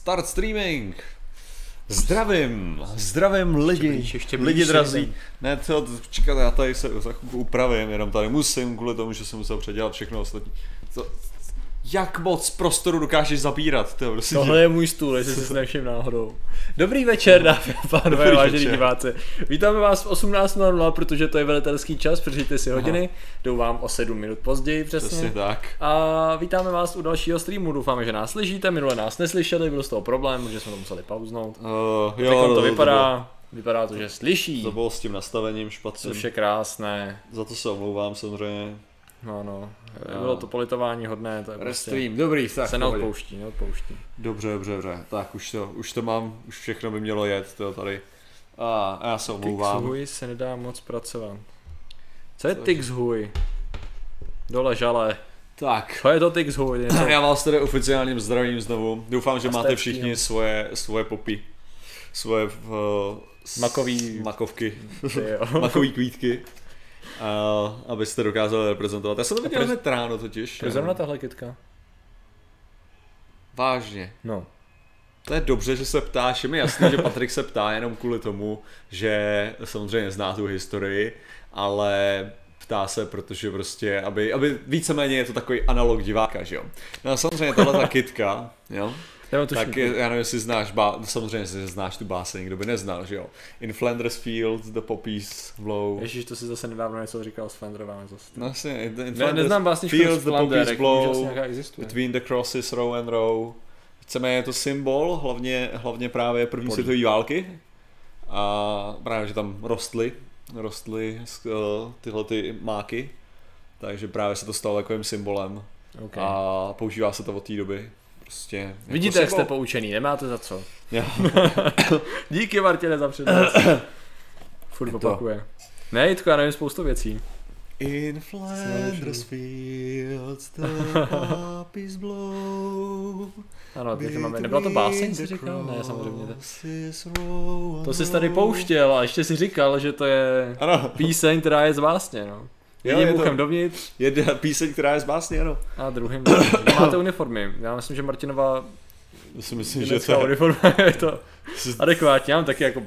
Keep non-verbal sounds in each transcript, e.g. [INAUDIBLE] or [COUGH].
Start streaming! Zdravím, zdravím lidi, ještě lidi drazí. Ne, to, čekat, já tady se za chvilku upravím, jenom tady musím, kvůli tomu, že jsem musel předělat všechno ostatní. To, jak moc prostoru dokážeš zabírat, to prostě. Tohle je můj stůl, jestli si nevšiml náhodou. Dobrý večer, dámy a pánové, vážení diváci. Vítáme vás v 18.00, protože to je velitelský čas, přežijte si hodiny. Jdou vám o 7 minut později přesně. Přesně tak. A vítáme vás u dalšího streamu, doufáme, že nás slyšíte, minule nás neslyšeli, byl z toho problém, protože jsme to museli pauznout. Uh, Jo, to, to bylo- vypadá, vypadá to, že slyší, To bylo s tím nastavením špatně. což je krásné. Za to se omlouvám samozřejmě. No, no, bylo to politování hodné, to je prostě, Restream, dobrý, tak. se neodpouští, neodpouští. Dobře, dobře, dobře. Tak už to, už to mám, už všechno by mělo jet, to tady. A já se omlouvám. Tixhuj se nedá moc pracovat. Co je? Tixhuj? Dole žale. Tak, Co je to Tixhuj? [CLEARS THROAT] Já vás tady oficiálním zdravím znovu. Doufám, že máte všichni jo. svoje, svoje popy. Svoje uh, Makový- makovky. [LAUGHS] Makový kvítky. Uh, abyste dokázali reprezentovat. Já jsem to viděl hned ráno totiž. Proč zrovna tahle kytka? Vážně. No. To je dobře, že se ptáš. Je mi jasný, že Patrik se ptá jenom kvůli tomu, že samozřejmě zná tu historii, ale ptá se, protože prostě, aby, aby víceméně je to takový analog diváka, že jo. No a samozřejmě tahle ta kitka, jo, Tuším, tak je, já nevím, jestli znáš, bá, samozřejmě si znáš tu báseň, kdo by neznal, že jo. In Flanders Fields, the poppies blow. Ježíš, to si zase nedávno něco říkal s Flanderová zase. No jasně, in, in Ne, neznám básničku Fields, the poppies blow, nějaká existuje. between the crosses, row and row. Chceme je to symbol, hlavně, hlavně právě první světové války. A právě, že tam rostly, rostly uh, tyhle ty máky. Takže právě se to stalo takovým symbolem. Okay. A používá se to od té doby. Prostě jako Vidíte, jak jste poučený, nemáte za co. Jo. [LAUGHS] Díky Martine za přednost. [COUGHS] Furt to. opakuje. Ne, Jitko, já nevím spoustu věcí. In Flanders fields the poppies blow. Ano, teď máme, nebyla to báseň, jsi říkal? Ne, samozřejmě. To, jsi tady pouštěl a ještě si říkal, že to je Ano, píseň, která je z básně, no. Jo, Jedním je to- uchem dovnitř jedna píseň, která je z básně, ano. a druhým. [COUGHS] Máte uniformy. Já myslím, že Martinová Já si myslím, že to je... uniforma [LAUGHS] je to adekvátní. Já mám taky jako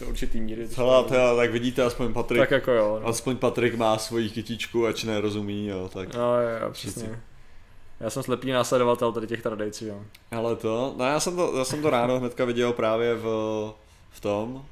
do určitý míry. Hele, teda, tak vidíte, aspoň Patrik, tak jako jo. No, aspoň Patrik má svoji kytičku, ač nerozumí, jo, tak. no jo, jo, přesně. Já jsem slepý následovatel tady těch tradicí, jo. Ale to, no já jsem to, já jsem to ráno hnedka viděl právě v, v tom,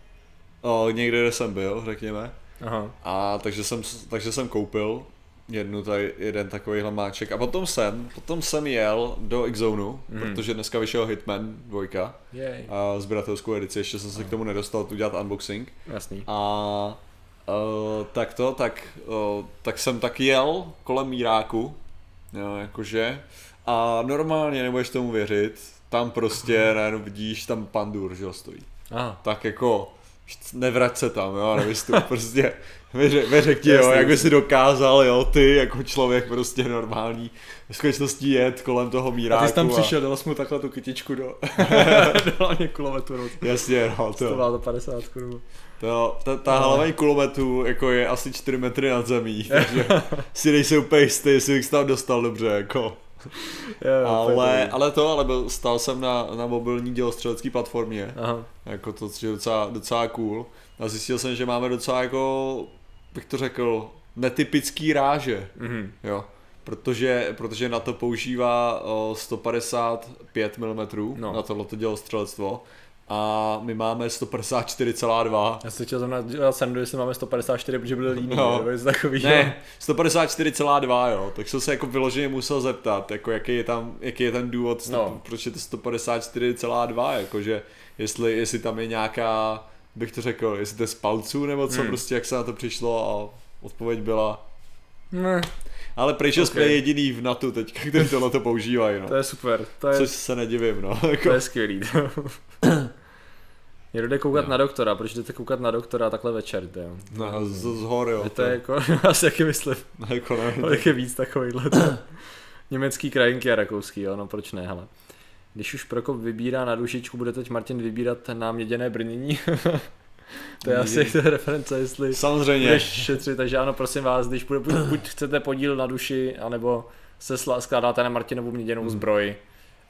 o, někde, kde jsem byl, řekněme. Aha. A takže jsem, takže jsem koupil jednu tady, jeden takovýhle máček a potom jsem, potom jsem jel do X-Zonu, Mhm. protože dneska vyšel Hitman 2 Jej. a sběratelskou edici, ještě jsem se k tomu nedostal tu dělat unboxing. Jasný. A uh, tak to, tak, uh, tak jsem tak jel kolem Míráku, jo, jakože, a normálně nebudeš tomu věřit, tam prostě [LAUGHS] najednou vidíš, tam pandur, že jo, stojí. Aha. Tak jako, nevrať se tam, jo, nevystup, prostě, vyřek, vyřek ti, jo, jak by si dokázal, jo, ty, jako člověk prostě normální, v skutečnosti jet kolem toho Míráku. A ty jsi tam přišel, dal jsi mu takhle tu kytičku do... [LAUGHS] dal mě kulometu. Jasně, no, To to, má za 50 korun. To, ta, ta hlaveň kulometu jako je asi 4 metry nad zemí, takže si nejsem úplně jistý, jestli bych se tam dostal dobře, jako. [LAUGHS] Ale, ale to, ale byl, stál jsem na, na mobilní dělostřelecké platformě, Aha. jako to, což je docela, docela cool. A zjistil jsem, že máme docela jako, bych to řekl, netypický ráže, Mhm. jo. Protože, protože na to používá o, 155 mm, No. na tohleto dělostřelectvo. A my máme 154,2 Já jsem chtěl zrovna dělat srandu, jestli máme 154, protože byl líný, No. nebo něco takovýho. Ne, 154,2 jo, tak jsem se jako vyloženě musel zeptat, jako jaký je tam, jaký je ten důvod, No. proč je to 154,2, jakože jestli, jestli tam je nějaká, bych to řekl, jestli to je z palců nebo co, Hmm. prostě jak se na to přišlo a odpověď byla, Ne, ale pryč, že jsme jediný v NATO teď, kteří tohle to používají, no. to je super, to je, Což se nedivím, no. to Jako, je skvělý. [COUGHS] Někdo jde koukat Jo. na doktora, proč jdete koukat na doktora takhle večer, to jo? no, z, z hor, jo. To je jako, [LAUGHS] já si taky myslím, jako nevím. ale [LAUGHS] je víc takovýhle. Německý krajinky a rakouský, jo, no proč ne, hele. Když už Prokop vybírá na dušičku, bude teď Martin vybírat na měděné brnění. [LAUGHS] to je asi to je reference, jestli Samozřejmě. budeš šetřit, takže ano, prosím vás, když bude, buď, buď chcete podíl na duši, anebo se sla- skládáte na Martinovu měděnou Hmm. zbroj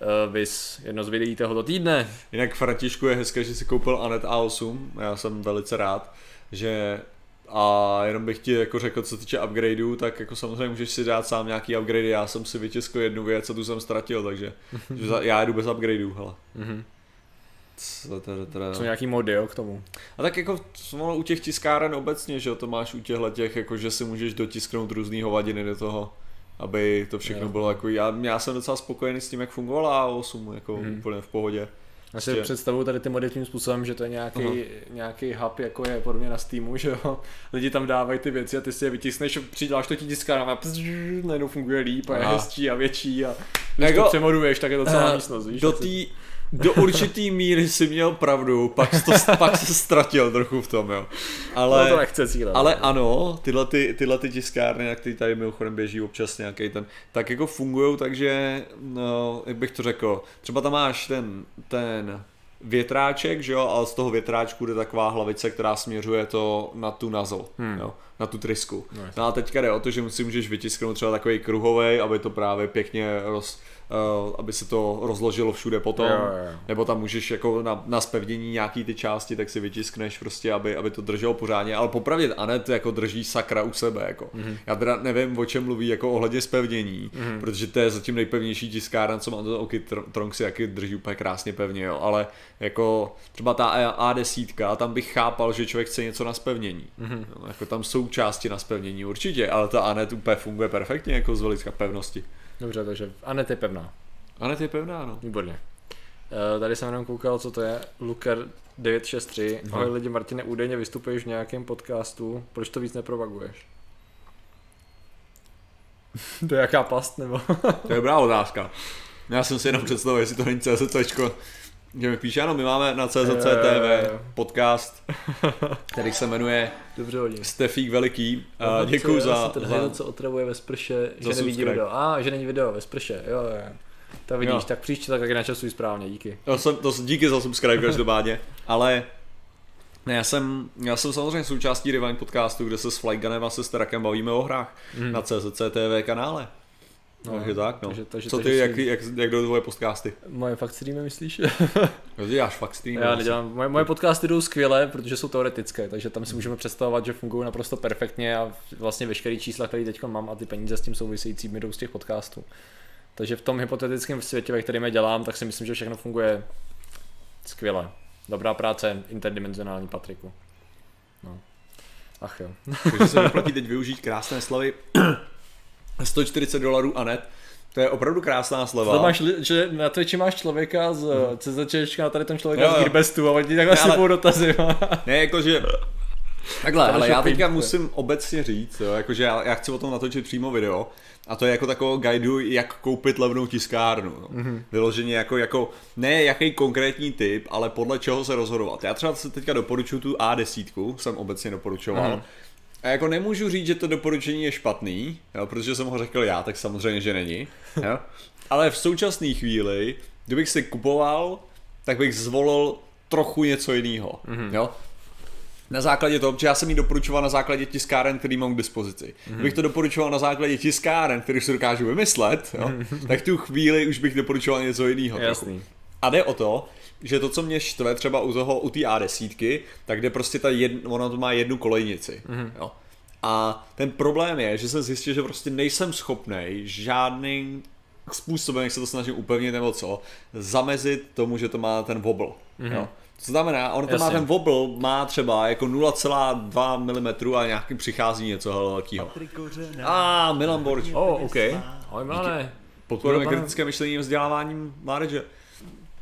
Uh, vys jedno z videí tohoto týdne. Jinak Františku je hezké, že si koupil Anet A8, já jsem velice rád, že a jenom bych ti jako řekl, co týče upgradeů, tak jako samozřejmě můžeš si dát sám nějaký upgrade, já jsem si vytiskl jednu věc a tu jsem ztratil, takže já jdu bez upgradeů, hele. Mhm. Jsou nějaký mody, jo, k tomu. A tak jako no, u těch tiskáren obecně, že to máš u těchhle těch, jako že si můžeš dotisknout různý hovadiny do toho, aby to všechno Jo. bylo jako, já, já jsem docela spokojený s tím, jak fungovala A8, jako Mhm. úplně v pohodě. Já si představuji tady ty mody tím způsobem, že to je nějaký, Aha. nějaký hub, jako je podobně na Steamu, že jo. [LAUGHS] Lidi tam dávají ty věci a ty si je vytiskneš, přidáš to ti tiskárna a pzz, najednou funguje líp a je hezčí a větší a když Jako- to přemoduješ, tak je to celá Eh, místnost, víš. Do té do určitý míry si měl pravdu, pak, to, pak se ztratil trochu v tom, jo. Ale, no to nechce cílet. ale ano, tyhle, ty, tyhle ty tiskárny, jak ty tady mimochodem běží občas nějaký ten, tak jako fungují, takže, no, jak bych to řekl, třeba tam máš ten, ten větráček, že jo, a z toho větráčku jde taková hlavice, která směřuje to na tu nozzle, Hmm. jo, na tu trysku. No. No a teďka jde o to, že si můžeš vytisknout třeba takový kruhový, aby to právě pěkně roz, aby se to rozložilo všude potom. Jo, jo. Nebo tam můžeš jako na, na spevnění nějaký ty části, tak si vytiskneš prostě, aby, aby to drželo pořádně. Ale popravdě Anet jako drží sakra u sebe. Jako. Mhm. Mm-hmm. Já teda nevím, o čem mluví jako ohledně spevnění, mm-hmm. protože to je zatím nejpevnější tiskárna, co mám. To OK, Tr- Tronk si jaký drží úplně krásně pevně, jo. ale jako třeba ta A10, tam bych chápal, že člověk chce něco na spevnění. Mm-hmm. Jo, jako tam jsou části na spevnění určitě, ale ta Anet úplně funguje perfektně jako z hlediska pevnosti. Dobře, takže Anet je pevná. Anet je pevná, no. Výborně. Uh, tady jsem jenom koukal, co to je. Luker 963. Aha. Ahoj lidi, Martine, údajně vystupuješ v nějakém podcastu. Proč to víc nepropaguješ? [LAUGHS] to je jaká past, nebo? To je dobrá otázka. Já jsem si jenom představil, jestli to není CZCčko, že mi píše, ano, my máme na CZC Jo, jo, TV jo. podcast, [LAUGHS] který se jmenuje Dobře hodně. Stefík Veliký. A děkuju za, Ten za, hejl, co otravuje ve sprše, že nevidí subscribe. video. A, že není video ve sprše, jo, jo. To vidíš, Jo. tak příště tak taky načasuj správně, díky. to jsem, to, díky za subscribe každopádně, [LAUGHS] ale ne, já jsem, já jsem samozřejmě součástí Rewind podcastu, kde se s Flyganem a se Sterakem bavíme o hrách Mm. na CZC TV kanále. No, takže tak, no. takže- takže- Co ty, takže jak, si- jak, jak jdou tvoje podcasty? Moje fakt streamy, myslíš? [LAUGHS] Ty děláš fakt stream. Já nedělám, moje, moje podcasty jdou skvěle, protože jsou teoretické, takže tam si můžeme představovat, že fungují naprosto perfektně a vlastně veškerý čísla, které teď mám a ty peníze s tím související jdou z těch podcastů. Takže v tom hypotetickém světě, ve kterém je dělám, tak si myslím, že všechno funguje skvěle. Dobrá práce, interdimenzionální Patriku. No. Ach jo. Takže se [LAUGHS] vyplatí teď využít krásné slavy 140 dolarů a net. To je opravdu krásná sleva. To máš, že na Twitchi máš člověka z CZČčka a tady ten člověk Jo, z. Gearbestu a oni takhle ale- sypou dotazy. Ne, jakože... Takhle, ale já teďka musím obecně říct, jo, jakože já, já chci o tom natočit přímo video a to je jako takovou guideu, jak koupit levnou tiskárnu. No. Mhm. Mm-hmm. Vyloženě jako, jako, ne jaký konkrétní typ, ale podle čeho se rozhodovat. Já třeba se teďka doporučuji tu A10, jsem obecně doporučoval. Mhm. A jako nemůžu říct, že to doporučení je špatný, jo, protože jsem ho řekl já, tak samozřejmě, že není. [LAUGHS] Jo. Ale v současné chvíli, kdybych si kupoval, tak bych zvolil trochu něco jiného. Mm-hmm. Jo? Na základě toho, protože já jsem ji doporučoval na základě tiskáren, který mám k dispozici. Mm-hmm. Kdybych to doporučoval na základě tiskáren, který si dokážu vymyslet, jo, tak tu chvíli už bych doporučoval něco jiného. Jasný. A jde o to, že to, co mě štve třeba u toho, u té A10, tak jde prostě ta jedna, ona to má jednu kolejnici. Mm-hmm. Jo. A ten problém je, že jsem zjistil, že prostě nejsem schopný žádným způsobem, jak se to snažím upevnit nebo co, zamezit tomu, že to má ten wobble. Mm-hmm. Jo. To znamená, on to má ten wobble, má třeba jako 0,2 mm a nějaký přichází něco velkého. A Milan Borč. Oh, OK. Ahoj, Milane. Podporujeme kritické myšlení a vzděláváním mládeže.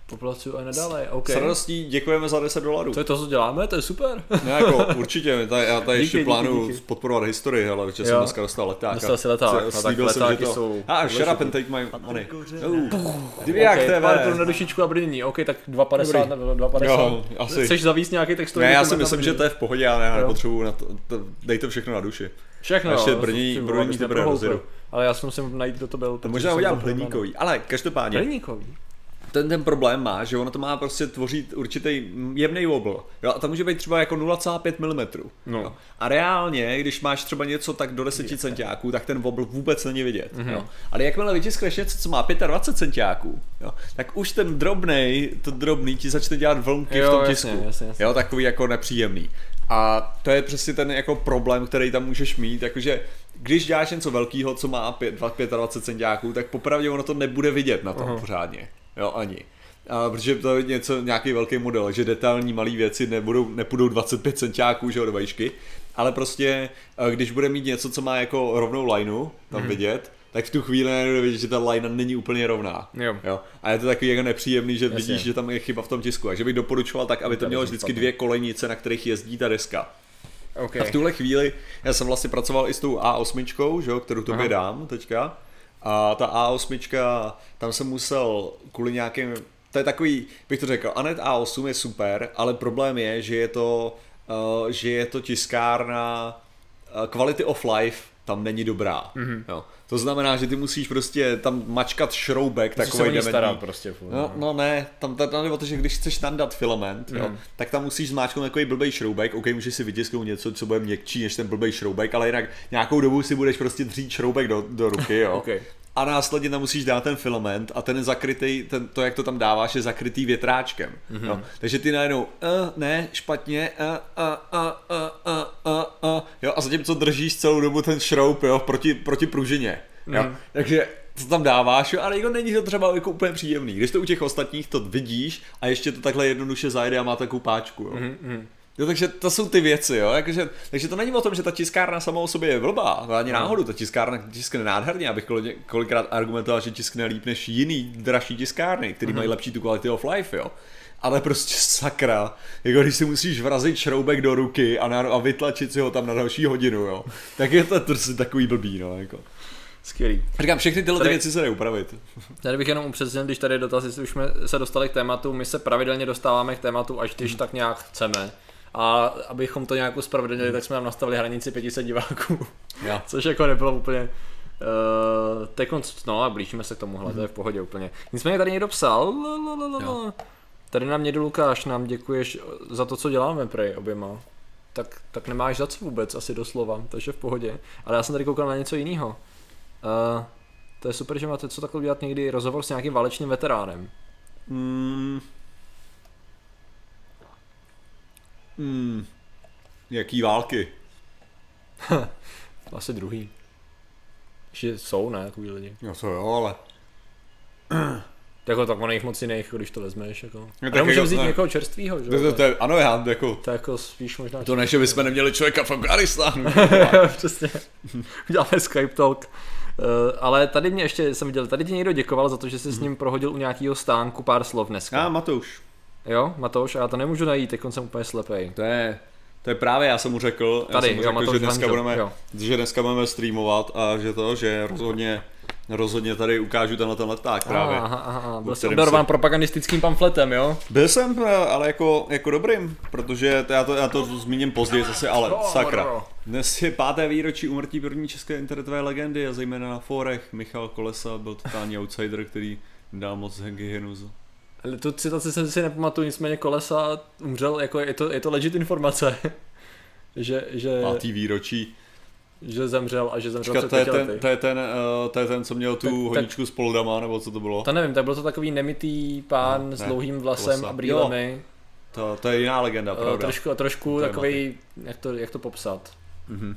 Poplacuju a nadále, OK. S radostí děkujeme za 10 dolarů. To je to, co děláme, to je super. [LAUGHS] Ne, jako určitě, tady, já tady Díky, ještě díky, plánuju díky. podporovat historii, ale že jsem dneska dostal leták. Dostal jsi leták, no tak slíbil jsem, že letáky to... jsou A, shut up and take my money. Kdyby jak okay, pár TV. na dušičku a brnění, OK, tak 2,50 Dobrý. nebo 2,50. Jo, asi. Chceš zavíst nějaký textový Ne, já si myslím, že to je v pohodě, já ne, nepotřebuju na to, to, dej to všechno na duši. Všechno, ještě brnění- si brnění to bude. Ale já si musím najít, kdo to byl. Možná jsem udělám hliníkový, ale každopádně, Hliníkový? Ten ten problém má, že ono to má prostě tvořit určitý jemný wobble. Jo, a to může být třeba jako 0,5 mm. No. Jo. A reálně, když máš třeba něco tak do 10 centiáků, tak ten wobble vůbec není vidět. Mhm. Mm-hmm. Jo. Ale jakmile vytiskneš něco, co má 25 centiáků, jo, tak už ten drobnej, to drobný ti začne dělat vlnky Jo, v tom jasně, tisku. jasně, jasně. Jo, takový jako nepříjemný. A to je přesně ten jako problém, který tam můžeš mít, takže když děláš něco velkého, co má pět- dva- 25 centiáků, tak popravdě ono to nebude vidět na tom Aha. pořádně. Jo, ani. A protože to je něco, nějaký velký model, že detailní malé věci nebudou, nepůjdou 25 centiáků, že jo, do vejšky, ale prostě, eh, když bude mít něco, co má jako rovnou lineu tam Mhm. vidět, tak v tu chvíli najednou vidět, že ta linea není úplně rovná. Jo. Jo. A je to takový jako nepříjemný, že Jasně. vidíš, že tam je chyba v tom tisku. Takže bych doporučoval tak, aby to mělo vždycky dvě kolejnice, na kterých jezdí ta deska. Okay. A v tuhle chvíli, já jsem vlastně pracoval i s tou A8, že jo, kterou tobě Aha. dám teďka. A ta A8, tam jsem musel kvůli nějakým, to je takový, bych to řekl, Anet A8 je super, ale problém je, že je to, uh, že je to tiskárna, uh, quality of life tam není dobrá. Mhm. Mm-hmm. Jo. To znamená, že ty musíš prostě tam mačkat šroubek Musíš se takový ní starat prostě furt. No, no ne, tam tam jde o to, že když chceš nandat filament, jo, Mhm. tak tam musíš zmáčknout takový blbej šroubek, ok, můžeš si vytisknout něco, co bude měkčí než ten blbej šroubek, ale jinak nějakou dobu si budeš prostě dřít šroubek do, do ruky, jo. [LAUGHS] Ok. A následně tam musíš dát ten filament a ten je zakrytý, ten, to, jak to tam dáváš, je zakrytý větráčkem. Mhm. Mm-hmm. Jo. Takže ty najednou, uh, ne, špatně, uh, uh, uh, uh, uh, uh, uh, jo, a zatímco držíš celou dobu ten šroub, jo, proti, proti pružině. Jo. Mhm. Takže to tam dáváš, jo, ale jako není to třeba jako úplně příjemný. Když to u těch ostatních to vidíš a ještě to takhle jednoduše zajede a má takovou páčku, jo. Mm-hmm. Jo, takže to jsou ty věci, jo. Jakože, takže to není o tom, že ta tiskárna sama o sobě je blbá, ani No. náhodou, ta tiskárna tiskne nádherně, abych koli- kolikrát argumentoval, že tiskne líp než jiný dražší tiskárny, který Mhm. mají lepší tu quality of life, jo. Ale prostě sakra, jako když si musíš vrazit šroubek do ruky a, na, a vytlačit si ho tam na další hodinu, jo, tak je to prostě takový blbý, no, jako. Skvělý. Říkám, všechny tyhle ty Tady- věci se dají upravit. Tady bych jenom upřesnil, když tady je dotaz, jestli už jsme se dostali k tématu, my se pravidelně dostáváme k tématu, až když tak nějak chceme. A abychom to nějak uspravedlnili, tak jsme tam nastavili hranici 500 diváků. Jo. [LAUGHS] Což jako nebylo úplně... Uh, teď no a blížíme se k tomuhle, to je v pohodě úplně. Nicméně tady někdo psal. Jo. tady nám někdo Lukáš, nám děkuješ za to, co děláme prej oběma. Tak, tak nemáš za co vůbec, asi doslova, takže v pohodě. Ale já jsem tady koukal na něco jiného. Uh, to je super, že máte co takhle dělat někdy rozhovor s nějakým válečným veteránem. Mm. Mm. Jaký války? [LAUGHS] Asi druhý. Že jsou, ne, takový lidi. No to jo, ale... Jako [CLEARS THROAT] tak ono jich moc jiných, když to vezmeš, jako. No No, tak jako- vzít ne. někoho čerstvýho, že To, jo? to, to, je, ano, já jako... To jako spíš možná... To ne, že bychom neměli člověka v Afganistánu. [LAUGHS] [LAUGHS] Přesně. Uděláme Skype talk. Uh, ale tady mě ještě jsem viděl, tady ti někdo děkoval za to, že jsi s ním prohodil u nějakého stánku pár slov dneska. A Matouš. Jo, Matouš, a já to nemůžu najít, teď jsem úplně slepej. To je, to je právě, já jsem mu řekl, Tady, já jsem mu jo, řekl, Matouš že dneska, Vanžel, budeme, jo. že dneska budeme streamovat a že to, že rozhodně, rozhodně tady ukážu tenhle ten leták právě. Aha, aha, aha. Byl kterém obdarován si- propagandistickým pamfletem, jo? Byl jsem, eh, ale jako, jako dobrým, protože to, já, to, já to zmíním později zase, ale sakra. Dnes je páté výročí umrtí první české internetové legendy a zejména na fórech Michal Kolesa byl totální outsider, který dal moc Henky Henuzu. Ale tu citaci jsem si nepamatuju, nicméně Kolesa umřel, jako je to, je to legit informace. [LAUGHS] že, že, Pátý výročí. že zemřel a že zemřel Počkat, před to je, ten, to, je ten, eh, to je ten, co měl tu Tak- tak- honičku s poldama, nebo co to bylo? To nevím, tak byl to takový nemitý pán No, s ne, dlouhým vlasem Kolesa. a brýlemi. To, to je jiná legenda, Uh, pravda. trošku, trošku To je takový, jak to, jak to popsat. Mhm.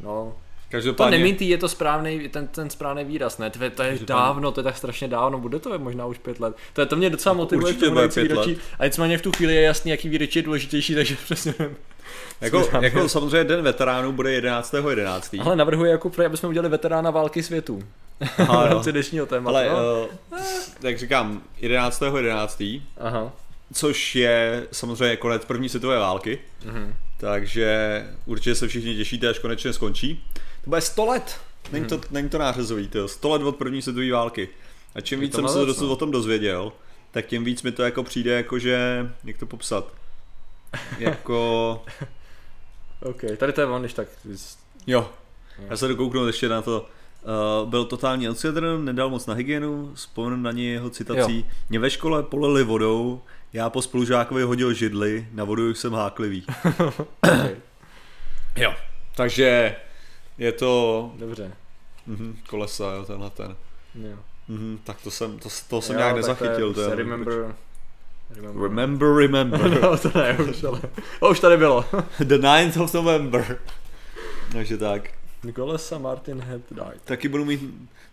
No, to Každopádně, nemitý je to správný, ten, ten správný výraz, ne? To je, to je Každopádně- dávno, to je tak strašně dávno, bude to možná už pět let. To, je, to mě docela motivuje Určitě k tomu bude pět výročí. A nicméně v tu chvíli je jasný, jaký výročí je důležitější, takže [LAUGHS] přesně nevím. jako, jako samozřejmě den veteránů bude 11.11. 11. Ale navrhuji jako aby jsme udělali veterána války světů. Aha, [LAUGHS] v rámci dnešního tématu. Ale, no. uh, jak říkám, 11.11. 11. Aha. což je samozřejmě konec první světové války, Mhm. takže určitě se všichni těšíte, až konečně skončí. To bude 100 let, není to, není to nářezový, to 100 let od první světové války. A čím Je víc jsem se dosud no. o tom dozvěděl, tak tím víc mi to jako přijde jako, že, jak to popsat, [LAUGHS] jako, OK, tady to je on, když tak. jo, já se dokouknu ještě na to, Uh, byl totální outsider, nedal moc na hygienu, vzpomenu na něj jeho citací. Jo. Mě ve škole polili vodou, já po spolužákovi hodil židli, na vodu jsem háklivý. [LAUGHS] okay. Jo, takže je to... Dobře. Mhm, kolesa, jo, tenhle ten. Jo. Mhm, tak to jsem, to, to jsem jo, nějak nezachytil. To je, remember, remember. Remember, remember. [LAUGHS] no, to ne, už, ale... O, už tady bylo. [LAUGHS] The 9th of November. Takže tak. Nicholas a Martin had died. Taky budu mít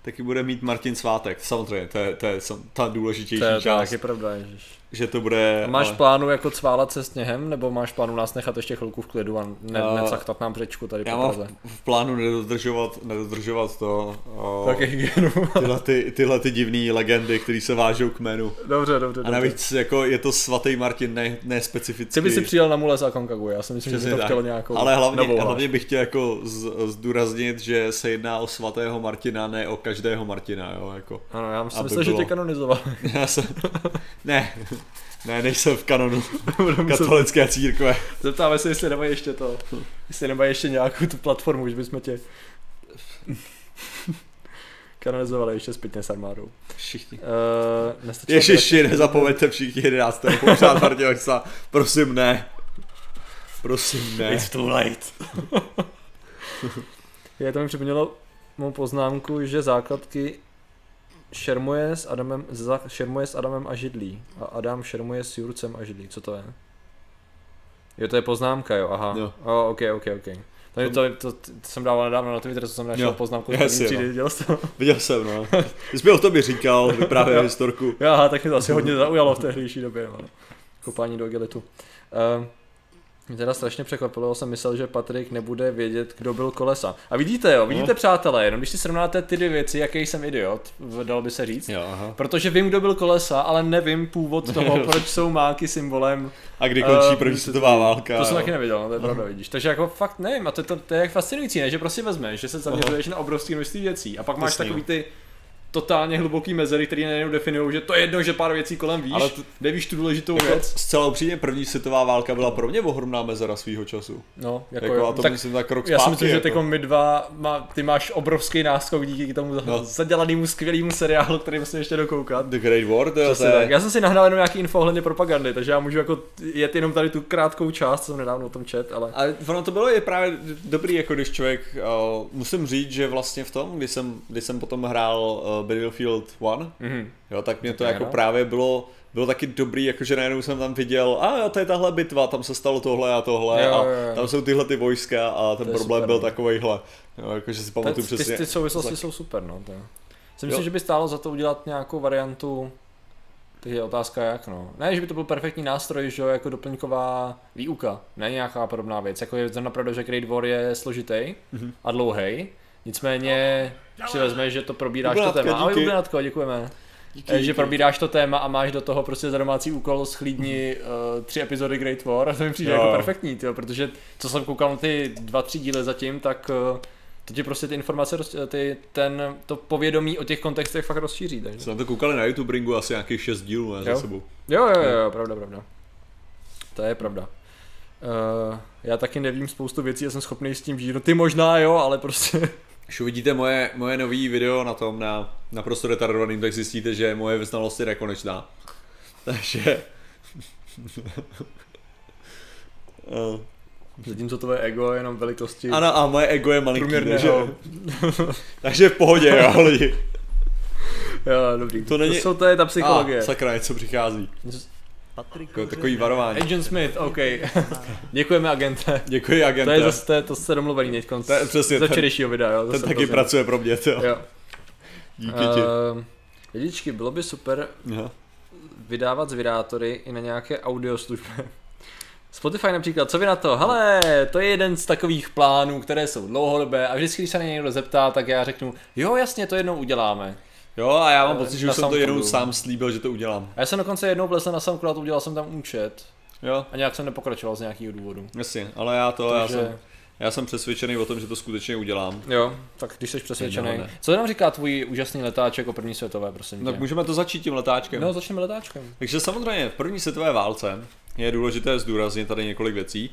taky bude mít Martin svátek, samozřejmě, to je, to je ta důležitější to je, část. To je pravda, ježiš. Že to bude... A máš ale... plánu jako cválat se sněhem, nebo máš plánu nás nechat ještě chvilku v klidu a ne, uh, necachtat nám břečku tady já po Praze? mám v, plánu nedodržovat, nedodržovat to... Uh, tak hygienu. tyhle, ty, tyhle ty divné legendy, které se vážou k jménu. Dobře, dobře. A navíc dobře. jako je to svatý Martin, ne, ne specificky. Ty by si přijel na Mules a Konkagu, já si myslím, Přesně že by to chtělo nějakou Ale hlavně, hlavně bych chtěl jako z, zdůraznit, že se jedná o svatého Martina, ne o každého Martina, jo, jako. Ano, já jsem myslel, bylo... že tě kanonizoval. [LAUGHS] já jsem... ne, ne, nejsem v kanonu [LAUGHS] katolické církve. Zeptáme se, jestli nemají ještě to, jestli nemají ještě nějakou tu platformu, že bychom tě [LAUGHS] kanonizovali ještě zpětně s armádou. Všichni. Uh, Ježiši, nezapomeňte všichni 11. pořád Martina Prosím, ne. Prosím, ne. It's too late. Je to mi připomnělo mou poznámku, že základky šermuje s Adamem, šermuje s Adamem a Židlí. A Adam šermuje s Jurcem a Židlí. Co to je? Jo, to je poznámka, jo, aha. Jo. Oh, ok, ok, ok. To, to, to, to, jsem dával nedávno na Twitter, co jsem našel jo, poznámku. Jasně, no. viděl jsi to? [LAUGHS] Viděl jsem, no. Jsi mi o tobě říkal, vyprávěl historku. Jo, aha, tak mě to asi hodně zaujalo v tehdejší době, no. Kopání do agilitu. Uh, mě teda strašně překvapilo, jsem myslel, že Patrik nebude vědět, kdo byl kolesa. A vidíte jo, vidíte no. přátelé, jenom když si srovnáte ty dvě věci, jaký jsem idiot, dalo by se říct. Jo, aha. Protože vím, kdo byl kolesa, ale nevím původ [LAUGHS] toho, proč jsou máky symbolem. A kdy končí uh, první světová válka. To jsem taky nevěděl, no, to je pravda, vidíš. Takže jako fakt nevím, a to, to, to je jak fascinující, ne? že prostě vezmeš, že se zaměřuješ na obrovské množství věcí a pak máš takový ty totálně hluboký mezery, který najednou definují, že to je jedno, že pár věcí kolem víš, ale tu, nevíš tu důležitou jako věc. Zcela upřímně první světová válka byla pro mě ohromná mezera svýho času. No, jako, jako a to tak, myslím tak rok Já si myslím, jako. že jako my dva, má, ty máš obrovský náskok díky tomu no. zadělanému skvělému seriálu, který musím ještě dokoukat. The Great War, to je. Tak. Já jsem si nahnal jenom nějaký info ohledně propagandy, takže já můžu jako jet jenom tady tu krátkou část, co jsem nedávno o tom čet, ale... Ale ono to bylo je právě dobrý, jako když člověk, uh, musím říct, že vlastně v tom, když jsem, když jsem potom hrál uh, Battlefield One, mm-hmm. jo, tak mě to jako no. právě bylo, bylo taky dobrý, jakože najednou jsem tam viděl, a jo, to je tahle bitva, tam se stalo tohle a tohle jo, a jo, jo. tam jsou tyhle ty vojska a ten problém super, byl no. takovejhle, jo, jakože si pamatuju přesně. Ty, ty souvislosti tak... jsou super, no. To. Si myslím, že by stálo za to udělat nějakou variantu Teď je otázka jak, no. Ne, že by to byl perfektní nástroj, že jo, jako doplňková výuka, ne nějaká podobná věc. Jako je napravdu, že Great War je složitý mm-hmm. a dlouhý, nicméně si vezme, že to probíráš to téma. Ahoj, Ublinatko, děkujeme. Díky, že díky. probíráš to téma a máš do toho prostě za domácí úkol schlídni uh, tři epizody Great War a [LAUGHS] to mi přijde jo. jako perfektní, tyjo, protože co jsem koukal na ty dva, tři díly zatím, tak uh, to ti prostě ty informace, ty, ten, to povědomí o těch kontextech fakt rozšíří. Takže. Jsme to koukali na YouTube Ringu asi nějakých šest dílů ne, za sebou. Jo, jo, jo, jo, pravda, pravda. To je pravda. Uh, já taky nevím spoustu věcí a jsem schopný s tím žít. No ty možná jo, ale prostě Když uvidíte moje, moje nový video na tom, na, na prostor retardovaným, tak zjistíte, že moje vyznalost je nekonečná. [LAUGHS] Takže... [LAUGHS] Zatímco tvoje ego je jenom velikosti... Ano, a moje ego je malinký, takže... [LAUGHS] takže v pohodě, jo, lidi. Jo, dobrý. To, není... to, jsou, to je ta psychologie. A, sakra, něco přichází. Jako takový varování. Agent Smith, OK. [LAUGHS] Děkujeme agente. Děkuji agente. To je zase, to, to se domluvený teď konc. Přesně. Za včerejšího videa, jo. Ten taky pracuje pro mě, jo. jo. Díky ti. Uh, lidičky, bylo by super Aha. vydávat zvědátory i na nějaké audio služby. [LAUGHS] Spotify například, co vy na to? Hele, to je jeden z takových plánů, které jsou dlouhodobé a vždycky, když se na někdo zeptá, tak já řeknu, jo jasně, to jednou uděláme. Jo, a já mám pocit, že už jsem to jednou sám slíbil, že to udělám. A já jsem dokonce jednou vlezl na SoundCloud, udělal jsem tam účet. Jo. A nějak jsem nepokračoval z nějakého důvodu. Jasně, ale já to, Takže... já jsem, já jsem přesvědčený o tom, že to skutečně udělám. Jo, tak když jsi přesvědčený. Co nám říká tvůj úžasný letáček o první světové, prosím? Tak můžeme to začít tím letáčkem. No, začneme letáčkem. Takže samozřejmě v první světové válce je důležité zdůraznit tady několik věcí,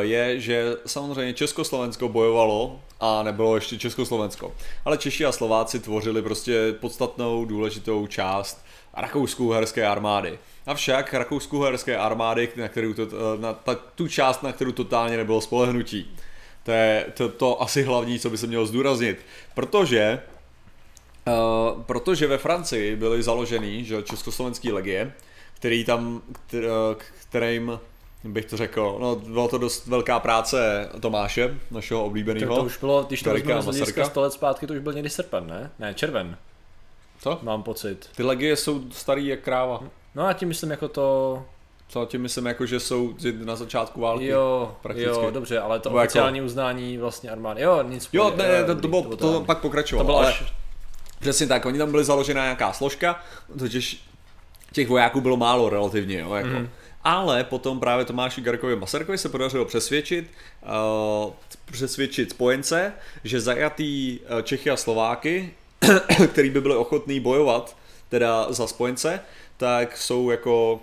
je, že samozřejmě Československo bojovalo a nebylo ještě Československo. Ale Češi a Slováci tvořili prostě podstatnou důležitou část rakousko-uherské armády. Avšak rakousko-uherské armády, na, kterou to, eh, na ta, tu část, na kterou totálně nebylo spolehnutí. To je to, to asi hlavní, co by se mělo zdůraznit. Protože Uh, protože ve Francii byly založený že, československý legie, který tam, kter, kterým bych to řekl, no byla to dost velká práce Tomáše, našeho oblíbeného. To, už bylo, když to vezmeme z hlediska 100 let zpátky, to už byl někdy srpen, ne? Ne, červen. Co? Mám pocit. Ty legie jsou starý jak kráva. No a tím myslím jako to... Co tím myslím jako, že jsou na začátku války. Jo, prakticky. jo, dobře, ale to Nebo jako- oficiální jako... uznání vlastně armády. Jo, nic. Jo, ne, ne, to, to, bylo, to, to pak pokračovalo. To bylo až... Přesně tak, oni tam byli založená nějaká složka, totiž těch vojáků bylo málo relativně, jo, jako. Mm. Ale potom právě Tomáši Garkovi Masarykovi se podařilo přesvědčit, uh, přesvědčit spojence, že zajatý uh, Čechy a Slováky, [CLEARS THROAT] který by byli ochotní bojovat teda za spojence, tak jsou jako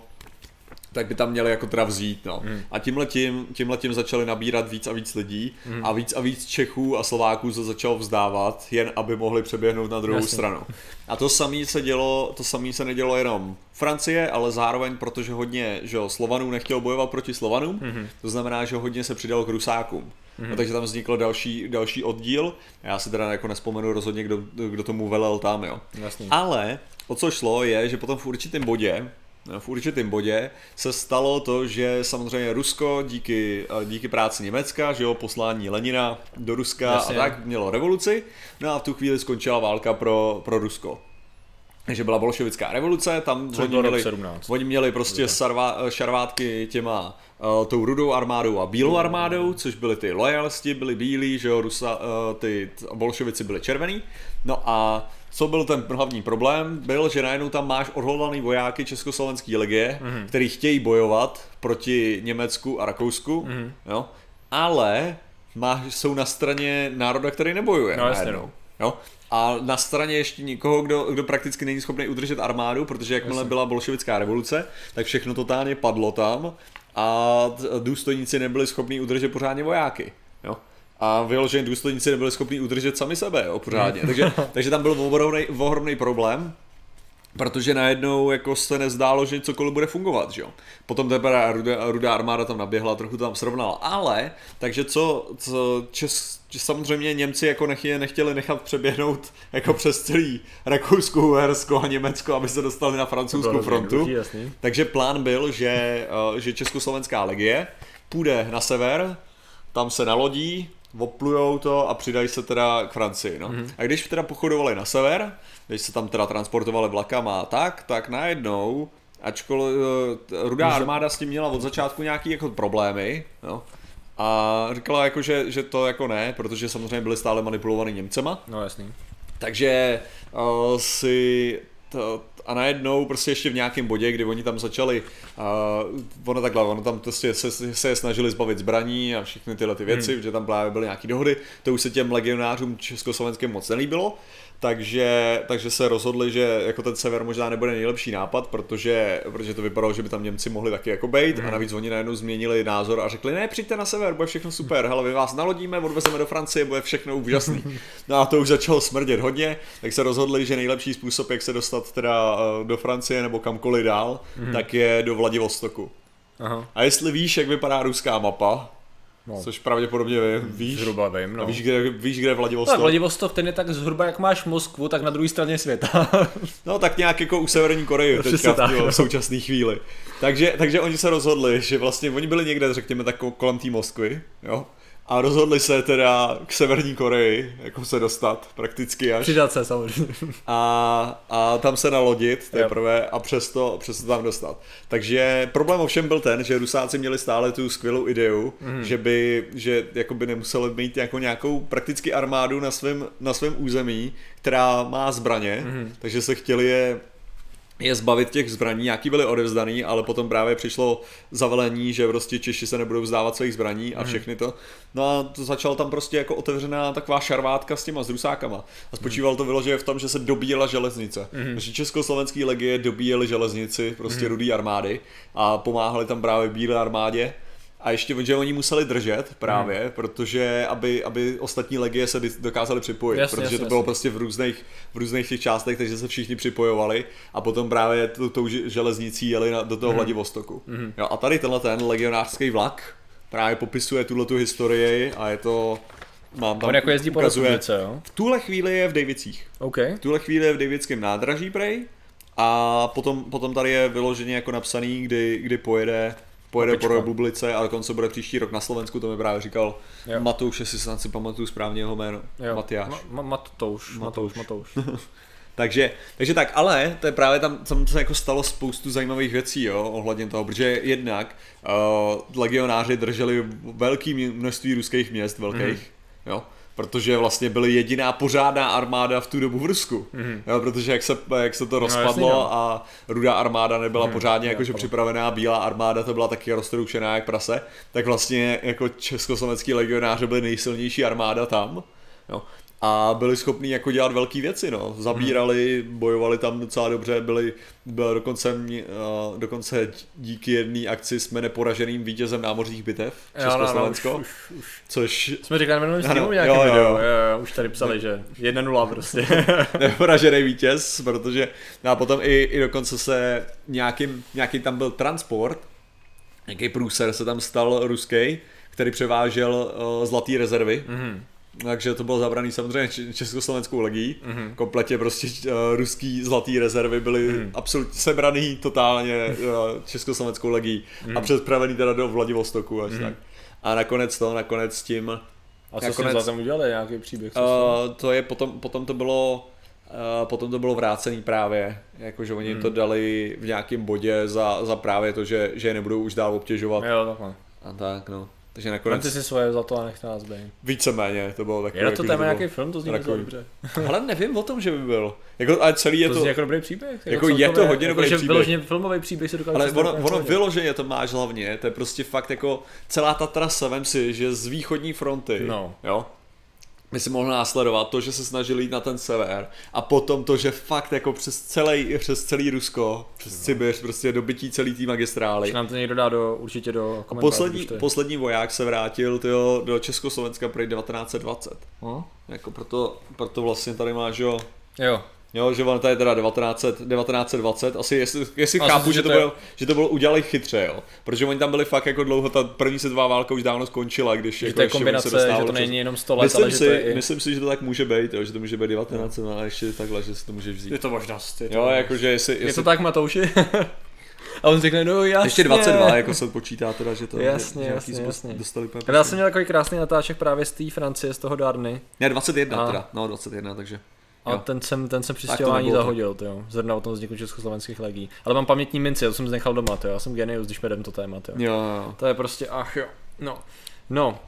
tak by tam měli jako teda vzít, no. Hmm. A tímhle tím, tímhle tím začali nabírat víc a víc lidí hmm. a víc a víc Čechů a Slováků se začalo vzdávat, jen aby mohli přeběhnout na druhou Jasně. stranu. A to samé se dělo, to samé se nedělo jenom Francie, ale zároveň, protože hodně, že jo, Slovanů nechtěl bojovat proti Slovanům, hmm. to znamená, že hodně se přidal k Rusákům. Mm-hmm. No, takže tam vznikl další, další oddíl. Já si teda jako nespomenu rozhodně, kdo, kdo tomu velel tam, jo. Jasně. Ale o co šlo je, že potom v určitém bodě v určitém bodě se stalo to, že samozřejmě Rusko díky, díky práci Německa, že jo, poslání Lenina do Ruska Jasně. a tak mělo revoluci, no a v tu chvíli skončila válka pro, pro Rusko. Takže byla bolševická revoluce, tam oni měli, oni měli prostě sarva, šarvátky těma uh, tou rudou armádou a bílou armádou, což byly ty lojalisti, byli bílí, že jo, Rusa, uh, ty bolševici byli červený. No a co byl ten hlavní problém, byl, že najednou tam máš odhodlaný vojáky Československé legie, mm-hmm. který chtějí bojovat proti Německu a Rakousku, mm-hmm. jo, ale máš, jsou na straně národa, který nebojuje. No, jasně, no. jo. A na straně ještě nikoho, kdo, kdo prakticky není schopný udržet armádu, protože jakmile jasně. byla bolševická revoluce, tak všechno totálně padlo tam a důstojníci nebyli schopni udržet pořádně vojáky. Jo a vyloženě důstojníci nebyli schopni udržet sami sebe, jo, pořádně. takže, [LAUGHS] takže tam byl ohromný, ohromný problém, protože najednou jako se nezdálo, že cokoliv bude fungovat, že jo. Potom teprve rudá, rudá armáda tam naběhla, trochu tam srovnala, ale, takže co, co Čes, samozřejmě Němci jako nechtěli, nechtěli nechat přeběhnout jako přes celý Rakousku, Uhersko a Německo, aby se dostali na francouzskou frontu. Takže plán byl, že, eh, že Československá legie půjde na sever, tam se nalodí, oplujou to a přidají se teda k Francii. No. Mm-hmm. A když teda pochodovali na sever, když se tam teda transportovali vlakama a tak, tak najednou, ačkoliv uh, rudá Může... armáda s tím měla od začátku nějaký jako problémy, no, a říkala jako, že, že to jako ne, protože samozřejmě byly stále manipulovaný Němcema. No jasný. Takže uh, si to, a najednou prostě ještě v nějakém bodě, kdy oni tam začali, uh, ono takhle, ono tam prostě se, se snažili zbavit zbraní a všechny tyhle ty věci, hmm. že tam právě byly nějaké dohody, to už se těm legionářům československým moc nelíbilo, takže, takže se rozhodli, že jako ten sever možná nebude nejlepší nápad, protože, protože to vypadalo, že by tam Němci mohli taky jako bejt mm. a mhm. navíc oni najednou změnili názor a řekli, ne, přijďte na sever, bude všechno super, hele, my vás nalodíme, odvezeme do Francie, bude všechno úžasný. [LAUGHS] No a to už začalo smrdět hodně, tak se rozhodli, že nejlepší způsob, jak se dostat teda eh, do Francie nebo kamkoliv dál, mm. tak je do Vladivostoku. Aha. A jestli víš, jak vypadá ruská mapa, No. Což pravděpodobně víš. Zhruba vím, no. víš, kde, víš, kde je Vladivostok? Tak Vladivostok, ten je tak zhruba, jak máš Moskvu, tak na druhé straně světa. [LAUGHS] no tak nějak jako u Severní Koreje no, teďka tak, v, no. v současné chvíli. Takže, takže oni se rozhodli, že vlastně oni byli někde, řekněme, tak kolem té Moskvy, jo a rozhodli se teda k Severní Koreji, jako se dostat prakticky až. Přidat se samozřejmě. A, a tam se nalodit teprve a přesto, přesto tam dostat. Takže problém ovšem byl ten, že Rusáci měli stále tu skvělou ideu, mm. že by, že jako by nemuseli mít jako nějakou prakticky armádu na svém, na svém území, která má zbraně, mm. takže se chtěli je je zbavit těch zbraní, nějaký byly odevzdaný, ale potom právě přišlo zavelení, že prostě Češi se nebudou vzdávat svých zbraní a všechny to. No a to začala tam prostě jako otevřená taková šarvátka s těma s rusákama. A spočívalo to vyloženě v tom, že se dobíjela železnice. Mm. Že československý legie dobíjeli železnici, prostě mm. rudý armády a pomáhali tam právě bílé armádě. A ještě, že oni museli držet právě, hmm. protože aby, aby ostatní legie se dokázali připojit, jasně, protože jasně, to bylo jasně. prostě v různých, v různých těch částech, takže se všichni připojovali a potom právě tou, tou železnicí jeli na, do toho hmm. Vladivostoku. Hmm. Jo, a tady tenhle ten legionářský vlak právě popisuje tuhle tu historii a je to Mám tam, On jako jezdí po republice, jo? V tuhle chvíli je v Davidcích. Okay. V tuhle chvíli je v Davidském nádraží prej a potom, potom tady je vyloženě jako napsaný, kdy, kdy pojede pojede Opičko. po republice a dokonce bude příští rok na Slovensku, to mi právě říkal jo. Matouš, jestli snad si pamatuju správně jeho jméno. Jo. Matyáš. Ma- ma- Matouš, Matouš, Matouš. [LAUGHS] takže, takže tak, ale to je právě tam, tam se jako stalo spoustu zajímavých věcí, jo, ohledně toho, protože jednak uh, legionáři drželi velké množství ruských měst, velkých, mm. jo, protože vlastně byly jediná pořádná armáda v tu dobu v Rusku. Mm-hmm. Jo, protože jak se, jak se to no, rozpadlo no, jasný, a rudá armáda nebyla mm-hmm. pořádně jakože připravená, bílá armáda to byla taky roztroušená jak prase, tak vlastně jako československý legionáři byli nejsilnější armáda tam. Jo a byli schopni jako dělat velké věci, no. Zabírali, hmm. bojovali tam docela dobře, byli, byl dokonce, uh, dokonce díky jedné akci jsme neporaženým vítězem námořních bitev Československo. No, no, už, už, už. Což... Jsme říkali minulý streamu nějaký jo, video, jo. Jo, jo, už tady psali, že 1-0 prostě. [LAUGHS] neporažený vítěz, protože no a potom i, i dokonce se nějakým, nějaký tam byl transport, nějaký průser se tam stal ruský, který převážel uh, zlatý rezervy. Mm-hmm takže to bylo zabraný samozřejmě československou legií. Mm-hmm. Kompletně prostě uh, ruský zlatý rezervy byly mm-hmm. absolutně sebraný totálně uh, československou legií mm-hmm. a přespravený teda do Vladivostoku až mm-hmm. tak. A nakonec to, nakonec s tím... A co nakonec, s tím udělali, nějaký příběh? Uh, to je potom, potom to bylo Uh, potom to bylo vrácený právě, jakože oni hmm. to dali v nějakém bodě za, za právě to, že, že je nebudou už dál obtěžovat. Jo, takhle. A tak, no. Takže nakonec... Vemte si svoje za to a nechte nás být. Víceméně, to bylo takový... Je na to téma nějaký film, to zní takový... dobře. [LAUGHS] Ale nevím o tom, že by byl. Jako, ale celý je to... To zní jako dobrý příběh. Jako, jako je to hodně jako, dobrý že příběh. Vyloženě filmový příběh se dokáže Ale ono, ono vyloženě to máš hlavně, to je prostě fakt jako celá ta trasa, vem si, že z východní fronty, no. jo, by si mohl následovat to, že se snažili jít na ten sever a potom to, že fakt jako přes celý, přes celý Rusko, přes no. Sibiř, prostě dobytí celý tý magistrály. Že nám to někdo dá do, určitě do poslední, poslední voják se vrátil tyjo, do Československa pro 1920. No? Jako proto, proto vlastně tady máš, jo, jo. Jo, že ono to je teda 1900, 1920, asi jestli, jestli chápu, že to, bylo, že to bylo udělali chytře, jo. Protože oni tam byli fakt jako dlouho, ta první světová válka už dávno skončila, když že jako to je kombinace, se že to není jenom 100 let, myslím ale si, že to je i... Myslím si, že to tak může být, jo, že to může být 19, no. a ještě takhle, že si to můžeš vzít. Je to možnost. Je to jo, možnost. jakože jestli, jestli... Je to tak, Matouši? [LAUGHS] A on řekne, no jasně. Ještě 22, jako se počítá teda, že to jasně, že, jasně, jasně. dostali Já jsem měl takový krásný natáček právě z té Francie, z toho Darny. Ne, 21 a... teda, no 21, takže. A jo. ten jsem, ten jsem přistěhování zahodil, to jo. Zrovna o tom vzniku československých legí. Ale mám pamětní minci, to jsem znechal doma, to jo. Já jsem genius, když medem to téma, jo. jo. jo. To je prostě, ach jo. No. No,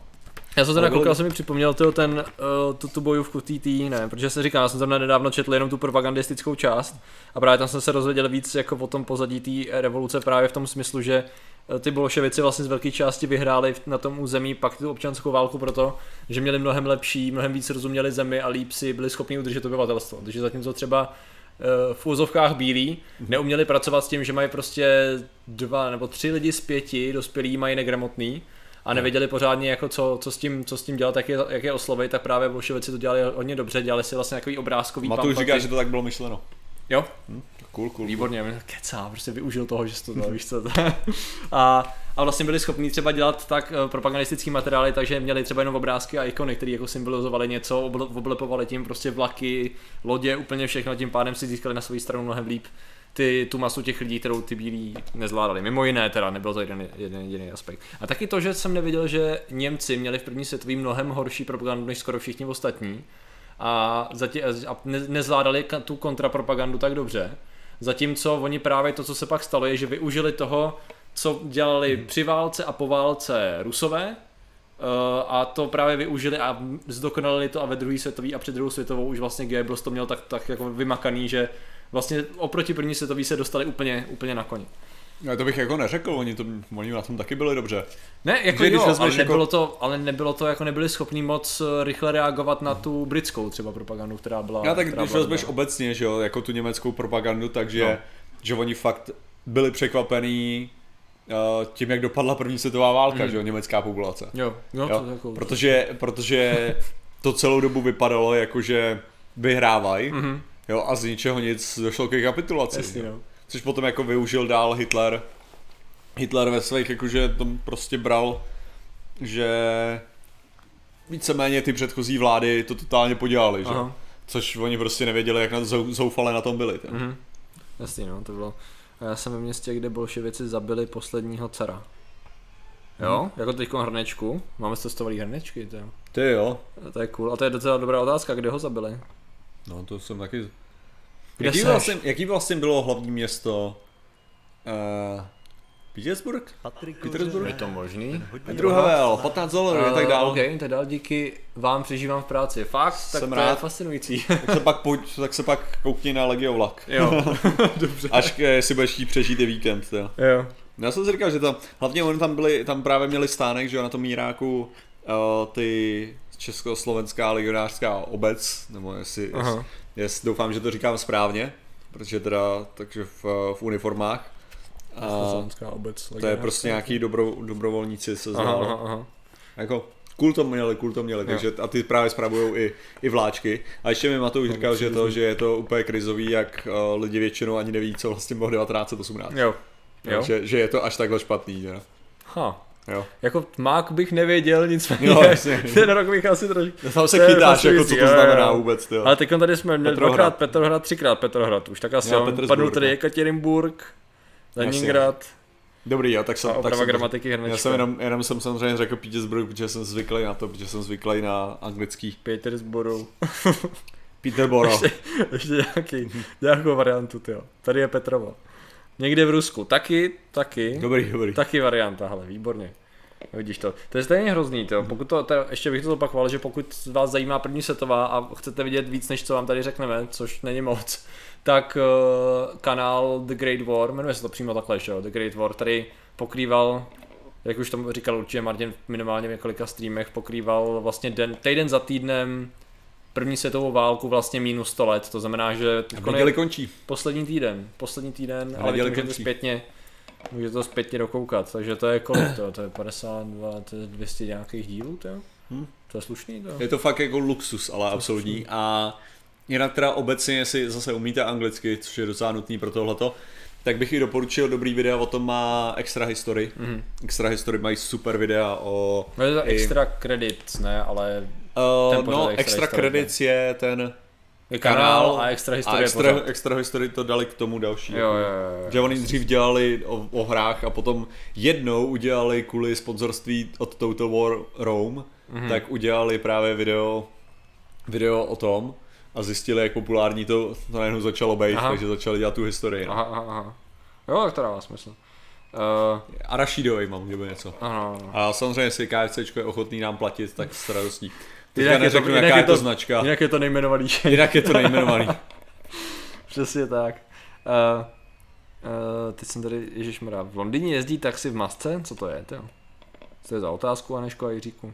já jsem teda koukal, jsem mi připomněl tyho, ten, uh, tu, tu bojovku TT, ne, protože se říká, já jsem tam nedávno četl jenom tu propagandistickou část a právě tam jsem se rozvěděl víc jako o tom pozadí té revoluce právě v tom smyslu, že Eh, ty bolševici vlastně z velké části vyhráli na tom území pak tu občanskou válku proto, že měli mnohem lepší, mnohem víc rozuměli zemi a líp si byli schopni udržet obyvatelstvo. Takže zatímco třeba eh, v úzovkách bílí neuměli pracovat s tím, že mají prostě dva nebo tři lidi z pěti dospělí mají negramotný a nevěděli pořádně, jako co, co, s tím, co s tím dělat, jak je, jak je oslovit, tak právě bolševici to dělali hodně dobře, dělali si vlastně takový obrázkový Matuš říká, že to tak bylo myšleno. Jo? Hm? Cool, cool. Výborně, cool. kecá, prostě využil toho, že to [LAUGHS] víš co. [LAUGHS] a, a vlastně byli schopni třeba dělat tak uh, propagandistický materiály, takže měli třeba jenom obrázky a ikony, které jako symbolizovaly něco, oblepovali tím prostě vlaky, lodě, úplně všechno, tím pádem si získali na svou stranu mnohem líp ty, tu masu těch lidí, kterou ty bílí nezvládali. Mimo jiné teda, nebyl to jeden, jeden jediný aspekt. A taky to, že jsem neviděl, že Němci měli v první světový mnohem horší propagandu než skoro všichni ostatní a, zatím, a ne, nezvládali tu kontrapropagandu tak dobře, Zatímco oni právě to, co se pak stalo, je, že využili toho, co dělali hmm. při válce a po válce Rusové, Uh, a to právě využili a zdokonalili to a ve druhé světové a před druhou světovou už vlastně Goebbels to měl tak, tak jako vymakaný, že vlastně oproti první světový se dostali úplně, úplně na koni. No, to bych jako neřekl, oni, to, oni na tom taky byli dobře. Ne, jako když jo, ale jako- nebylo, to, ale nebylo to, jako nebyli schopní moc eh, rychle reagovat na tu britskou třeba propagandu, která byla Já tak když vezmeš obecně, že jo, jako tu německou propagandu, takže No. že oni fakt byli překvapení uh, tím, jak dopadla první světová válka, Mm. že jo, německá populace. Jo, jo, Jo, to jako... Protože, protože to celou dobu vypadalo jako, že vyhrávají, Mhm, jo, a z ničeho nic došlo ke kapitulaci. jasný, jo. no. Což potom jako využil dál Hitler. Hitler ve svých jakože to prostě bral, že víceméně ty předchozí vlády to totálně podělali, že? Aha. Což oni prostě nevěděli, jak na zou- zoufale na tom byli. Mm. Mhm. Jasný, no, to bylo. A já jsem ve městě, kde bolševici zabili posledního cara. Jo, Mhm. jako teď hrnečku. Máme cestovali hrnečky, to, jo. Ty jo. to je cool. A to je docela dobrá otázka, kde ho zabili? No to jsem taky... Kde jaký, vlastně, jaký vlastně bylo hlavní město? Uh, Petersburg? Petersburg? Je to možný? Petru Havel, 15 dolarů a tak Eh, dál. OK, tak dál díky vám přežívám v práci. Fakt, tak Jsem to je rád. fascinující. [LAUGHS] Tak se pak, pojď, tak se pak koukni na Legio Vlak. jo, [LAUGHS] dobře. Až eh, si budeš chtít přežít i víkend. Jo. Jo. No, Já jsem si říkal, že tam, hlavně oni tam byli, tam právě měli stánek, že jo, na tom Míráku uh, ty československá legionářská obec, nebo jestli, Aha. jest, doufám, že to říkám správně, protože teda, takže v, v uniformách. A obec. to je prostě nějaký dobro, dobrovolníci se Aha, aha, aha. Jako, kul to měli, kul to měli, takže a ty právě spravují i, i vláčky. A ještě mi Matouš říkal, že to, že je to úplně krizový, jak uh, lidi většinou ani neví, co vlastně bylo 1918. Jo. Jo. Jo. Že, že, je to až takhle špatný, že? Ha. Jo. Jako mák bych nevěděl, nicméně Jo, jasně. [LAUGHS] ten rok bych asi trošku... Tam se chytáš, jako co to jo, znamená jo. vůbec, jo. Ale teď tady jsme měli Petrohrad. dvakrát Petrohrad, třikrát Petrohrad už, tak asi Jo, jo, Petersburg, padnul tady no. Ekaterinburg, Leningrad Dobrý, jo, tak jsem, a tak jsem, gramatiky já hrnečka. jsem jenom, jenom jsem samozřejmě řekl Petersburg, protože jsem zvyklý na to, protože jsem zvyklý na anglický Petersburu. Peterborough. [LAUGHS] Ještě nějaký, nějakou variantu, jo. Tady je Petrovo. Někde v Rusku. Taky, taky. Dobrý, dobrý. Taky varianta, hele, výborně. Vidíš to. To je stejně hrozný, to. Pokud to, teda, ještě bych to zopakoval, že pokud vás zajímá první světová a chcete vidět víc, než co vám tady řekneme, což není moc, tak uh, kanál The Great War, jmenuje se to přímo takhle, že jo, The Great War, tady pokrýval, jak už tam říkal určitě Martin minimálně v několika streamech, pokrýval vlastně den, týden za týdnem první světovou válku vlastně minus 100 let, to znamená, že konec- končí. poslední týden, poslední týden, ale vy to můžete končí. zpětně, můžete to zpětně dokoukat, takže to je kolik to, to je 52, to je 200 nějakých dílů, to, Hm. to je slušný to. Je to fakt jako luxus, ale absolutní. A jinak teda obecně, jestli zase umíte anglicky, což je docela nutný pro tohleto, tak bych i doporučil dobrý videa, o tom má Extra History. Mhm. Extra History mají super videa o... No je to i- extra credits, ne, ale Uh, no, Extra Credits je ten je kanál, kanál a extra a historie extra, pořad. extra History to dali k tomu další. Jo, jako. jo, jo, jo. Že oni dřív dělali o, o hrách a potom jednou udělali kvůli sponzorství od Total War Rome, Mhm. tak udělali právě video, video o tom a zjistili, jak populární to, to najednou začalo být, Aha. takže začali dělat tu historii. No. Aha, aha, aha. Jo, tak to dává smysl. Uh, A Rashidovej mám, nebo něco. ano, ano. A samozřejmě, jestli KFC je ochotný nám platit, tak s radostí. Jinak je to- jinak jaká je je to značka. Jinak je to nejmenovanější. [LAUGHS] Jinak je to nejmenovaný. [LAUGHS] Přesně tak. Uh, uh, teď jsem tady, ježišmarja, v Londýně jezdí taxi v masce? Co to je, to? Co to je za otázku, Aneško a Jiříku?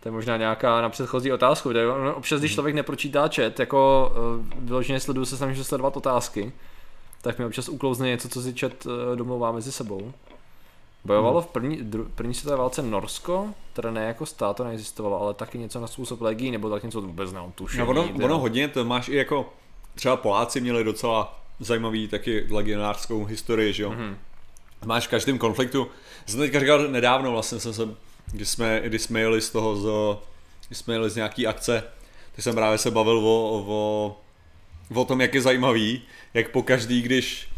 To je možná nějaká na předchozí otázku. Ono občas, když člověk nepročítá chat, jako uh, vyloženě sleduju se snažím sledovat otázky, tak mi občas uklouzne něco, co si chat uh, domlouvá mezi sebou. Bojovalo v první, dru, první světové válce Norsko, teda ne jako stát to neexistovalo, ale taky něco na způsob legí, nebo tak něco vůbec nemám tušení. No ono, ono hodně, to máš i jako, třeba Poláci měli docela zajímavý taky legionářskou historii, že jo. Mhm. Máš v každém konfliktu, jsem teďka říkal nedávno vlastně jsem se, když jsme, když jsme jeli z toho, z, když jsme jeli z nějaký akce, tak jsem právě se bavil o, o, o tom, jak je zajímavý, jak po každý, když,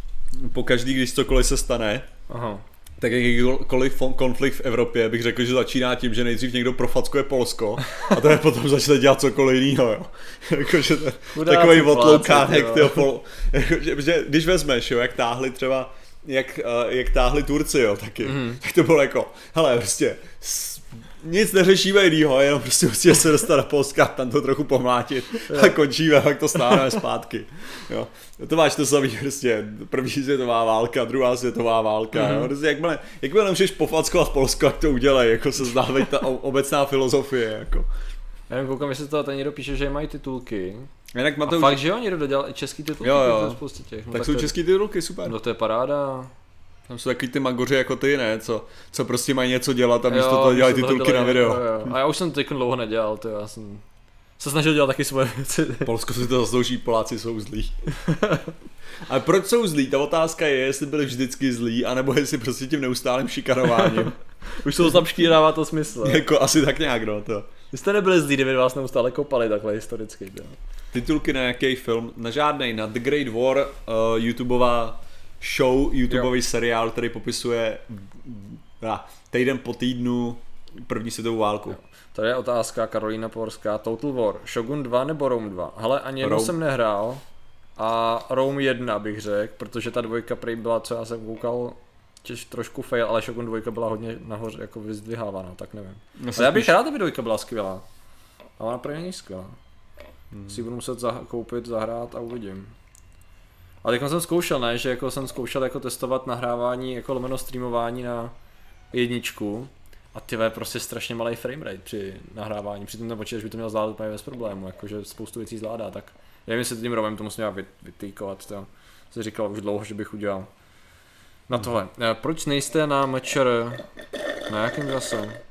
po každý, když cokoliv se stane, Aha. Tak jakýkoliv konflikt v Evropě bych řekl, že začíná tím, že nejdřív někdo profackuje Polsko a to je [LAUGHS] potom začne dělat cokoliv jiného, jo. [LAUGHS] Jakože takový otloukánek, jo. pol, [LAUGHS] jakože, že, když vezmeš, jo, jak táhli třeba, jak, uh, jak táhli Turci, jo, taky, Mhm. tak to bylo jako, hele, prostě, s- nic neřešíme jinýho, jenom prostě musíme se dostat do Polska, tam to trochu pomlátit a končíme, pak to stáhneme zpátky. Jo. To máš to samý, prostě první světová válka, druhá světová válka, mm-hmm. jo. Prostě jakmile, jakmile nemůžeš pofackovat Polsko, jak to udělej, jako se zdá ta obecná filozofie, jako. Já nevím, koukám, jestli to tady někdo píše, že mají titulky. Jinak A Mateuš, fakt, že jo, někdo dodělal český titulky, Jo, jo. to spoustě těch. No, tak jsou to je- český titulky, super. No to je paráda. Tam jsou takový ty magoři jako ty, ne, co, co prostě mají něco dělat a místo toho dělají titulky na video. jo, jo. A já už jsem to teď dlouho nedělal, to já jsem se snažil dělat taky svoje věci. [LAUGHS] Polsko si to zaslouží, Poláci jsou zlí. [LAUGHS] Ale proč jsou zlí? Ta otázka je, jestli byli vždycky zlí, anebo jestli prostě tím neustálým šikanováním. [LAUGHS] Už jsou zapšký, dává to smysl. jako asi tak nějak, no to. Vy jste nebyli zlí, kdyby vás neustále kopali takhle historicky. Jo. Titulky na jaký film? Na žádnej, na The Great War, uh, YouTubeová show, YouTubeový seriál, který popisuje týden po týdnu první světovou válku. Tady je otázka Karolína Porská, Total War, Shogun 2 nebo Rome 2? Hele, ani jednou Rome. jsem nehrál a Rome 1 bych řekl, protože ta dvojka prej byla, co já jsem koukal, těž trošku fail, ale Shogun 2 byla hodně nahoře jako vyzdvihávána, tak nevím. Já Ale já bych rád, aby dvojka byla skvělá. A ona prej není skvělá. Hmm. Si budu muset za- koupit, zahrát a uvidím. Ale teď jsem zkoušel, ne, že jako jsem zkoušel jako testovat nahrávání, jako lomeno streamování na jedničku a ty vole, prostě strašně malý framerate při nahrávání, přitom ten počítač by to měl zvládat úplně bez problému, jakože spoustu věcí zvládá, tak nevím, jestli tím rovem to musím vyt- vytýkovat, to jsem říkal už dlouho, že bych udělal. Na tohle, Eh, proč nejste na MČR? Na jakém čase?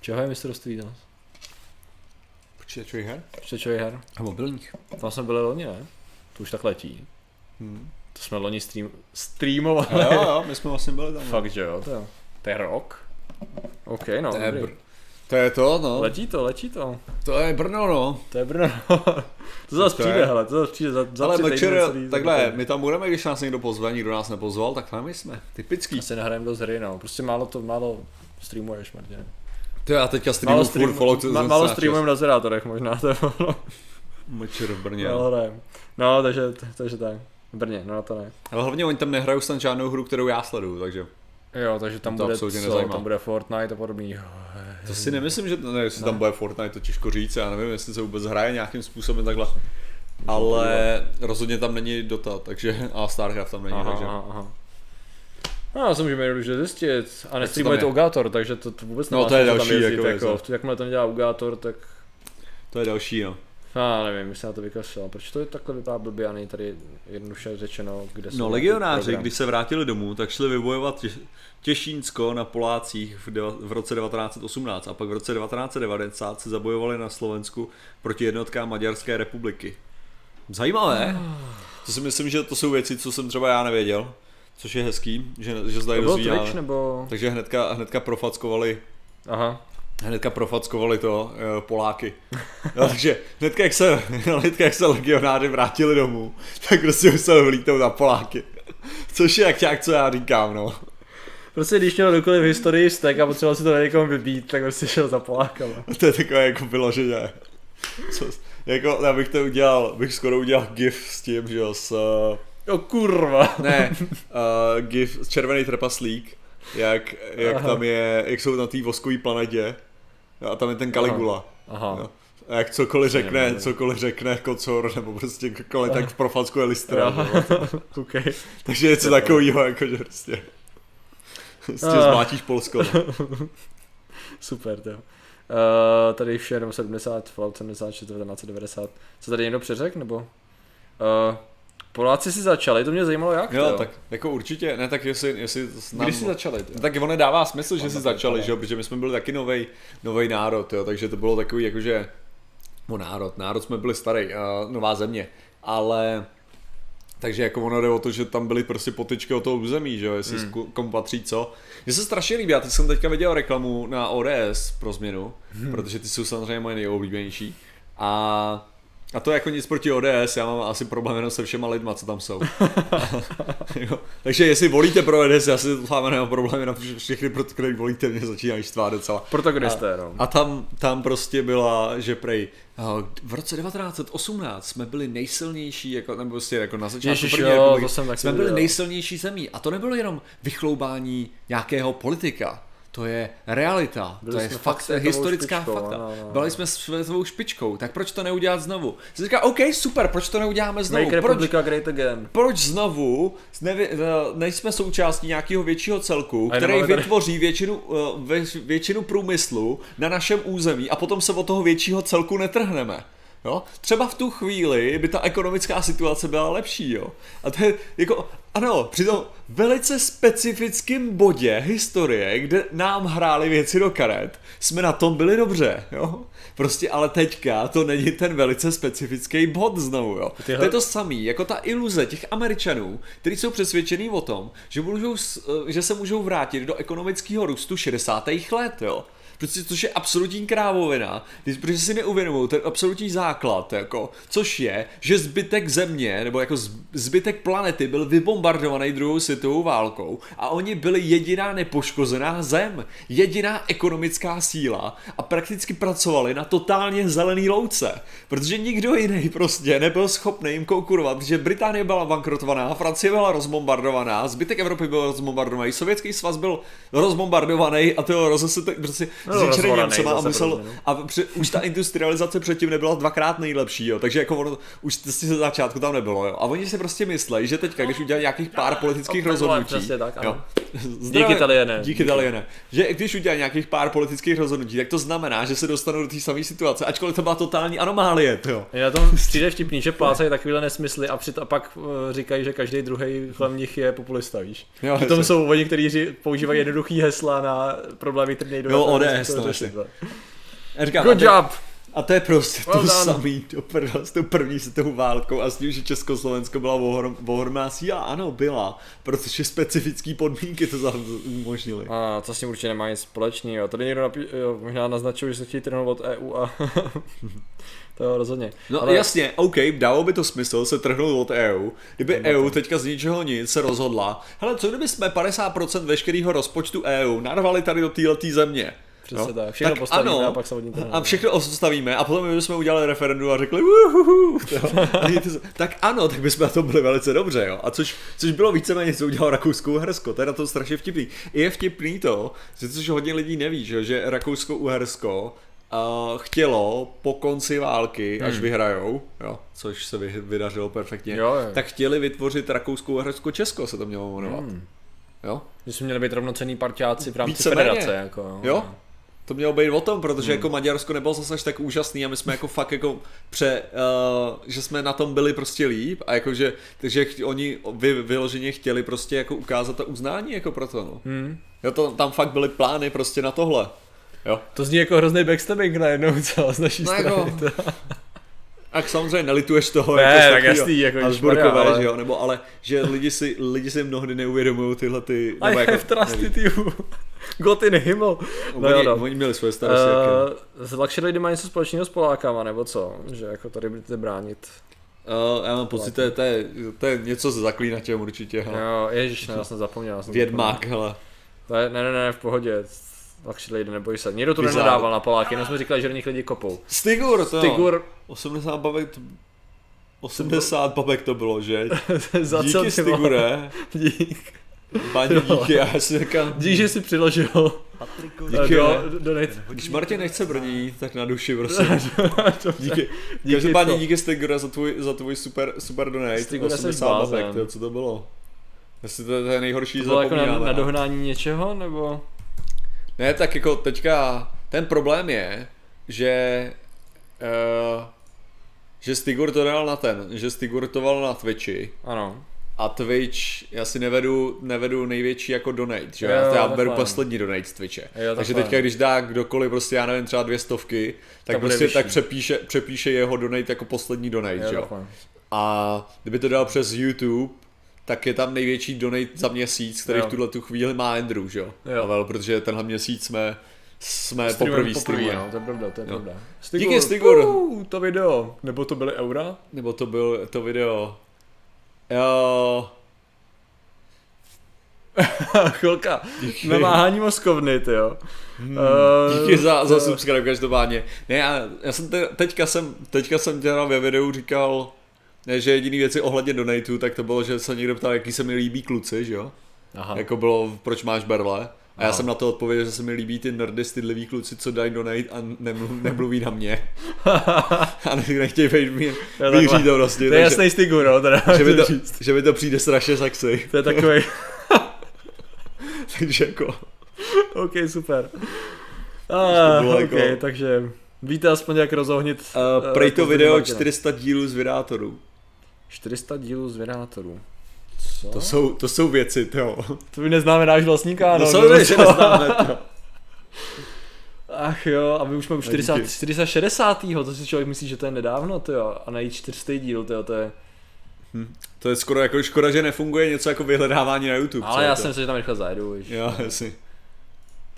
Čeho je mistrovství dnes? Počítačových her? Počítačových her? A mobilních. Tam jsme byli loni, ne? To už tak letí. Hmm. To jsme loni stream, streamovali. Jo, jo, my jsme vlastně byli tam. Fakt, že jo, to, je- to je rok. OK, no, To je, br- to je to, no. Letí to, letí to. To je Brno, no. To je Brno. [LAUGHS] to zase To přijde, je- hele, to zase přijde za, za Ale večer, takhle, my tam budeme, když nás někdo pozve, nikdo nás nepozval, tak tam my jsme. Typický. Asi nehrajeme dost hry, no. Prostě málo to, málo streamuješ, Martin. To já teďka streamuju furt stream, Fallout ma, málo streamujeme na zerátorech možná, [LAUGHS] to je ono. Mečer v Brně. Málo hrajem. No, takže, takže tak. V Brně, no na to ne. Ale hlavně oni tam nehrajou snad žádnou hru, kterou já sleduju, takže Jo, takže tam To bude absolutně co, nezajímá. tam bude Fortnite a podobný. Jo, to si nemyslím, že ne, jestli Ne. tam bude Fortnite, to těžko říct, já nevím, jestli se vůbec hraje nějakým způsobem takhle. Ale rozhodně tam není Dota, takže a Starcraft tam není, Aha, takže. aha, aha. No, to můžeme jednoduše zjistit. A nestreamuje to? Ugátor, takže to, to vůbec No, nemá to je další, tam jezdit, jako jako, věc, jakmile to nedělá Ugátor, tak To je další, no. Já nevím, jestli na to vykašlal. Proč to je takhle vypadá blbě a není tady jednoduše řečeno, kde jsou No legionáři, když se vrátili domů, tak šli vybojovat Tě- Těšínsko na Polácích v, deva- v roce 1918 a pak v roce 1990 se zabojovali na Slovensku proti jednotkám Maďarské republiky. Zajímavé. To si myslím, že to jsou věci, co jsem třeba já nevěděl, což je hezký, že, že dozvídáme. Twitch nebo... Takže hnedka, hnedka profackovali Aha. Hnedka profackovali to uh, Poláky. No, takže hnedka jak, se, [LAUGHS] hnedka jak se legionáři vrátili domů, tak prostě museli vlítnout na Poláky. Což je jak nějak, co já říkám, no. Prostě když měl dokoliv v historii stek a potřeboval si to někomu vybít, tak prostě šel za Polákama. To je takové jako vyloženě. Co, jako, já bych to udělal, bych skoro udělal gif s tím, že jo, s, uh, Jo kurva. ne, uh, gif červený trpaslík, jak, jak Aha. tam je, jak jsou na té voskové planetě a tam je ten Caligula. Aha. Jo. A jak cokoliv řekne, nevím. cokoliv řekne kocor, nebo prostě cokoliv, tak profackuje listra. Aha. jo. [LAUGHS] okay. Takže něco takového, jako že prostě... Prostě Ah. zmátíš Polsko. no. [LAUGHS] Super, to. Uh, tady vše jenom 70, Fallout 76, 1990. Co tady někdo přeřek, nebo? Uh, Poláci si začali, to mě zajímalo jak, Jo, to? tak jako určitě, ne tak jestli, jestli nám, Kdy si začali, to? No, tak ono nedává smysl, že On si začali, že jo, protože my jsme byli taky novej, novej národ, jo, takže to bylo takový jakože, no národ, národ jsme byli starý, uh, nová země, ale takže jako ono jde o to, že tam byly prostě potyčky o toho území, že jo, jestli hmm. komu patří co. Mně se strašně líbí, já teď jsem teďka viděl reklamu na ODS pro změnu, hmm. protože ty jsou samozřejmě moje nejoblíbenější. A a to jako nic proti ODS, já mám asi problém jenom se všema lidma, co tam jsou. [LAUGHS] jo. Takže jestli volíte pro ODS, já si sám nemám problém, jenom vš- všechny, pro které volíte, mě začínají štvát docela. Protagonisté, no. A tam, tam prostě byla, že prej, eh, v roce 1918 jsme byli nejsilnější, jako, nebo prostě jako na začátku Ježiš, první jo, republiky, to jsme byli nejsilnější zemí. A to nebylo jenom vychloubání nějakého politika. To je realita, Byli to je fakt historická špičkou, fakta. ano, ano. Byli jsme světovou špičkou, tak proč to neudělat znovu? Jsi říká, OK, super, proč to neuděláme znovu? Make Proč, great again. proč znovu eh, nejsme součástí nějakého většího celku, A který vytvoří většinu, eh, vě- většinu průmyslu na našem území a potom se od toho většího celku netrhneme. Jo? Třeba v tu chvíli by ta ekonomická situace byla lepší, jo. A to je jako, ano, při tom velice specifickém bodě historie, kde nám hrály věci do karet, jsme na tom byli dobře, jo. Prostě ale teďka to není ten velice specifický bod znovu, jo. Tyhle- To je to samý, jako ta iluze těch Američanů, kteří jsou přesvědčení o tom, že, můžou, že se můžou vrátit do ekonomického růstu 60. let, jo. Prostě což je absolutní krávovina, protože si neuvědomují ten absolutní základ, jako, což je, že zbytek země, nebo jako zbytek planety byl vybombardovaný druhou světovou válkou a oni byli jediná nepoškozená zem, jediná ekonomická síla a prakticky pracovali na totálně zelený louce, protože nikdo jiný prostě nebyl schopný jim konkurovat, protože Británie byla bankrotovaná, Francie byla rozbombardovaná, zbytek Evropy byl rozbombardovaný, Sovětský svaz byl rozbombardovaný a to to prostě No, zničený rozvoranej Němcema a musel, no. a při, už ta industrializace předtím nebyla dvakrát nejlepší, jo, takže jako ono, už to si ze začátku tam nebylo, jo. A oni si prostě myslí, že teďka, když udělají nějakých pár politických rozhodnutí, tak, jo. [LAUGHS] Zdravé- Italiene. Díky Italiene. Že když udělají nějakých pár politických rozhodnutí, tak to znamená, že se dostanou do té samé situace, ačkoliv to byla totální anomálie, to jo. Na tom přijde vtipný, že plácají takovýhle nesmysly a, přit, a pak uh, říkají, že každý druhý chlemnich je populista, víš. Jo, Přitom jsou oni, kteří používají jednoduchý hesla na problémy, které nejdou. Jo, to, ODS, to no, vole. Já říkám, Good a to- job! A to je prostě Well to done. samý do prdele s tou první světovou válkou a s tím, že Československo byla ohrom, ohromná síla. Ano, byla, protože specifické podmínky to za- umožnily. A to s tím určitě nemá nic společného. Tady někdo napí- jo, možná naznačuje, že se chtějí trhnout od EU a [LAUGHS] to jo, rozhodně. No Ale- jasně, OK, dalo by to smysl se trhnout od EU. Kdyby EU teďka z ničeho nic se rozhodla, hele, co kdyby jsme 50% veškerého rozpočtu EU narvali tady do této země? Přesně Jo? tak. Všechno postavíme a pak se od ní trhneme. a všechno ostavíme a potom bychom udělali referendum a řekli uhuhu, [LAUGHS] to, a to- tak ano, tak bychom na tom byli velice dobře, jo. A což, což bylo víceméně, co udělal Rakousko-Uhersko, to je na to strašně vtipný. I je vtipný to, že což hodně lidí neví, že, že Rakousko-Uhersko uh, chtělo po konci války, až Hmm. vyhrajou, jo, což se vy, vydařilo perfektně, Jo, jo. tak chtěli vytvořit Rakousko-Uhersko-Česko, se to mělo jmenovat. Hmm. Jo? Že jsme měli být rovnocený parťáci v rámci Víceméně. federace. Jako, Jo? To mělo být o tom, protože Hmm. jako Maďarsko nebylo zase až tak úžasný a my jsme jako fakt jako pře, uh, že jsme na tom byli prostě líp a jakože, takže oni vy, vyloženě chtěli prostě jako ukázat to uznání jako pro to, no. Hmm. Jo, to, tam fakt byly plány prostě na tohle. Jo. To zní jako hrozný backstabbing najednou, co z naší No strany. jako- A samozřejmě nelituješ toho Ne, jako tak takovýho jasný, jako Habsburkové, ale- že jo, nebo ale, že lidi si, lidi si mnohdy neuvědomují tyhle ty, I nebo have trusted you. God in Himmel. No jo, oni, no. oni měli svoje starosti. Uh, Uh, z Luxury má něco společného s Polákama, nebo co? Že jako tady budete bránit. uh, já mám pocit, to je, to je, to je něco se zaklínačem určitě, hele. Jo, ježiš, ne, já jsem zapomněl. Jsem Vědmák, hele. zapomněl. Ne, ne, ne, ne, v pohodě. Luxury Lady, neboj se. Někdo to Bizár. nenadával na Poláky, jenom jsme říkali, že do nich lidi kopou. Stigur, to Tigur, 80 babek to... 80 babek to bylo, že? [LAUGHS] za Díky? Stigure, [LAUGHS] Dík. Páni Jo. díky, já si říkám, Dík, že jsi přiložil Díky, do, ne. do, do když Martin nechce brní, tak na duši, [LAUGHS] prosím. Díky. Díky Každopádně co? díky Stigure za tvůj, za tvůj super, super donate, Stigure, jsi 80 blázen. babek, to, co to bylo? Jestli to, to je nejhorší To bylo jako na, na dohnání něčeho, nebo? Ne, tak jako teďka ten problém je, že uh, že Stigur to dal na ten, že Stigur to dal na Twitchi Ano. A Twitch, já si nevedu, nevedu největší jako donate, že jo, já, já beru poslední donate z Twitche. Jo, Takže takhle. teďka, když dá kdokoliv prostě, já nevím, třeba dvě stovky, tak bude prostě vyšší. tak přepíše, přepíše jeho donate jako poslední donate, Jo, že jo. A kdyby to dal přes YouTube, tak je tam největší donate za měsíc, který Jo. v tuhle tu chvíli má Andrew, že jo. Jo. Pavel, protože tenhle měsíc jsme, jsme poprvé streamovali. no, to je pravda, to je pravda. Díky, Stigur. Uh, to video. Nebo to byly eura? Nebo to byl to video. Jo, [LAUGHS] Chvilka. díky. Namáhání mozkovny, ty jo. Hmm, Eh, díky za, za subscribe každopádně. Ne, já, já jsem te, teďka jsem, teďka jsem tě ve videu říkal, ne, že jediný věci ohledně donatů, tak to bylo, že se někdo ptal, jaký se mi líbí kluci, že jo? Aha. Jako bylo, proč máš berle. A já Aha. jsem na to odpověděl, že se mi líbí ty nerdy, stydliví kluci, co dají donate a nemluví, [LAUGHS] nemluví na mě. [LAUGHS] a ne- nechtějí být mě, vyříct to prostě. To je jasný stygu, no, teda. že mi, to, říct. že mi to přijde strašně sexy. to je takový, [LAUGHS] Takže jako, ok, super. to Ah, bylo ok, jako- takže víte aspoň jak rozohnit. uh, eh, prej to video Martina. 400 dílů z vydátorů. 400 dílů z Vydátorů. Co? To jsou, to jsou věci, jo. To by neznáme náš vlastníka, No, no. samozřejmě, že neznáme to. Ach jo, a my už u 40, díky. 460. To si člověk myslí, že to je nedávno, to jo. A najít 400 díl, to jo, to je. To je skoro jako škoda, že nefunguje něco jako vyhledávání na YouTube. Ale já to? jsem si, že tam rychle zajedu, víš. Jo, jasně.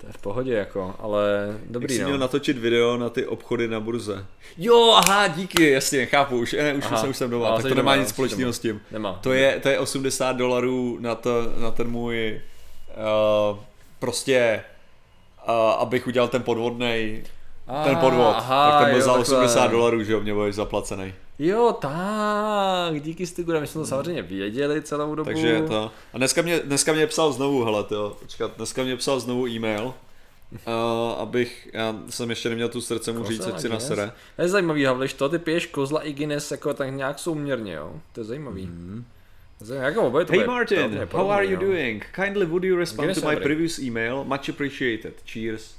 To je v pohodě jako, ale Jak dobrý jsi no. měl natočit video na ty obchody na burze. Jo, aha, díky, jasně, chápu, už, ne, už, Aha. jsem, už jsem doma, tak to nemá doma, nic společného s tím. Nemá. To je, to je 80 dolarů na, to, na ten můj, uh, prostě, uh, abych udělal ten podvodnej, ten podvod, aha, tak ten byl jo, za takhle. 80 dolarů, že jo, mě byl zaplacený. Jo, tak, díky Stigura, my jsme to samozřejmě věděli celou dobu. Takže to. A dneska mě, dneska mě psal znovu, hele, to, počkat, dneska mě psal znovu e-mail, uh, [LAUGHS] abych, já jsem ještě neměl tu srdce mu říct, ať si nasere. To je zajímavý, Havliš, to ty piješ kozla i Guinness jako tak nějak souměrně, jo? To je zajímavý. Mhm. Mm. Jako to Hey Martin, how are you jo. doing? Kindly would you respond Guinness to my previous email? Much appreciated. Cheers.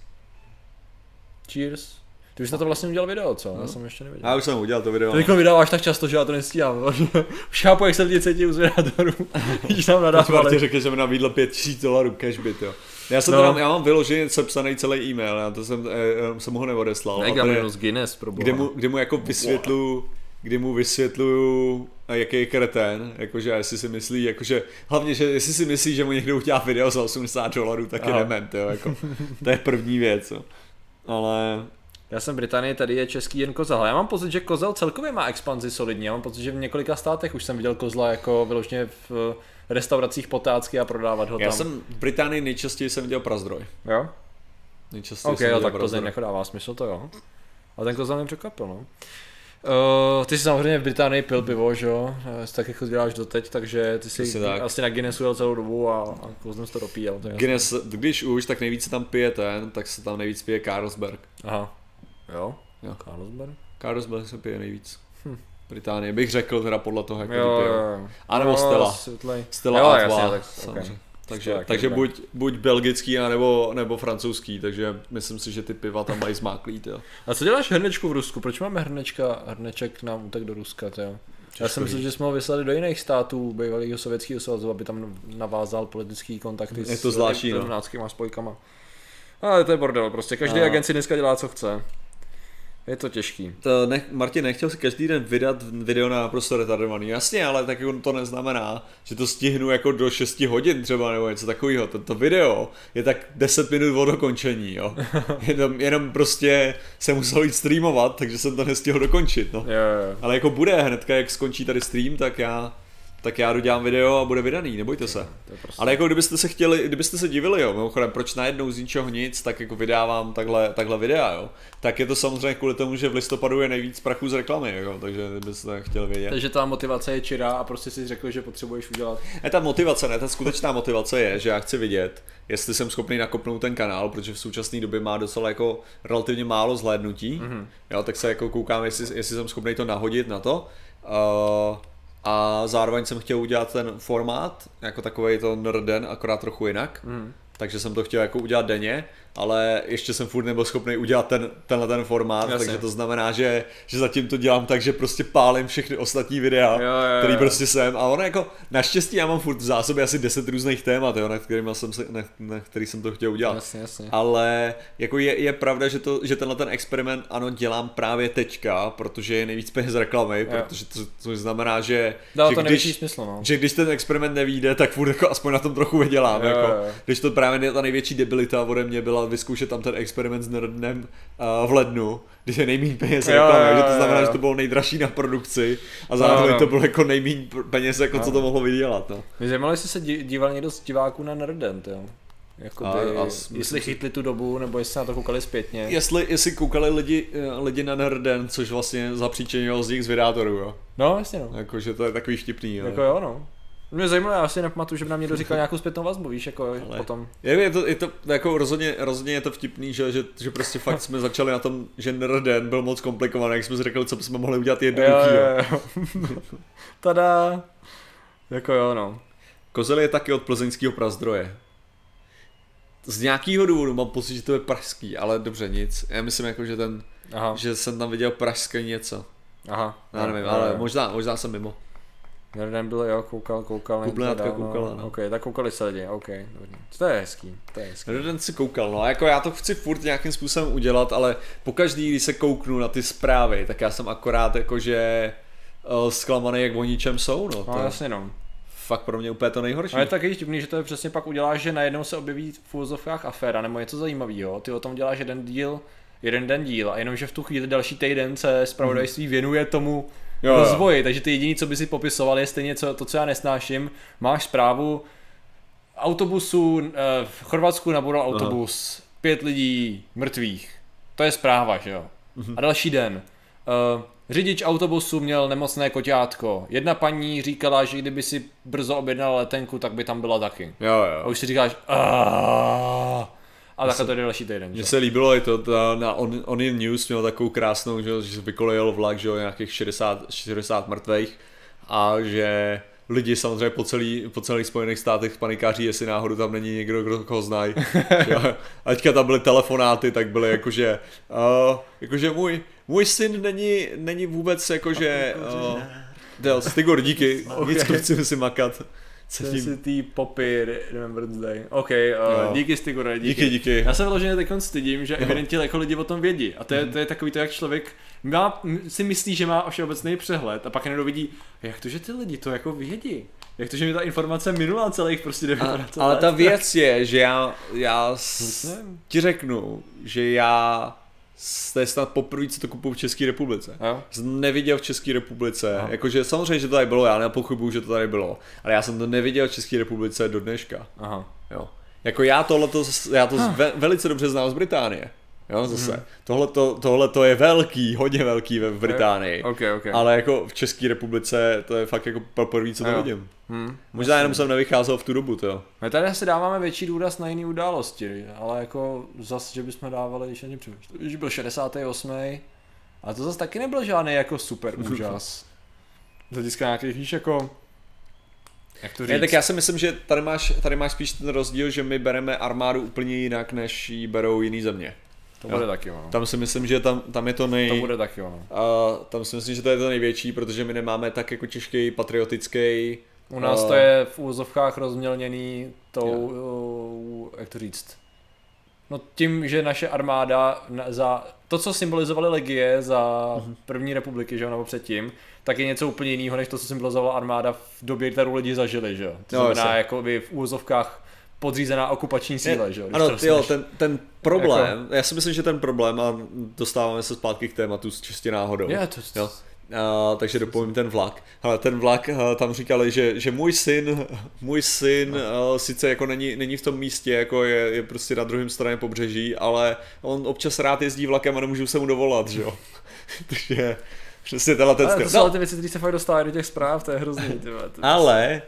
Cheers. Ty už na to vlastně udělal video, co? Já jsem ještě neviděl. Já už jsem udělal to video. To jako vydáváš tak často, že já to nestíhám. [LAUGHS] Už chápu, jak se lidi cítí u zvědátorů. [LAUGHS] Když tam Martin nadávali. řekl, že mi nabídl 5000 dolarů cashbyt, jo. Já jsem No. no. teda, já mám vyloženě sepsaný celý e-mail, já to jsem, eh, jsem ho neodeslal. Ne, a tady- minus Guinness, pro kde mu, kde mu jako vysvětluju, kdy mu vysvětluju, a jaký je kretén, jakože jestli si myslí, jakože, hlavně, že jestli si myslí, že mu někdo udělá video za 80 dolarů, tak je Aha. dement, jo, jako, to je první věc, jo. Ale Já jsem v Británii, tady je český jen kozel. Já mám pocit, že kozel celkově má expanzi solidně. Já mám pocit, že v několika státech už jsem viděl kozla jako vyloženě v eh, restauracích potácky a prodávat ho já tam. jsem v Británii nejčastěji jsem viděl prazdroj. Jo? Nejčastěji Ok, jsem jo, viděl tak Plzeň prazdroj. jako dává smysl, to jo. A ten kozel mě překvapil, no. Uh, ty jsi samozřejmě v Británii pil pivo, že jo? Tak jako děláš doteď, takže ty jsi Přesně tak. asi na Guinnessu jel celou dobu a, a kozlem jsi to dopíjel. Je jasný. Guinness, když už, tak nejvíc se tam pije ten, tak se tam nejvíc pije Carlsberg. Aha. Jo? Jo. Carlsberg? Carlsberg se pije nejvíc. Británie, bych řekl teda podle toho, jak Hm. Jo, to pijou. A nebo Stella. světlej. Stella jo, jasně, tak, samozřejmě. okay. Takže, Stella, takže buď, buď belgický, a nebo, nebo francouzský, takže myslím si, že ty piva tam mají zmáklý, jo. A co děláš hrnečku v Rusku? Proč máme hrnečka, hrneček nám utek do Ruska, jo? Já jsem myslel, že jsme ho vyslali do jiných států bývalého sovětského svazu, aby tam navázal politický kontakty Je to zvláštní, no. spojkama. Ale to je bordel, prostě každý A- agent si dneska dělá, co chce. Je to těžký. To nech, Martin nechtěl si každý den vydat video na naprosto retardovaný. Jasně, ale tak jako to neznamená, že to stihnu jako do 6 hodin třeba nebo něco takového. To, to video je tak 10 minut od dokončení, jo. [LAUGHS] Jenom, jenom prostě jsem musel jít streamovat, takže jsem to nestihl dokončit, no. Jo, jo. Ale jako bude hnedka, jak skončí tady stream, tak já tak já dodělám video a bude vydaný, nebojte se. Prostě... Ale jako kdybyste se chtěli, kdybyste se divili, jo, mimochodem, proč najednou z ničeho nic, tak jako vydávám takhle, takhle videa, jo. Tak je to samozřejmě kvůli tomu, že v listopadu je nejvíc prachu z reklamy, jo, takže kdybyste chtěli vědět. Takže ta motivace je čirá a prostě si řekl, že potřebuješ udělat. Ne, ta motivace, ne, ta skutečná motivace je, že já chci vidět, jestli jsem schopný nakopnout ten kanál, protože v současné době má docela jako relativně málo zhlédnutí, mm-hmm. jo, tak se jako koukám, jestli, jestli jsem schopný to nahodit na to. Uh, a zároveň jsem chtěl udělat ten formát, jako takový to nerden, akorát trochu jinak. Mm. Takže jsem to chtěl jako udělat denně, ale ještě jsem furt nebyl schopný udělat ten, tenhle ten formát, Jasně. takže to znamená, že, že zatím to dělám tak, že prostě pálím všechny ostatní videa, Jo, jo, který jo. prostě jsem. A ono jako, naštěstí já mám furt v zásobě asi 10 různých témat, jo, na, kterým jsem se, na, na který jsem to chtěl udělat. Jasně, jasně. Ale jako je, je pravda, že, to, že tenhle ten experiment ano dělám právě teďka, protože je nejvíc peněz z reklamy, Jo. protože to, to znamená, že, že to když, smysl, no. že když ten experiment nevíde, tak furt jako aspoň na tom trochu vydělám. Jo, jako, jo. Když to právě ta největší debilita ode mě byla vyzkoušet tam ten experiment s Nerdnem uh, v lednu, když je nejméně peněz Jo, reklamy, jo, že to jo, znamená, jo. že to bylo nejdražší na produkci a zároveň no. to bylo jako nejméně peněz, jako co to mohlo vydělat. No. Mě zajímalo, jestli se dí- díval někdo z diváků na Nerdent, jo. Jakoby, A- a jestli chytli tu dobu, nebo jestli na to koukali zpětně. Jestli, jestli koukali lidi, eh, lidi na Nerden, což vlastně zapříčinilo z nich z vydátorů, jo. No, jasně no. Jakože to je takový vtipný, jo. Jako jo, no. Mě zajímalo, já si nepamatuju, že by nám někdo říkal nějakou zpětnou vazbu, víš, jako Ale potom. Je, je, to, je to jako rozhodně, rozhodně je to vtipný, že, že, že prostě fakt jsme začali na tom, že Nerden byl moc komplikovaný, jak jsme si řekli, co bychom mohli udělat jednoduchý. [LAUGHS] Tada. Jako jo, no. Kozel je taky od plzeňského prazdroje. Z nějakého důvodu mám pocit, že to je pražský, ale dobře, nic. Já myslím jako, že ten, Aha. že jsem tam viděl pražské něco. Aha. Já nevím, ale možná, možná jsem mimo. Jeden byl, jo, koukal, koukal. Kublinátka koukala, no. Ok, tak koukali se lidi, ok, dobře. To je hezký, to je hezký. Jeden si koukal, no, jako já to chci furt nějakým způsobem udělat, ale pokaždý, když se kouknu na ty zprávy, tak já jsem akorát jakože uh, zklamaný, jak o ničem jsou, no. To no, jasně, no. Fakt pro mě úplně to nejhorší. A je taky divný, že to je přesně pak uděláš, že najednou se objeví v úvozovkách aféra nebo něco zajímavého. Ty o tom děláš jeden díl, jeden den díl a jenom, že v tu chvíli další týden se zpravodajství věnuje tomu jo, rozvoji, jo. takže ty jediný, co by si popisoval, je stejně co, to, co já nesnáším. Máš zprávu, autobusu, eh, v Chorvatsku nabudal autobus, Aha. pět lidí mrtvých. To je zpráva, že jo. Mhm. A další den. Uh, řidič autobusu měl nemocné koťátko. Jedna paní říkala, že kdyby si brzo objednala letenku, tak by tam byla taky. Jo, jo. A už si říkáš, Aaah. A takhle to je další týden. Mně se líbilo i to, ta, na On, On News měl takovou krásnou, že, že se vykolejil vlak, že nějakých 60, 60 mrtvých a že lidi samozřejmě po, celý, po celých Spojených státech panikáří, jestli náhodou tam není někdo, kdo koho znají. [LAUGHS] a teďka tam byly telefonáty, tak byly jakože, uh, jakože můj, můj syn není, není vůbec jakože, uh, Del, Stigor, díky, [LAUGHS] okay. nic chci si makat. Tý Poppy Remembrance Day. OK, uh, díky Stigore, díky. díky. díky. Já se vyloženě teď stydím, že evidentně jako lidi o tom vědí. A to je, mm. to je takový to, jak člověk má, si myslí, že má všeobecný přehled a pak jenom vidí, jak to, že ty lidi to jako vědí. Jak to, že mi ta informace minula celých prostě 9 a, Ale ta věc je, že já, já s, ti řeknu, že já to je snad poprvé, co to kupuju v České republice. Jo? Jsem neviděl v České republice. Aha. Jakože samozřejmě, že to tady bylo, já nepochybuju, že to tady bylo. Ale já jsem to neviděl v České republice do dneška. Aha. Jo. Jako já tohle, já to ve, velice dobře znám z Británie. Jo, zase. Hmm. Tohle, to, tohle to je velký, hodně velký ve Británii. Okay, okay. Ale jako v České republice to je fakt jako poprvé, co to jo. vidím. Hmm. Možná jenom jsem nevycházel v tu dobu, to jo. My tady asi dáváme větší důraz na jiné události, ale jako zase, že bychom dávali, když ani přemýšlel. Když byl 68. A to zase taky nebyl žádný jako super [LAUGHS] úžas. Z hlediska nějakých, víš, jako jak to říct? Ne, tak já si myslím, že tady máš, tady máš spíš ten rozdíl, že my bereme armádu úplně jinak, než ji berou jiný země. To bude jo. taky ono. Tam si myslím, že tam, tam je to nej... To bude taky ono. A tam si myslím, že to je to největší, protože my nemáme tak jako těžký patriotický... U nás uh, to je v úzovkách rozmělněný tou, uh, jak to říct, No tím, že naše armáda za to, co symbolizovaly legie za uh-huh. první republiky, že jo, nebo předtím, tak je něco úplně jiného, než to, co symbolizovala armáda v době, kterou lidi zažili, že jo. To no, znamená, jako by v úzovkách podřízená okupační síle, že jo? Ano, jo, ten, ten problém, jako... já si myslím, že ten problém, a dostáváme se zpátky k tématu s čistě náhodou. Je, to, jo? Uh, takže dopovím ten vlak. Ale ten vlak, uh, tam říkali, že, že můj syn, [LAUGHS] můj syn uh, sice jako není, není v tom místě, jako je, je prostě na druhém straně pobřeží, ale on občas rád jezdí vlakem a nemůžu se mu dovolat, že jo. [LAUGHS] takže přesně tenhle ten styl. To jsou no. ty věci, které se fakt dostávají do těch zpráv, to je hrozný. To ale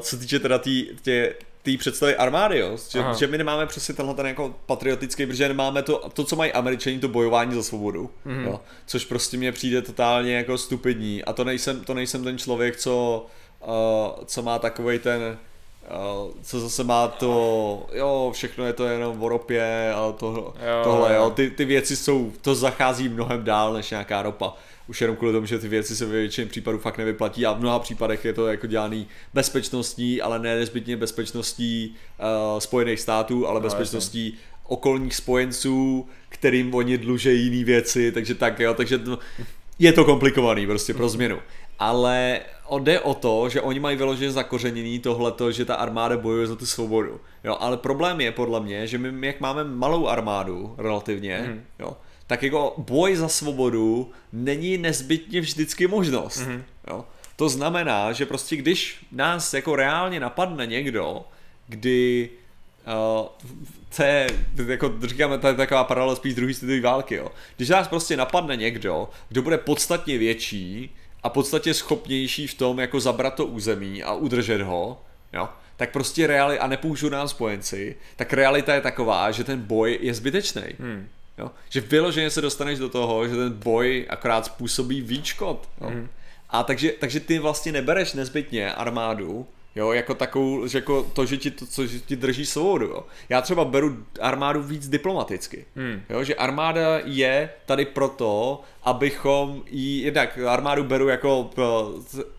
co týče teda tý, tě, té představy armády, jo? Že, že, my nemáme přesně tenhle ten jako patriotický, protože nemáme to, to co mají američani, to bojování za svobodu, mm-hmm. jo? což prostě mně přijde totálně jako stupidní a to nejsem, to nejsem ten člověk, co, uh, co má takový ten Uh, co zase má to, jo, všechno je to jenom v ropě a to, jo, tohle, jo, ty, ty věci jsou, to zachází mnohem dál než nějaká ropa už jenom kvůli tomu, že ty věci se ve většině případů fakt nevyplatí a v mnoha případech je to jako dělaný bezpečnostní, ale ne nezbytně bezpečností uh, Spojených států, ale no, bezpečností jasný. okolních spojenců, kterým oni dluží jiné věci, takže tak jo, takže to, je to komplikovaný prostě pro změnu. Ale jde o to, že oni mají vyloženě zakořeněný tohleto, že ta armáda bojuje za tu svobodu. Jo, ale problém je podle mě, že my jak máme malou armádu relativně, mm. jo, tak jako boj za svobodu není nezbytně vždycky možnost. Mm-hmm. Jo? To znamená, že prostě když nás jako reálně napadne někdo, kdy uh, to je, jako říkáme, to je taková paralela spíš druhý světové války, jo. Když nás prostě napadne někdo, kdo bude podstatně větší a v podstatě schopnější v tom jako zabrat to území a udržet ho, jo, tak prostě reali a nepoužiju nám spojenci, tak realita je taková, že ten boj je zbytečný. Hmm. Jo? Že vyloženě se dostaneš do toho, že ten boj akorát způsobí škod. Jo? Hmm. A takže, takže ty vlastně nebereš nezbytně armádu, Jo, jako takovou, že jako to, že ti, to, co, že ti drží svobodu, jo. Já třeba beru armádu víc diplomaticky, hmm. jo, že armáda je tady proto, abychom jí, jednak armádu beru jako,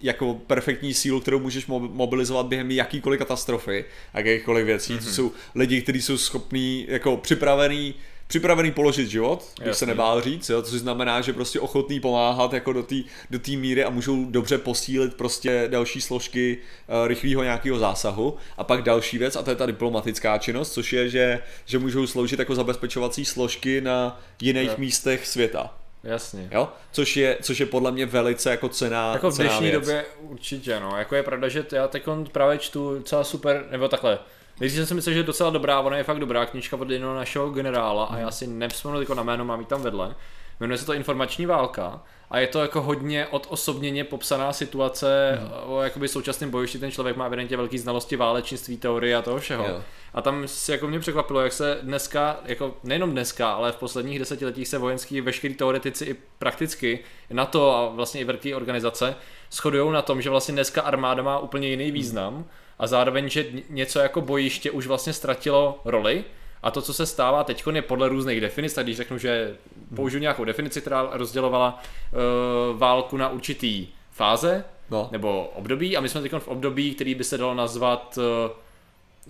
jako perfektní sílu, kterou můžeš mobilizovat během jakýkoliv katastrofy a jakýchkoliv věcí, hmm. to jsou lidi, kteří jsou schopní, jako připravený připravený položit život, když Jasný. se nebál říct, jo, což znamená, že prostě ochotný pomáhat jako do té do tý míry a můžou dobře posílit prostě další složky uh, rychlého nějakého zásahu. A pak další věc, a to je ta diplomatická činnost, což je, že, že můžou sloužit jako zabezpečovací složky na jiných jo. místech světa. Jasně. Jo? Což je, což je podle mě velice jako cená Jako v dnešní věc. době určitě, no. Jako je pravda, že já teď právě čtu docela super, nebo takhle, Nejdřív jsem si myslel, že je docela dobrá, ona je fakt dobrá knižka od jednoho našeho generála a já si nevzpomenu jako na jméno, mám ji tam vedle. Jmenuje se to Informační válka a je to jako hodně odosobněně popsaná situace mm. o jakoby současném bojišti. Ten člověk má evidentně velký znalosti válečnictví, teorie a toho všeho. Jo. A tam si jako mě překvapilo, jak se dneska, jako nejenom dneska, ale v posledních desetiletích se vojenský veškerý teoretici i prakticky na to a vlastně i velké organizace shodují na tom, že vlastně dneska armáda má úplně jiný význam. Mm a zároveň, že něco jako bojiště už vlastně ztratilo roli a to, co se stává teď, je podle různých definic, tak když řeknu, že použiju nějakou definici, která rozdělovala uh, válku na určitý fáze no. nebo období a my jsme teď v období, který by se dalo nazvat, uh,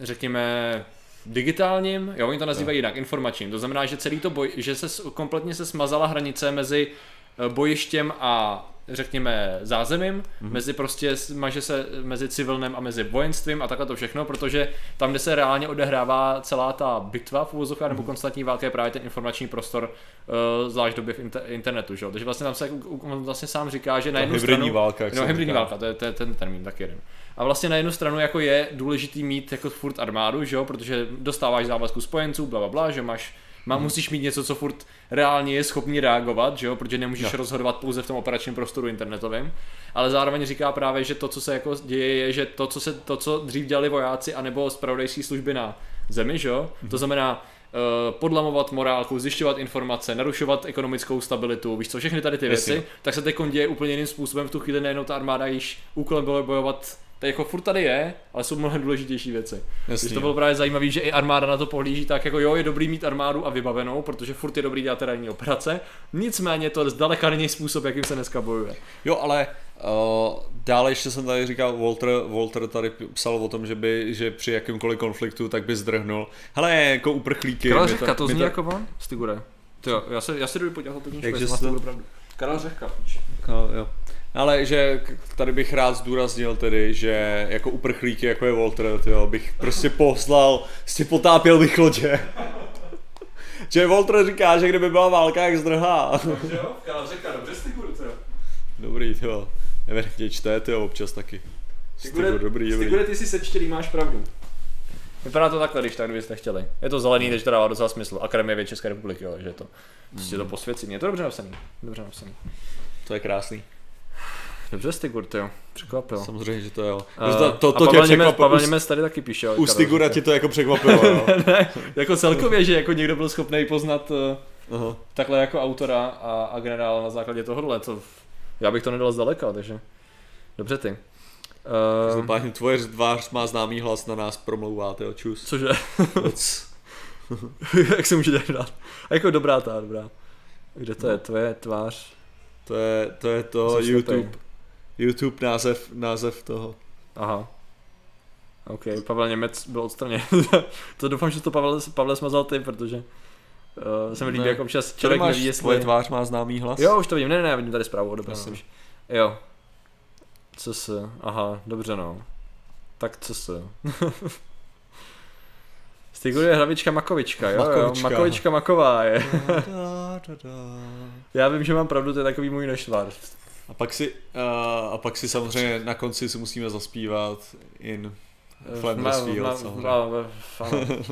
řekněme, digitálním, jo, oni to nazývají no. jinak, informačním. To znamená, že celý to boj, že se kompletně se smazala hranice mezi eh, bojištěm a řekněme, zázemím, mm-hmm. mezi prostě, maže se mezi civilnem a mezi vojenstvím a takhle to všechno, protože tam, kde se reálně odehrává celá ta bitva v úvozovkách mm-hmm. nebo mhm. konstantní válka, je právě ten informační prostor, uh, zvlášť době v inter- internetu, že? Takže vlastně tam se on vlastně sám říká, že na jednu hybridní stranu... válka, no, hybridní říká. válka, to je, to je ten termín, tak jeden. A vlastně na jednu stranu jako je důležitý mít jako furt armádu, že jo, protože dostáváš závazku spojenců, bla, bla, bla, že máš má, hmm. musíš mít něco, co furt reálně je schopný reagovat, že jo? protože nemůžeš no. rozhodovat pouze v tom operačním prostoru internetovém. Ale zároveň říká právě, že to, co se jako děje, je, že to, co, se, to, co dřív dělali vojáci anebo zpravodajské služby na zemi, že jo? Hmm. to znamená uh, podlamovat morálku, zjišťovat informace, narušovat ekonomickou stabilitu, víš co, všechny tady ty věci, Jasně. tak se teď děje úplně jiným způsobem. V tu chvíli nejenom ta armáda již úkolem bylo bojovat to jako furt tady je, ale jsou mnohem důležitější věci. Jasný, Když to bylo právě zajímavé, že i armáda na to pohlíží tak jako jo, je dobrý mít armádu a vybavenou, protože furt je dobrý dělat terénní operace, nicméně to zdaleka není způsob, jakým se dneska bojuje. Jo, ale uh, dále ještě jsem tady říkal, Walter, Walter tady psal o tom, že by, že při jakýmkoliv konfliktu tak by zdrhnul. Hele, jako uprchlíky. Karel Řehka, to, to zní to... jako on? Stigure. Jo, já se, já se jdu podívat to knížku, jestli to pravdu. Karel Řehka, jo. Ale že tady bych rád zdůraznil tedy, že jako uprchlíky, jako je Walter, tyjo, bych prostě poslal, prostě potápěl bych lodě. [LAUGHS] že Walter říká, že kdyby byla válka, jak zdrhá. Dobře jo, říká, dobře Stigur, jo. Dobrý, jo. Evidentně čte, jo, občas taky. Stigur, dobrý, dobrý. Stigur, ty si sečtělý, máš pravdu. Vypadá to takhle, když tak kdybyste chtěli. Je to zelený, takže to dává docela smysl. Akademie věd České republiky, jo, že to prostě to posvěcí. Je to dobře napsaný. Dobře napsaný. To je krásný. Dobře, Stigur, jo. Překvapil. Samozřejmě, že to jo. Uh, to, to, to Pavel, Němec, Pavel Němec tady taky píše. U Stigura ti to jako překvapilo, jo. [LAUGHS] ne, jako celkově, že jako někdo byl schopný poznat uh, uh-huh. takhle jako autora a, a generála na základě tohohle, to já bych to nedal zdaleka, takže dobře ty. Uh, Páně, tvoje tvář má známý hlas na nás promlouvá, jo, čus. Cože? [LAUGHS] Jak se může dát? A jako dobrá ta, dobrá. Kde to no. je? Tvoje tvář? To je to, je to YouTube. Slepej. YouTube název, název toho. Aha. OK, Pavel Němec byl odstraněn. [LAUGHS] to doufám, že to Pavel, Pavel smazal ty, protože uh, se mi líbí, jak občas člověk máš, neví, jestli... Tvoje tvář má známý hlas? Jo, už to vidím, ne, ne, vidím tady zprávu odebranou. Jo. Co se, aha, dobře no. Tak co se. [LAUGHS] Stigur je hlavička Makovička, jo, Makovička. jo, Makovička Maková je. [LAUGHS] Já vím, že mám pravdu, to je takový můj nešvar. A pak si, uh, a pak si samozřejmě na konci si musíme zaspívat in Flanders Fields. [LAUGHS]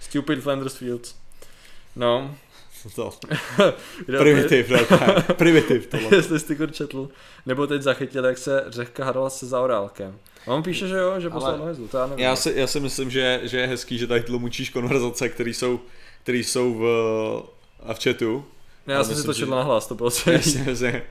Stupid Flanders Fields. No. [LAUGHS] To. [LAUGHS] Primitiv, ne, primitiv tohle. Jestli jsi ty četl. Nebo teď zachytil, jak se řeka hadala se zaorálkem. On píše, že jo, že poslal do hezlu, to já nevím. Já si, já si myslím, že, že je hezký, že tady tlumočíš konverzace, které jsou, které jsou v, a v chatu. Já, já jsem si to četl že... na hlas, to bylo celý. Jasně, jasně.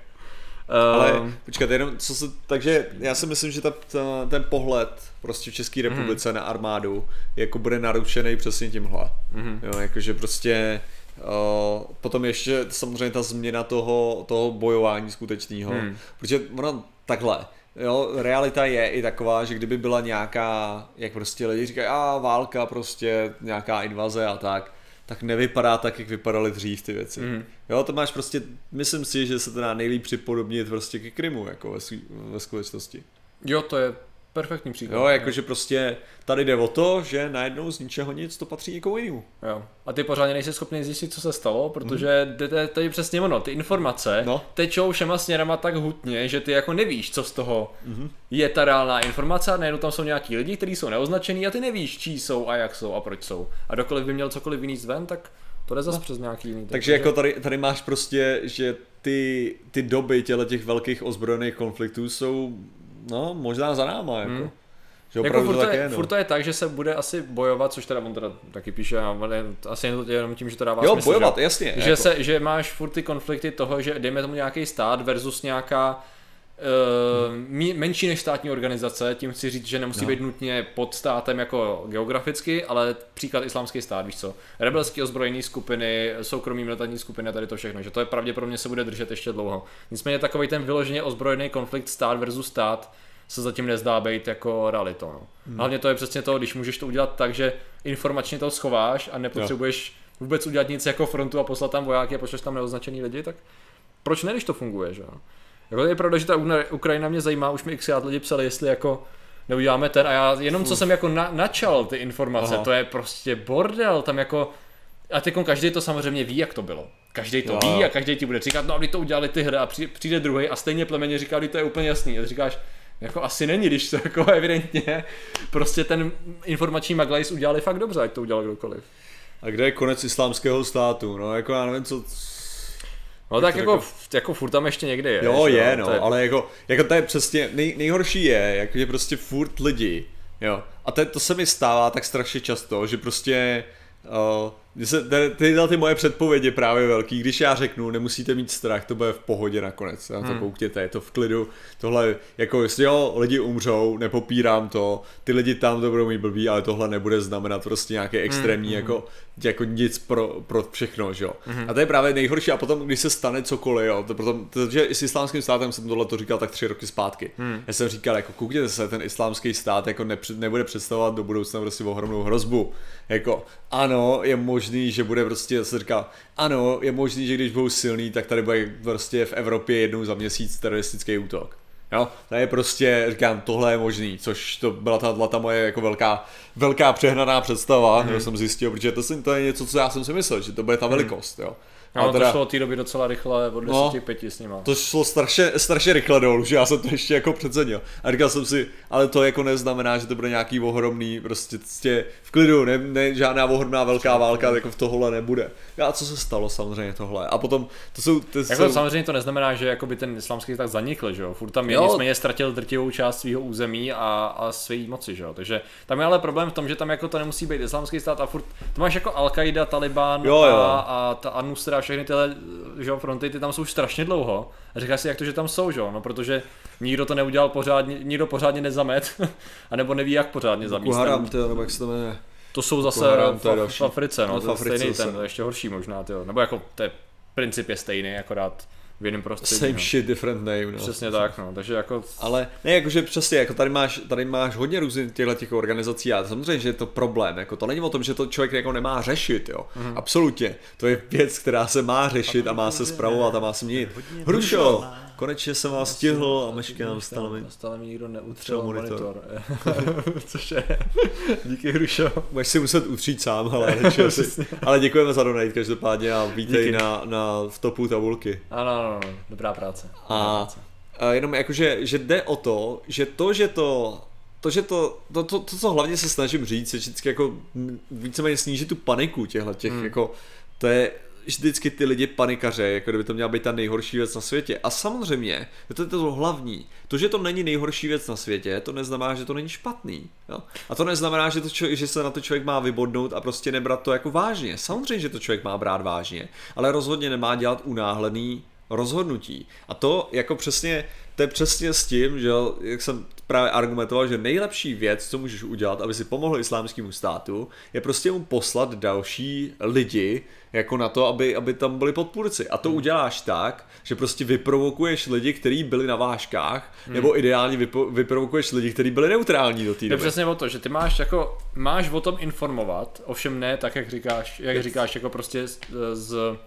Ale počkat, jenom co se, takže já si myslím, že ta, ta, ten pohled prostě v České republice mm. na armádu jako bude narušený přesně tímhle. Mm. Jo, jakože prostě Uh, potom ještě samozřejmě ta změna toho, toho bojování skutečného, hmm. protože ono takhle, jo, realita je i taková, že kdyby byla nějaká, jak prostě lidi říkají, a válka prostě, nějaká invaze a tak, tak nevypadá tak, jak vypadaly dřív ty věci. Mm. Jo, to máš prostě, myslím si, že se to dá nejlíp připodobnit prostě ke Krymu, jako ve, ve skutečnosti. Jo, to je perfektní příklad. Jo, jakože prostě tady jde o to, že najednou z ničeho nic to patří někomu jinému. Jo. A ty pořádně nejsi schopný zjistit, co se stalo, protože mm. to je přesně ono, ty informace no. tečou všema směrama tak hutně, že ty jako nevíš, co z toho mm. je ta reálná informace a najednou tam jsou nějaký lidi, kteří jsou neoznačený a ty nevíš, čí jsou a jak jsou a proč jsou. A dokoliv by měl cokoliv jiný ven, tak to jde zase no. přes nějaký jiný. Takže, takže jako tady, tady máš prostě, že ty, ty doby těle těch velkých ozbrojených konfliktů jsou no, možná za náma, jako. Hmm. Že jako furt, to je, je, no. furt to je tak, že se bude asi bojovat, což teda on teda taky píše, ale asi jenom tím, že to dává jo, smysl, bojovat, že, jasně. Že, jako. se, že máš furt ty konflikty toho, že dejme tomu nějaký stát versus nějaká Uh, menší než státní organizace, tím chci říct, že nemusí no. být nutně pod státem jako geograficky, ale příklad islámský stát, víš co, rebelské ozbrojené skupiny, soukromí militantní skupiny a tady to všechno, že to je pravděpodobně se bude držet ještě dlouho. Nicméně takový ten vyloženě ozbrojený konflikt stát versus stát se zatím nezdá být jako realitou. No. Hmm. Hlavně to je přesně to, když můžeš to udělat tak, že informačně to schováš a nepotřebuješ jo. vůbec udělat nic jako frontu a poslat tam vojáky a pošleš tam neoznačený lidi, tak proč ne, když to funguje, že jako je pravda, že ta Ukrajina mě zajímá, už mi xkrát lidi psali, jestli jako neuděláme ten a já jenom co jsem jako na, načal ty informace, Aha. to je prostě bordel, tam jako a teď každý to samozřejmě ví, jak to bylo. Každý to jo. ví a každý ti bude říkat, no a to udělali ty hry a přijde druhý a stejně plemeně říká, to je úplně jasný. A říkáš, jako asi není, když to jako [LAUGHS] evidentně prostě ten informační maglajs udělali fakt dobře, ať to udělal kdokoliv. A kde je konec islámského státu? No jako já nevím, co, No tak jako, jako, jako furt tam ještě někdy je. Jo, je, no, je... ale jako, jako to je přesně, nej, nejhorší je, jako je prostě furt lidi, jo. A to, to se mi stává tak strašně často, že prostě uh, se, tyhle ty moje předpovědi právě velký, když já řeknu, nemusíte mít strach, to bude v pohodě nakonec, na to hmm. koukněte, je to v klidu, tohle, jako jestli jo, lidi umřou, nepopírám to, ty lidi tam to budou mít blbý, ale tohle nebude znamenat prostě nějaké hmm, extrémní, hmm. jako, jako nic pro, pro všechno, že jo. Hmm. A to je právě nejhorší a potom, když se stane cokoliv, jo, to potom, protože s islámským státem jsem tohle to říkal tak tři roky zpátky. Hmm. Já jsem říkal, jako koukněte se, ten islámský stát jako nepřed, nebude představovat do budoucna prostě ohromnou hrozbu. Jako, ano, je možný, že bude prostě, se říká, ano, je možný, že když budou silný, tak tady bude prostě v Evropě jednou za měsíc teroristický útok. Jo, to je prostě, říkám, tohle je možný, což to byla ta, ta moje jako velká, velká přehnaná představa, mm. jsem zjistil, protože to, to je něco, co já jsem si myslel, že to bude ta velikost, jo. No, teda, to šlo od té doby docela rychle, od 10 no, 5 s nima. To šlo strašně, strašně rychle dolů, že já jsem to ještě jako přecenil. A říkal jsem si, ale to jako neznamená, že to bude nějaký ohromný, prostě tě, v klidu, ne, ne, žádná ohromná velká válka, jako v tohle nebude. A co se stalo samozřejmě tohle? A potom, to jsou... To jako jsou... samozřejmě to neznamená, že jako by ten islámský tak zanikl, že jo? Furt tam je, jo. nicméně ztratil drtivou část svého území a, a své moci, že jo? Takže tam je ale problém v tom, že tam jako to nemusí být islámský stát a furt, to máš jako Al-Qaida, Taliban jo, jo. a, a ta Anusra všechny tyhle že, fronty, ty tam jsou strašně dlouho. A říkáš si, jak to, že tam jsou, že? No, protože nikdo to neudělal pořádně, nikdo pořádně nezamet, [LAUGHS] anebo neví, jak pořádně zamíst. Haram, ty, nebo jak se to jmenuje. To jsou zase Haram, v, v, v, Africe, no, no to je stejný ten, ještě horší možná, tyjo. nebo jako, to je, princip je stejný, akorát v jiném prostředí. Same no. shit, different name, no. Přesně tak, no, takže jako... Ale ne, jakože přesně, jako tady máš, tady máš hodně různých těchto těch organizací a samozřejmě, že je to problém, jako to není o tom, že to člověk jako nemá řešit, jo, mm-hmm. absolutně, to je věc, která se má řešit a má se spravovat a má se měnit. Hrušo, konečně jsem vás stihl a meškám, stále mi... Stále mi nikdo neutřel monitor. monitor. [LAUGHS] Což je, [LAUGHS] díky Hrušo. Máš si muset utřít sám, ale, [LAUGHS] si, ale děkujeme za donate každopádně a vítej na, na v topu tabulky. Ano, ano, ano, dobrá práce. Dobrá a, práce. a jenom jakože, že jde o to, že to, že to to, že to, to, to, to, co hlavně se snažím říct, je vždycky jako víceméně snížit tu paniku těchto těch, hmm. jako, to je, vždycky ty lidi panikaře, jako kdyby to měla být ta nejhorší věc na světě. A samozřejmě, to je to hlavní. To, že to není nejhorší věc na světě, to neznamená, že to není špatný. Jo? A to neznamená, že, to člověk, že se na to člověk má vybodnout a prostě nebrat to jako vážně. Samozřejmě, že to člověk má brát vážně, ale rozhodně nemá dělat unáhlený rozhodnutí. A to jako přesně, to je přesně s tím, že jak jsem právě argumentoval, že nejlepší věc, co můžeš udělat, aby si pomohl islámskému státu, je prostě mu poslat další lidi, jako na to, aby, aby tam byli podpůrci. A to hmm. uděláš tak, že prostě vyprovokuješ lidi, kteří byli na vážkách, hmm. nebo ideálně vypo, vyprovokuješ lidi, kteří byli neutrální do té doby. Je přesně o to, že ty máš jako, máš o tom informovat, ovšem ne tak, jak říkáš, jak říkáš, jako prostě z, z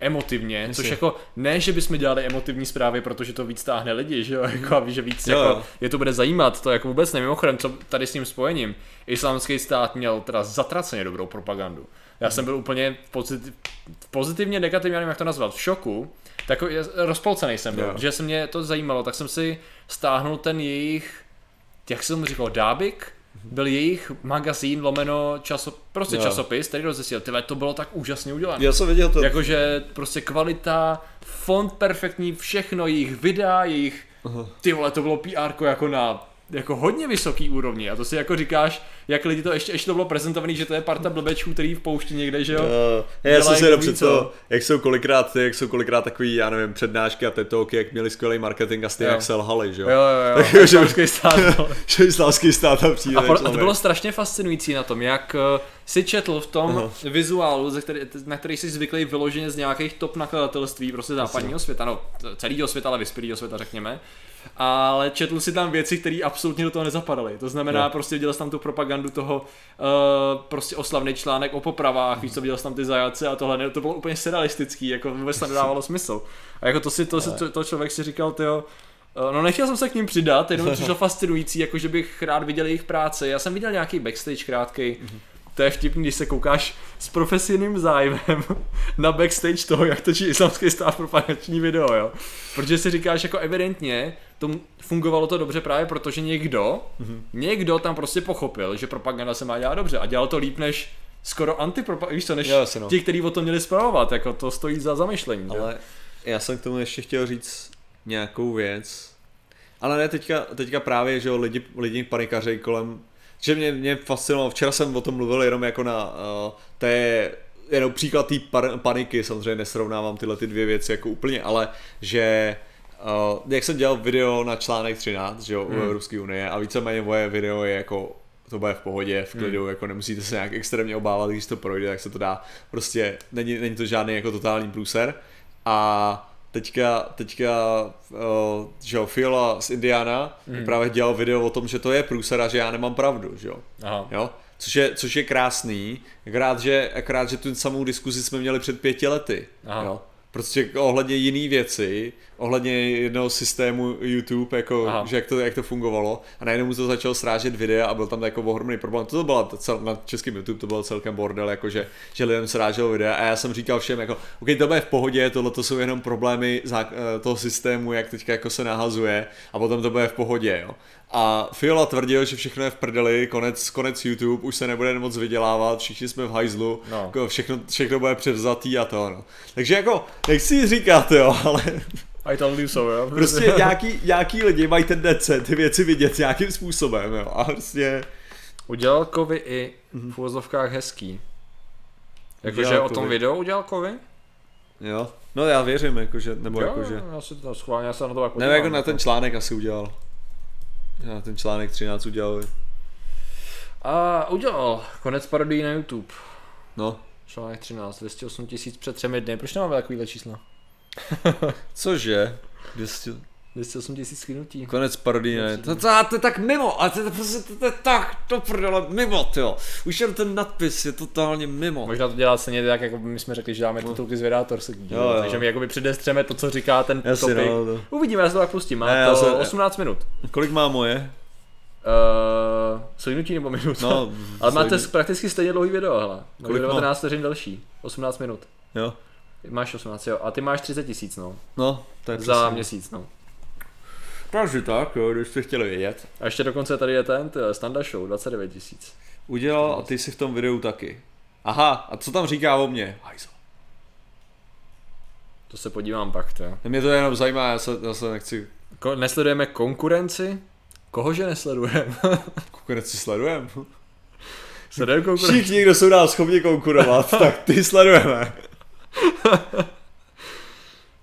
emotivně, Jasně. což jako ne, že bychom dělali emotivní zprávy, protože to víc táhne lidi, že jo, [LAUGHS] jako, a víš, že víc jo, jako, jo. je to bude zajímat, to jako vůbec nevím, mimochodem, co tady s tím spojením, islámský stát měl teda zatraceně dobrou propagandu. Já hmm. jsem byl úplně pozitiv, pozitivně negativně, nevím jak to nazvat, v šoku, takový rozpolcený jsem byl, jo. že se mě to zajímalo, tak jsem si stáhnul ten jejich, jak jsem říkal, dábik, byl jejich magazín lomeno časo, prostě jo. časopis, který rozesílal. Tyhle, to bylo tak úžasně udělané. Já jsem viděl to. Jakože prostě kvalita, font perfektní, všechno, jejich videa, jejich, uh-huh. ty vole, to bylo PR jako na jako hodně vysoký úrovni a to si jako říkáš, jak lidi to ještě, ještě to bylo prezentovaný, že to je parta blbečů, který v poušti někde, že jo? Uh, já jsem si jenom to, jak jsou kolikrát, jak jsou kolikrát takový, já nevím, přednášky a tetovky, jak měli skvělý marketing a stejně jak selhali, že jo? Jo, jo, jo, [LAUGHS] tak, islámský stát. No. [LAUGHS] že islámský stát tam přijde. A, a to bylo strašně fascinující na tom, jak uh, si četl v tom uh-huh. vizuálu, ze který, na který jsi zvyklý vyloženě z nějakých top nakladatelství prostě západního světa, no celého světa, ale vyspělého světa řekněme, ale četl si tam věci, které absolutně do toho nezapadaly. To znamená, no. prostě viděl jsi tam tu propagandu toho uh, prostě oslavný článek o popravách, víš co, viděl jsi tam ty zajace a tohle, to bylo úplně surrealistický, jako vůbec to nedávalo [LAUGHS] smysl. A jako to si, to, si, to, to člověk si říkal, tyjo, eh, No nechtěl jsem se k ním přidat, jenom [LAUGHS] přišlo fascinující, jako že bych rád viděl jejich práce. Já jsem viděl nějaký backstage krátkej, mm-hmm to je vtipný, když se koukáš s profesijním zájmem [LAUGHS] na backstage toho, jak točí islamský stát propagační video, jo. Protože si říkáš, jako evidentně, to fungovalo to dobře právě protože někdo, mm-hmm. někdo tam prostě pochopil, že propaganda se má dělat dobře a dělal to líp než skoro antipropaganda, víš co, než jo, no. ti, kteří o tom měli zpravovat, jako to stojí za zamyšlení. Ale jo? já jsem k tomu ještě chtěl říct nějakou věc, ale ne teďka, teďka právě, že lidi, lidi panikařej kolem že mě, mě fascinovalo, včera jsem o tom mluvil jenom jako na, uh, té jenom příklad té paniky, samozřejmě nesrovnávám tyhle ty dvě věci jako úplně, ale že uh, jak jsem dělal video na článek 13, že jo, hmm. u Evropské unie a víceméně moje video je jako to bude v pohodě, v klidu, hmm. jako nemusíte se nějak extrémně obávat, když to projde, tak se to dá, prostě není, není to žádný jako totální průser a teďka, teďka uh, že jo, Fiola z Indiana mm. právě dělal video o tom, že to je průsera, že já nemám pravdu, že jo. Aha. jo? Což je, což je krásný, akorát že, akorát, že tu samou diskuzi jsme měli před pěti lety, Aha. jo. Prostě ohledně jiný věci, ohledně jednoho systému YouTube, jako, že jak to, jak to fungovalo a najednou mu to začal srážet videa a byl tam jako ohromný problém. To, to bylo cel, na českém YouTube to byl celkem bordel, jako že, že lidem srážel videa a já jsem říkal všem jako, OK, to bude v pohodě, tohle to jsou jenom problémy eh, toho systému, jak teďka jako se nahazuje a potom to bude v pohodě, jo. A Fiola tvrdil, že všechno je v prdeli, konec, konec YouTube, už se nebude moc vydělávat, všichni jsme v hajzlu, no. jako všechno, všechno bude převzatý a to, no. Takže jako, nechci říkat, jo, ale... I told you so, jo. Prostě nějaký, nějaký lidi mají tendence ty věci vidět nějakým způsobem, jo, a prostě... Udělal Kovy i v úvozovkách hezký. Jakože o tom videu udělal Kovy? Jo, no já věřím, jakože, nebo jo, jakože... Já si to schválně, já se na to jako Ne, jako na ten článek asi udělal. Já ten článek 13 udělal. A udělal konec parodii na YouTube. No. Článek 13, 208 tisíc před třemi dny. Proč nemáme takovýhle čísla? [LAUGHS] Cože? 200... 208 tisíc skynutí. Konec parodii ne. To, to, to, je tak mimo, a to, to, prostě, to, to je tak, to prdele, mimo, jo. Už jen ten nadpis je totálně mimo. Možná to dělá stejně tak, jako my jsme řekli, že dáme no. titulky z Vedátor, takže my jakoby předestřeme to, co říká ten Jasně, topik. No, to... Uvidíme, já se to tak pustím, má ne, to ale... 18 minut. Kolik má moje? Uh, sojnutí nebo minut? No, [LAUGHS] ale máte prakticky stejně dlouhý video, hele. Kolik 19 vteřin delší, 18 minut. Jo. Máš 18, jo. A ty máš 30 tisíc, no. No, to je Za přesně. měsíc, no. Takže tak, jo, když jste chtěli vědět. A ještě dokonce tady je ten, ty, Standa Show, 29 tisíc. Udělal a ty si v tom videu taky. Aha, a co tam říká o mně? Hajzo. To se podívám pak, to. Mě to jenom zajímá, já se, já se nechci Ko- nesledujeme konkurenci? Kohože nesledujeme? [LAUGHS] konkurenci sledujem. Sledujeme konkurenci. Všichni, kdo jsou nám schopni konkurovat, tak ty sledujeme. [LAUGHS]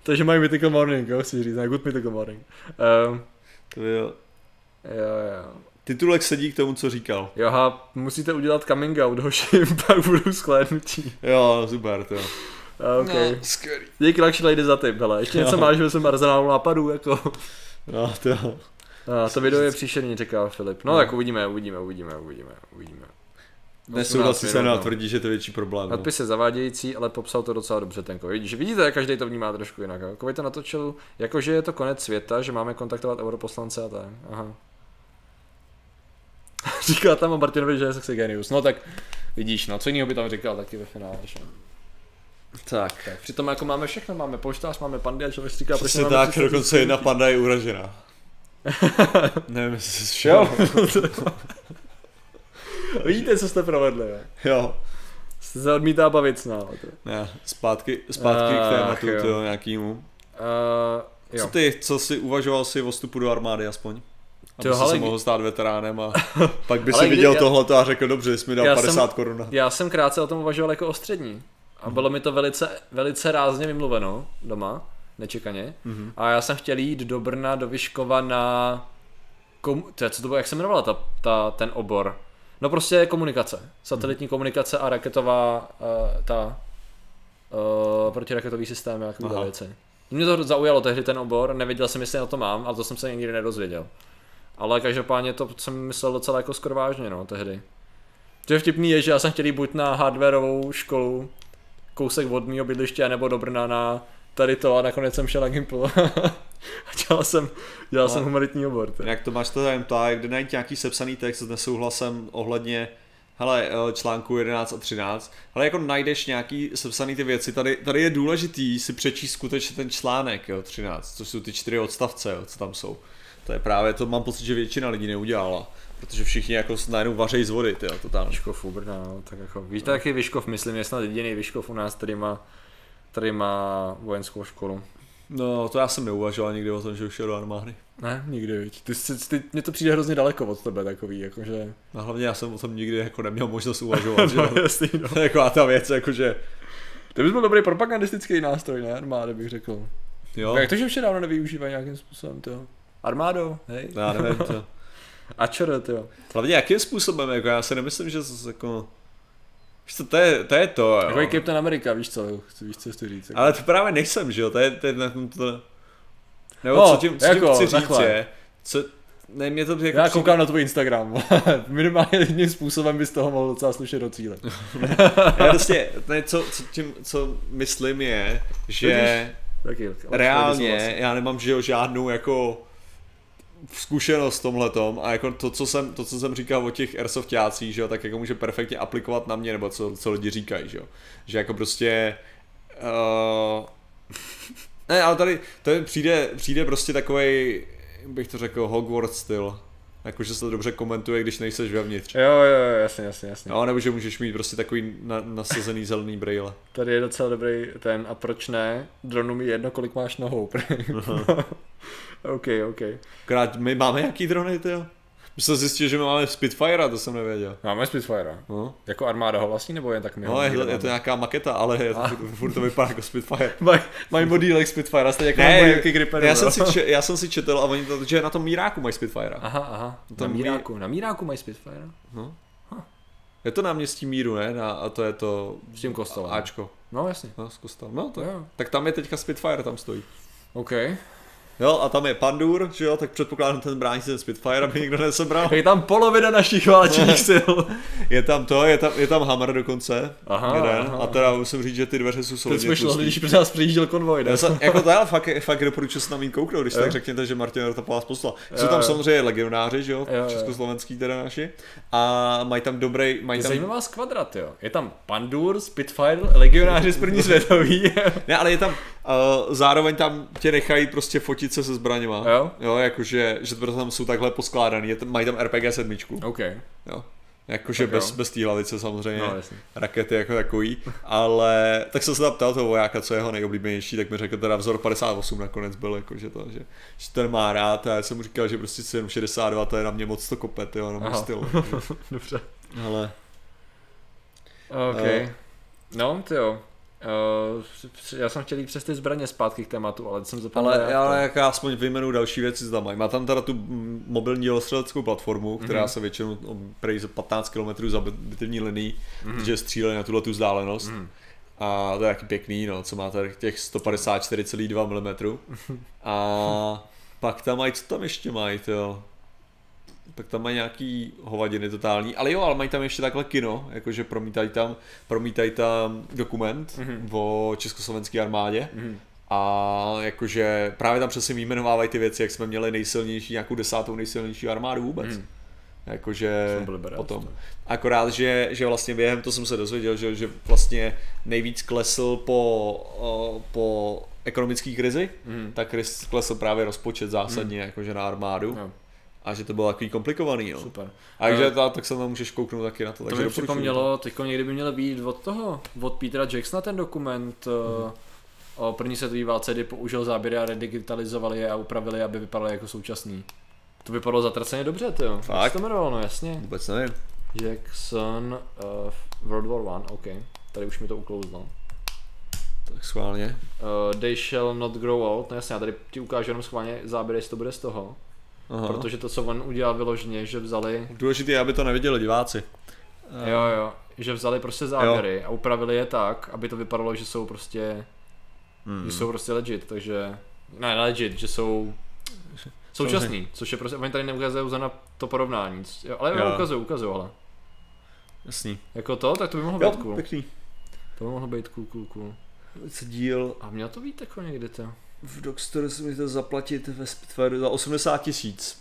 Takže mají Mythical Morning, jo, chci říct, ne, Good Mythical Morning. Um, To byl jo, jo. titulek sedí k tomu, co říkal. Joha, musíte udělat coming out, hoši, [LAUGHS] pak budu sklédnutí. Jo, super, to. OK. No, skvělý. Díky Lucky Lady za tip, hele. Ještě něco Jo. máš, že jsem arzenálu nápadů, jako. No, to jo. A, to video je příšerný, říká Filip. No, No. tak uvidíme, uvidíme, uvidíme, uvidíme, uvidíme. Nesouhlasí 18 se na no. tvrdí, že to je větší problém. No. Nadpis je zavádějící, ale popsal to docela dobře tenko. Vidíš, vidíte, jak každý to vnímá trošku jinak. Kovej to natočil, jakože je to konec světa, že máme kontaktovat europoslance a tak. Aha. [LAUGHS] Říká tam o Martinovi, že je sexy genius. No tak vidíš, no co jiného by tam říkal taky ve finále. Že? Tak. Tak, přitom jako máme všechno, máme poštář, máme pandy a člověk říká, proč nemáme tak, 30 dokonce jedna panda je uražená. [LAUGHS] Nevím, jestli jsi šel. [LAUGHS] Vidíte, co jste provedli, jo? jo. Jste se odmítá bavit s námi. to. Ne, zpátky, zpátky k Ach, tématu jo. toho nějakýmu. Uh, jo. Co ty, co si uvažoval si o vstupu do armády aspoň? Aby To, jsi hele, se mohl stát veteránem a [LAUGHS] pak by Ale si viděl já- tohleto a řekl, dobře, jsi mi dal Já 50 jsem- korun. Já jsem krátce o tom uvažoval jako o střední. A bylo mi to velice, velice rázně vymluveno doma, nečekaně. Mhm. A já jsem chtěl jít do Brna, do Vyškova na... Kom... To, co to bylo, jak se jmenovala ta, ta, ten obor? No prostě komunikace. Satelitní komunikace a raketová uh, ta uh, protiraketový systém Aha. věci. Mě to zaujalo tehdy ten obor, nevěděl jsem, jestli na to mám, ale to jsem se nikdy nedozvěděl. Ale každopádně to jsem myslel docela jako skoro vážně, no, tehdy. To je vtipný je, že já jsem chtěl jít buď na hardwareovou školu, kousek od bydliště, nebo do Brna na tady to a nakonec jsem šel na Gimple. [LAUGHS] a dělal jsem, dělal No. jsem humanitní obor. ty. Jak to máš to tady ptá, kde najít nějaký sepsaný text s nesouhlasem ohledně hele, eh, článku 11 a 13, ale jako najdeš nějaký sepsaný ty věci, tady, tady je důležitý si přečíst skutečně ten článek, jo, 13, což jsou ty čtyři odstavce, jo, co tam jsou. To je právě, to mám pocit, že většina lidí neudělala, protože všichni jako najednou vařejí z vody, jo, totálně. Vyškov u Brna, no, tak jako, víte, jaký Vyškov, myslím, je snad jediný Vyškov u nás, který má, který má vojenskou školu. No, to já jsem neuvažoval nikdy o tom, že už jdu do armády. Ne, nikdy, viď. Ty, ty, ty, mně to přijde hrozně daleko od tebe takový, jakože... A hlavně já jsem o tom nikdy jako neměl možnost [LAUGHS] uvažovat, že no, jo. jasný, no. To je Taková ta věc, jakože, To bys byl dobrý propagandistický nástroj, ne? Armády bych řekl. jo, Jak to, že vše dávno nevyužívají nějakým způsobem, to Armádo, hej. já nevím, to. [LAUGHS] A čer, jo. Hlavně jakým způsobem, jako já si nemyslím, že z- jako... Víš co, to je to, je to jo. Jako Captain America, víš co, víš co chci říct. Jako. Ale to právě nejsem, že jo, to je, to je na tom to... Nebo No, co tím, co tím jako, chci říct takhle. je, co, ne, mě to jako Já přijde- koukám na tvůj Instagram. [LAUGHS] Minimálně jedním způsobem bys toho mohl docela slušet do cíle. [LAUGHS] já prostě, ne, co, co, tím, co myslím je, že Taky, reálně já nemám že jo, žádnou jako zkušenost v tomhletom a jako to, co jsem, to, co jsem říkal o těch airsoftácích, že jo, tak jako může perfektně aplikovat na mě, nebo co, co lidi říkají, že jo. Že jako prostě uh, [LAUGHS] ne, ale tady je, přijde, přijde prostě takovej, bych to řekl, Hogwarts styl. Jakože se to dobře komentuje, když nejseš vevnitř. Jo, jo, jo, jasně, jasně, jasně. No, nebo že můžeš mít prostě takový na, nasazený zelený brýle. Tady je docela dobrý ten, a proč ne? Dronu mi jedno, kolik máš nohou. [LAUGHS] ok, ok. Krát, my máme jaký drony, ty jo? My jsme zjistili, že my máme Spitfire, to jsem nevěděl. Máme Spitfire. No, Jako armáda ho vlastní, nebo jen tak my no je, je to nějaká maketa, ale je to, furt, to vypadá jako Spitfire. [LAUGHS] Mají maj modílek Spitfire, stejně jako Ne, nějaký Gripen. já jsem, si, já jsem si četl a oni to, že na tom míráku mají Spitfire. Aha, aha. Na mí- míráku, na míráku mají Spitfire. No. Je to náměstí míru, ne? Na, a to je to S tím kostelem. Ačko. No jasně. No, z kostel. No, to, Jo. tak tam je teďka Spitfire, tam stojí. OK. Jo, a tam je Pandur, že jo, tak předpokládám ten brání ten Spitfire, aby nikdo nesebral. Je tam polovina našich válečných sil. [LAUGHS] Je tam to, je tam, je tam Hammer dokonce. Aha, jeden. aha. A teda musím říct, že ty dveře jsou Teď solidně jsme šli, tlustý. když pro nás přijížděl konvoj, ne? Já jsem, jako [LAUGHS] to, ale fakt, fakt doporučuji se na mým kouknout, když Jo. tak řekněte, že Martin Rotapa vás poslal. Jsou tam samozřejmě legionáři, že jo, Jo, jo. československý teda naši. A mají tam dobrý, mají Je tam, zajímavá skvadrat, jo. Je tam Pandur, Spitfire, legionáři z první světový. [LAUGHS] ne, ale je tam, uh, zároveň tam tě nechají prostě fotit se se zbraněma. Jo? Jo, jakože, že to tam jsou takhle poskládaný, mají tam RPG sedmičku. OK. Jo. Jakože Tak jo. bez, bez té hlavice samozřejmě, No, rakety jako takový, ale tak jsem se tam ptal toho vojáka, co je jeho nejoblíbenější, tak mi řekl teda vzor 58 nakonec byl, jako, že, to, že, že ten má rád a já jsem mu říkal, že prostě 762 to je na mě moc to kopet, jo, na můj Aha. styl. [LAUGHS] Dobře. ale OK. Eh. No, ty jo. Uh, já jsem chtěl jít přes ty zbraně zpátky k tématu, ale jsem zapomněl. Ale, to. jak já aspoň vyjmenu další věci, tam mají. Má tam teda tu mobilní dělostřeleckou platformu, která Mhm. se většinou o, prej za 15 km za bitevní linii, Mhm. že stříleli na tuhle tu vzdálenost. Mhm. A to je taky pěkný, no, co má tady těch 154,2 mm. [LAUGHS] A pak tam mají, co tam ještě mají, jo. Pak tam mají nějaký hovadiny totální, ale jo, ale mají tam ještě takhle kino, jakože promítají tam, promítají tam dokument Mhm. o československé armádě. Mhm. A jakože právě tam přesně vyjmenovávají ty věci, jak jsme měli nejsilnější, nějakou desátou nejsilnější armádu vůbec. Mhm. Jakože potom. to. Akorát, že, že vlastně během, to jsem se dozvěděl, že, že vlastně nejvíc klesl po, po ekonomické krizi, Mhm. tak klesl právě rozpočet zásadně jakože na armádu Jo, a že to bylo takový komplikovaný. No. super. A takže ta, tak se tam můžeš kouknout taky na to. To takže mi připomnělo, teď někdy by měl být od toho, od Petera Jacksona ten dokument Mhm. uh, o první světové válce, kdy použil záběry a redigitalizovali je a upravili, aby vypadaly jako současný. To vypadalo zatraceně dobře, ty jo. Jak Fakt? se to jmenovalo, no jasně. Vůbec nevím. Jackson uh, World War One, OK. Tady už mi to uklouzlo. Tak schválně. Uh, they shall not grow old, no jasně, já tady ti ukážu jenom schválně záběry, jestli to bude z toho. Aha. Protože to, co on udělal vyloženě, že vzali Důležité je, aby to neviděli diváci. Jo, jo, že vzali prostě záběry a upravili je tak, aby to vypadalo, že jsou prostě, Hmm. že jsou prostě legit, takže, ne, legit, že jsou [LAUGHS] současný, což je prostě, oni tady neukazují za na to porovnání, jo, ale jo, Jo. ukazují, ukazují, ale Jasný. jako to, tak to by mohlo Jo, být cool, pěkný. to by mohlo být cool, cool, cool. Co díl A mělo to být jako někdy to. V Dockster si můžete zaplatit ve Spitfire za 80 tisíc.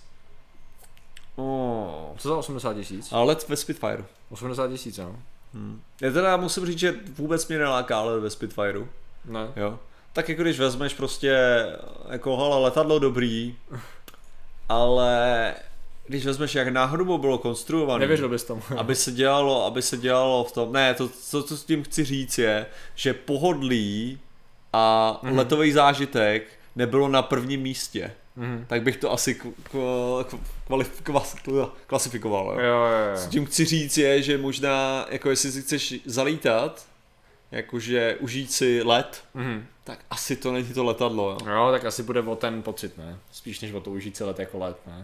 Oh. Co za 80 tisíc? Ale let ve Spitfire. 80 tisíc, jo. Hmm. Já teda musím říct, že vůbec mě neláká let ve Spitfireu. Ne. Jo. Tak jako když vezmeš prostě jako hala letadlo dobrý, ale když vezmeš jak náhodou bylo konstruované, Nevěřil bys tomu. [LAUGHS] aby se dělalo, aby se dělalo v tom, ne, to, co, co s tím chci říct je, že pohodlí a Mhm. mm. letový zážitek nebylo na prvním místě. Mhm. Tak bych to asi kvalif, kvas, klasifikoval. Jo. Jo, jo, Co jo. tím chci říct je, že možná, jako jestli si chceš zalítat, jakože užít si let, Mhm. tak asi to není to letadlo, jo. Jo, tak asi bude o ten pocit, ne? Spíš než o to užít si let jako let, ne?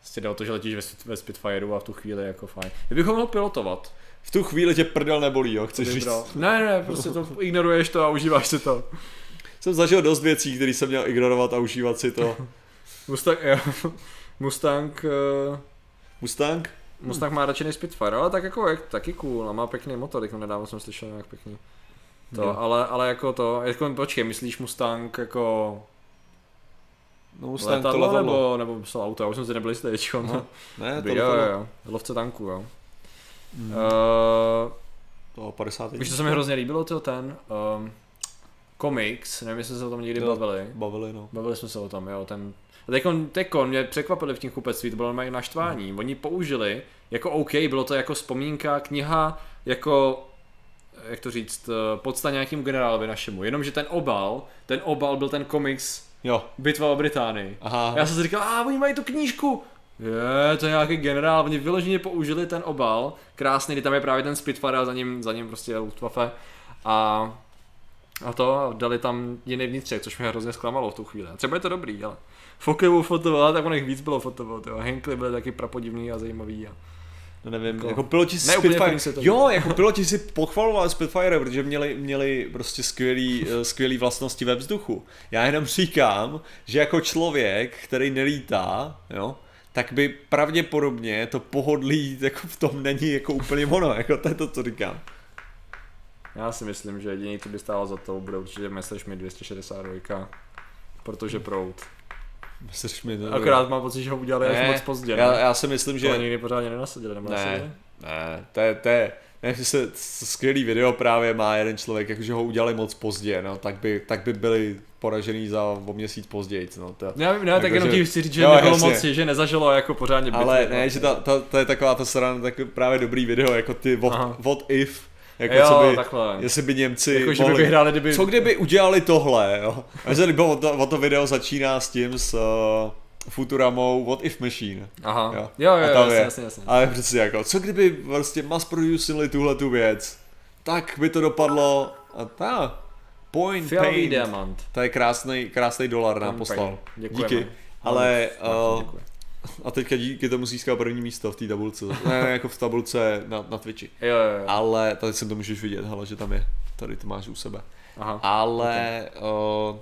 Prostě jde o to, že letíš ve, ve Spitfireu a v tu chvíli jako fajn. Kdybychom mohl pilotovat, V tu chvíli tě prdel nebolí, jo, chceš říct. Ne, ne, prostě to ignoruješ to a užíváš si to. Jsem zažil dost věcí, které jsem měl ignorovat a užívat si to. [LAUGHS] Mustang, jo. Mustang, uh, Mustang? Mustang má radši než Spitfire, ale tak jako jak, taky cool a má pěkný motor, jako nedávno jsem slyšel nějak pěkný. To, Jo. ale, ale jako to, jako počkej, myslíš Mustang jako No Mustang letadlo, to letadlo. nebo, nebo myslel auto, já už jsem si nebyl jistý. Aha. Ne, to jo, jo, jo, lovce tanku, jo. Mm. Uh, To 50. Víš, co se mi hrozně líbilo, to ten um, komiks, nevím, jestli se o tom někdy Jo. bavili. Bavili, no. Bavili jsme se o tom, jo, ten... A Tekon, Tekon mě překvapili v tím kupectví, to bylo naštvání. Oni použili, jako OK, bylo to jako vzpomínka, kniha, jako, jak to říct, eh, podsta nějakým generálovi našemu. Jenomže ten obal, ten obal byl ten komiks Jo. Bitva o Británii. Aha. Já jsem si říkal, a oni mají tu knížku. Je, to je nějaký generál, oni vyloženě použili ten obal, krásný, kdy tam je právě ten Spitfire a za ním, za ním prostě Luftwaffe a, a to a dali tam jiný vnitřek, což mě hrozně zklamalo v tu chvíli. A třeba je to dobrý, ale Foklivu fotoval, tak on jich víc bylo fotovat, jo. Hinkley byly taky prapodivný a zajímavý. A... No nevím, Jako- jako, piloti Ne, úplně Spitfire, první světový. jo, jako piloti si pochvalovali Spitfire, protože měli, měli prostě skvělý, eh, skvělý vlastnosti ve vzduchu. Já jenom říkám, že jako člověk, který nelítá, jo, tak by pravděpodobně to pohodlí jako v tom není jako úplně ono, jako to je to, co říkám. Já si myslím, že jediný, co by stálo za to, bude určitě Messerschmitt 262, protože prout. Mi to? Akorát mám pocit, že ho udělali až Ne, moc pozdě. já, ne? já si myslím, To že... nikdy pořádně nenasadili, nebo Ne. nasadili? Ne, to je, to je, ne, se skvělý video právě má jeden člověk, jakože ho udělali moc pozdě, no, tak by, tak by byli poražený za o měsíc později. No, to, Já vím, ne, tak Jako, jenom že- ti chci říct, že Jo, nebylo jasně. moc, že nezažilo jako pořádně bitvy. ale no. ne, že ta, ta, to je taková ta srana, tak právě dobrý video, jako ty what, Aha. what if, jako jo, co by, takhle. jestli by Němci Jako, že by mohli, vyhráli, kdyby... co kdyby udělali tohle, jo. A že nebo to, o to video začíná s tím, s uh, Futuramou What if Machine. Aha. Jo. Jo, jo, jo, jasně, jasně, jasně. Ale přesně jako, co kdyby prostě mass producili tuhle tu věc, tak by to dopadlo a ta, point Fialový paint, diamant. to je krásný, krásný dolar nám poslal. Děkujeme. Díky. Ale, uh, děkuji. a teďka díky tomu získal první místo v té tabulce. Ne, ne, jako v tabulce na, na Twitchi. Jo, jo, jo. Ale tady se to můžeš vidět, hele, že tam je. Tady to máš u sebe. Aha. Ale, uh,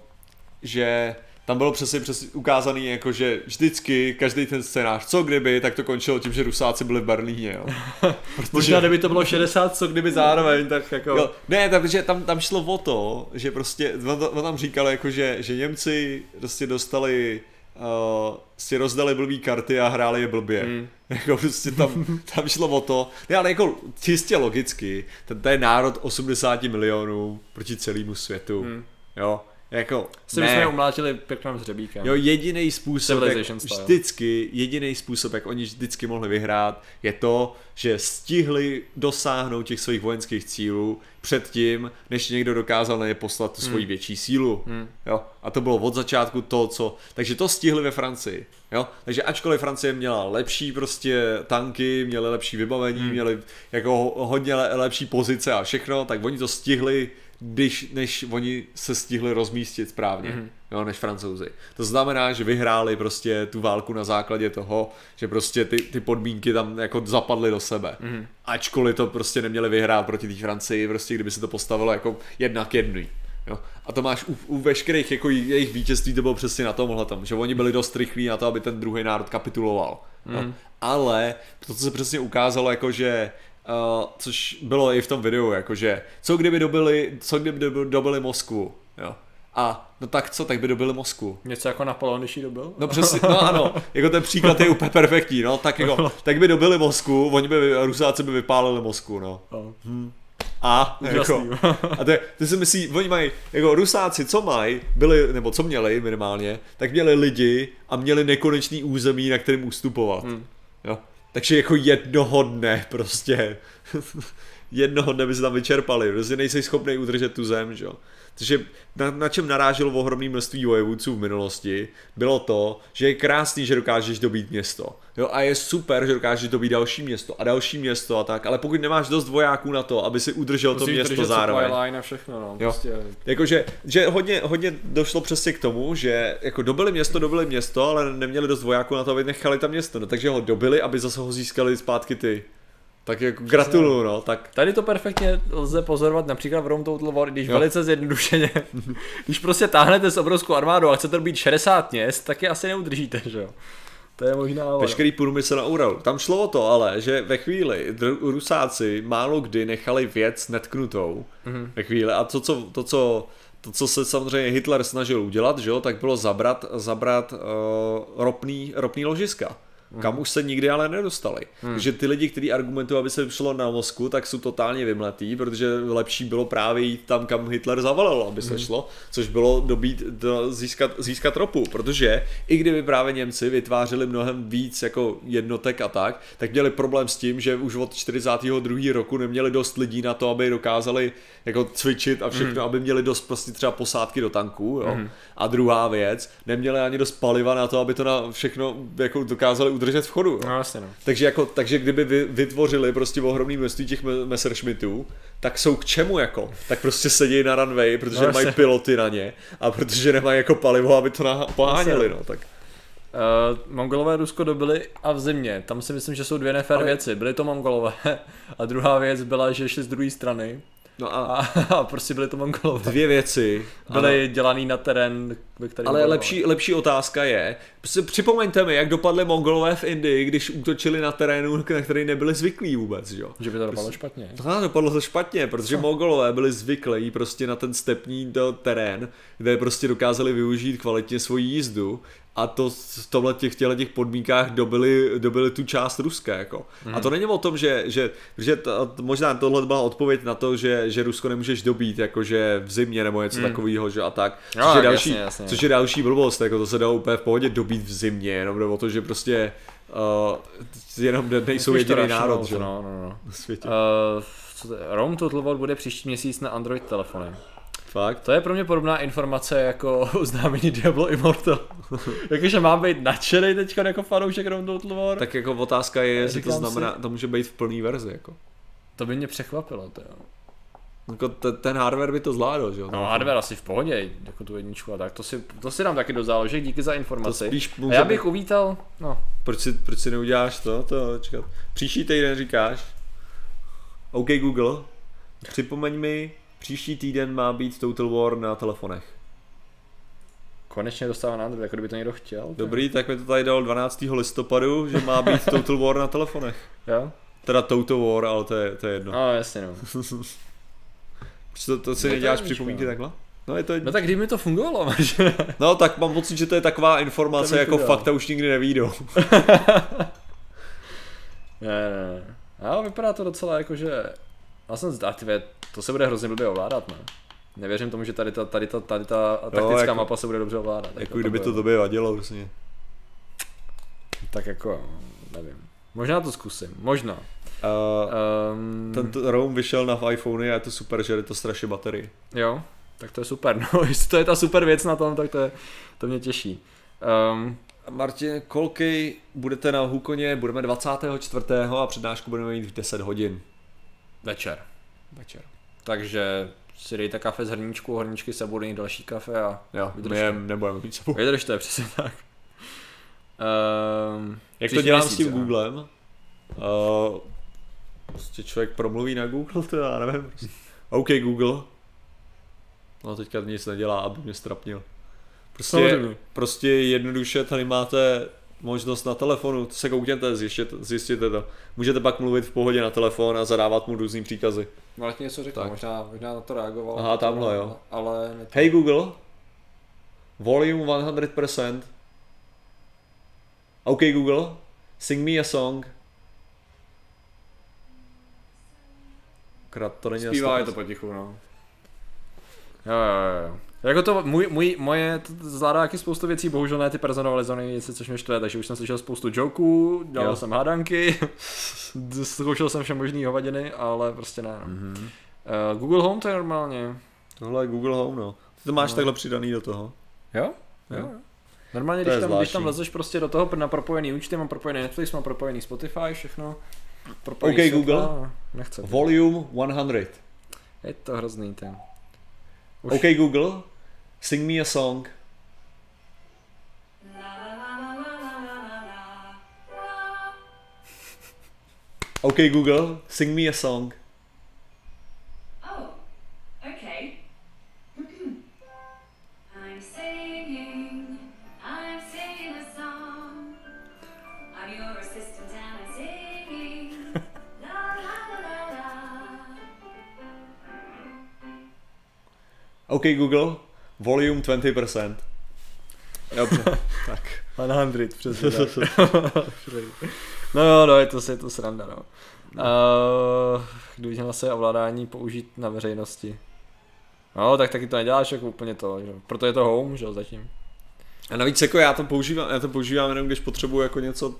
že tam bylo přesně, přesně ukázaný, jako že vždycky každý ten scénář, co kdyby, tak to končilo tím, že Rusáci byli v Berlíně, jo. [LAUGHS] Možná kdyby to bylo 60, co kdyby zároveň, tak jako... Jo, ne, takže tam, tam šlo o to, že prostě, on, on tam říkal jako, že, že Němci prostě dostali, uh, si rozdali blbý karty a hráli je blbě. Hmm. [LAUGHS] Jako prostě tam, tam šlo o to, ne, ale jako čistě logicky, ten, je národ 80 milionů proti celému světu, Hmm. jo, jako, Si ne. je umlátili pěkným hřebíkem. Jo, jediný způsob, jak style. vždycky, jediný způsob, jak oni vždycky mohli vyhrát, je to, že stihli dosáhnout těch svých vojenských cílů předtím, než někdo dokázal na ně poslat tu svoji větší sílu. Hmm. Jo? A to bylo od začátku to, co... Takže to stihli ve Francii. Jo? Takže ačkoliv Francie měla lepší prostě tanky, měli lepší vybavení, Hmm. měli jako ho- hodně le- lepší pozice a všechno, tak oni to stihli, když, než oni se stihli rozmístit správně, Mhm. jo, než Francouzi. To znamená, že vyhráli prostě tu válku na základě toho, že prostě ty, ty podmínky tam jako zapadly do sebe. Mhm. Ačkoliv to prostě neměli vyhrát proti té Francii, prostě kdyby se to postavilo jako jedna k jedný. Jo. A to máš u, u veškerých jako jejich vítězství, to bylo přesně na tomhle tom, že oni byli dost rychlí na to, aby ten druhý národ kapituloval. Jo. Mhm. Ale to, co se přesně ukázalo, jako že Uh, což bylo i v tom videu, jakože co kdyby dobili, co kdyby dobi- dobili Moskvu, jo. A no tak co, tak by dobili Moskvu. Něco jako Napoleon, když jí dobil? No přesně, no ano, jako ten příklad je úplně perfektní, no, tak jako, [LAUGHS] tak by dobili Moskvu, oni by, Rusáci by vypálili Moskvu, no. No. A, jako, a to, ty si myslí, oni mají, jako Rusáci, co mají, byli, nebo co měli minimálně, tak měli lidi a měli nekonečný území, na kterým ustupovat. Hmm. Jo. Takže jako jednoho dne prostě, [LAUGHS] jednoho dne by se tam vyčerpali, prostě nejsi schopný udržet tu zem, že jo. Takže na, na čem naráželo ohromné množství vojevůdců v minulosti, bylo to, že je krásný, že dokážeš dobít město. Jo, a je super, že dokážeš dobít další město a další město a tak, ale pokud nemáš dost vojáků na to, aby si udržel to Musí město držet zároveň. line a všechno, no. Jo. Prostě, Jakože, že hodně, hodně došlo přesně k tomu, že jako dobili město, dobili město, ale neměli dost vojáků na to, aby nechali tam město, no, takže ho dobili, aby zase ho získali zpátky ty. Tak jako gratuluju, no, tak Tady to perfektně lze pozorovat například v Rome Total War, když Jo. velice zjednodušeně, [LAUGHS] když prostě táhnete s obrovskou armádou a chcete být 60 měst, tak je asi neudržíte, že jo. To je možná... veškerý průmysl na Uralu. Tam šlo o to ale, že ve chvíli Rusáci málo kdy nechali věc netknutou, Mhm. ve chvíli a to, co, to, co to, co se samozřejmě Hitler snažil udělat, že jo, tak bylo zabrat, zabrat uh, ropný, ropný ložiska. Kam už se nikdy ale nedostali. Hmm. Takže ty lidi, kteří argumentují, aby se šlo na Moskvu, tak jsou totálně vymletý, protože lepší bylo právě jít tam, kam Hitler zavalil, aby se šlo, což bylo dobít, do, získat, získat ropu, protože i kdyby právě Němci vytvářeli mnohem víc jako jednotek a tak, tak měli problém s tím, že už od 42. roku neměli dost lidí na to, aby dokázali jako cvičit a všechno, aby měli dost prostě třeba posádky do tanků, jo. A druhá věc, neměli ani dost paliva na to, aby to na všechno jako dokázali udržet v chodu. No jasně no. Takže, jako, takže kdyby vy, vytvořili prostě ohromný množství těch me- Messerschmittů, tak jsou k čemu jako? Tak prostě sedí na runway, protože No, nemají jasně. piloty na ně a protože nemají jako palivo, aby to na- poháněli, no tak. Uh, Mongolové Rusko dobili a v zimě. Tam si myslím, že jsou dvě nefér Ale- věci. Byly to Mongolové [LAUGHS] a druhá věc byla, že šli z druhé strany No a a, [LAUGHS] a prostě byly to Mongolové. dvě věci. Byly dělaný na terén, ve kterém Ale lepší, lepší otázka je, připomeňte mi, jak dopadly Mongolové v Indii, když útočili na terénu, na který nebyli zvyklí vůbec, že jo? Že by to dopadlo špatně. No, dopadlo to špatně, protože Mongolové byli zvyklí prostě na ten stepní do terén, kde prostě dokázali využít kvalitně svoji jízdu a to v tomhle těch, těchto těch podmínkách dobili, dobili tu část Ruska, jako. Mm. A to není o tom, že, že, že to, možná tohle byla odpověď na to, že, že Rusko nemůžeš dobít, jakože v zimě nebo něco mm. takového, že a tak. No, Což, je další, jasně, jasně. což je další blbost, jako to se dá úplně v pohodě dobít v zimě, jenom jde o to, že prostě uh, jenom nejsou jediný národ, že? No, no, no. na světě. Uh, co to je? Rome Total War bude příští měsíc na Android telefony. Fakt? To je pro mě podobná informace jako [LAUGHS] oznámení Diablo Immortal. [LAUGHS] Jakože mám být nadšený teď jako fanoušek Rome Total War. Tak jako otázka je, jestli to Říkám si- znamená, to může být v plný verzi, jako. to by mě překvapilo. To jo. Jako te- ten hardware by to zvládl, že jo? No hardware asi v pohodě, jako tu jedničku a tak, to si, to si dám taky do záložek, díky za to informaci. spíš a může já být- bych uvítal, no, Proč si, proč si neuděláš to? to čekat. Příští týden říkáš, OK Google, připomeň mi, příští týden má být Total War na telefonech. konečně dostává na Android, jako kdyby to někdo chtěl. Dobrý, tak mi to tady dal 12. listopadu, že má být [LAUGHS] Total War na telefonech. Jo? Teda Total War, ale to je, to je jedno. No jasně no. [LAUGHS] To, to si to neděláš připomínky no. takhle? No je to. No tak kdyby mi to fungovalo, [LAUGHS] máš. No tak mám pocit, že to je taková informace, jako udělal. fakta už nikdy nevídou. [LAUGHS] [LAUGHS] ne, ne, ne. Ale vypadá to docela jako, že... Já jsem zdávě, to se bude hrozně blbě ovládat, ne? Nevěřím tomu, že tady ta, tady ta, tady ta taktická jako- mapa se bude dobře ovládat. Jako kdyby to tobě vadilo, prostě. Tak jako, nevím. Možná to zkusím, možná. Uh, Um, Tento ROM vyšel na iPhone a je to super, že je to strašně baterii. Jo, tak to je super. [LAUGHS] No, jestli to je ta super věc na tom, tak to, je, to mě těší. Um, Martin, kolky budete na Hukoně, budeme 24. a přednášku budeme mít v 10 hodin. večer. Večer. Takže si dejte kafe z hrníčku, hrníčky se budou další kafe a Jo, Vydržte. my je nebudeme mít sebou. vydržte, přesně tak. Um, Jak to dělám měsíc, s tím jo. Googlem? Uh, prostě člověk promluví na Google, [LAUGHS] to já nevím. OK Google. No teďka nic nedělá, aby mě strapnil. Prostě, Samozřejmě. prostě jednoduše tady máte možnost na telefonu, se koukněte, zjistěte, zjistěte to. Můžete pak mluvit v pohodě na telefon a zadávat mu různý příkazy. Martin něco řekl, Tak. možná, možná na to reagoval. Aha, tamhle, jo. Ale. Hey Google, volume 100%. OK Google, sing me a song. Krát to není Zpívá je to 100%. potichu, no. Jo, jo, jo. Jako to, můj, můj, moje, to zvládá taky spoustu věcí, bohužel ne ty personalizované věci, což mě štve, takže už jsem slyšel spoustu joků, dělal Jo. jsem hádanky, [LAUGHS] zkoušel jsem vše možný hovadiny, ale prostě ne. No. Mhm. Uh, Google Home to je normálně. Tohle je Google Home, no. Ty to máš No. takhle přidaný do toho. Jo? Jo. Normálně, To když tam, když tam lezeš prostě do toho na propojený účty, mám propojený Netflix, mám propojený Spotify, všechno. Propojený OK, světla, Google. a Nechce. Volume 100. Je to hrozný ten. Už. OK Google, sing me a song. OK Google, sing me a song. OK Google, volume 20%. Dobře, [LAUGHS] tak. 100, přesně tak. [LAUGHS] [LAUGHS] no jo, no, je to, je to sranda, no. Uh, měl se ovládání použít na veřejnosti. No, tak taky to neděláš jako úplně to, že? Proto je to home, že jo, zatím. A navíc jako já to používám, já to používám jenom když potřebuji jako něco,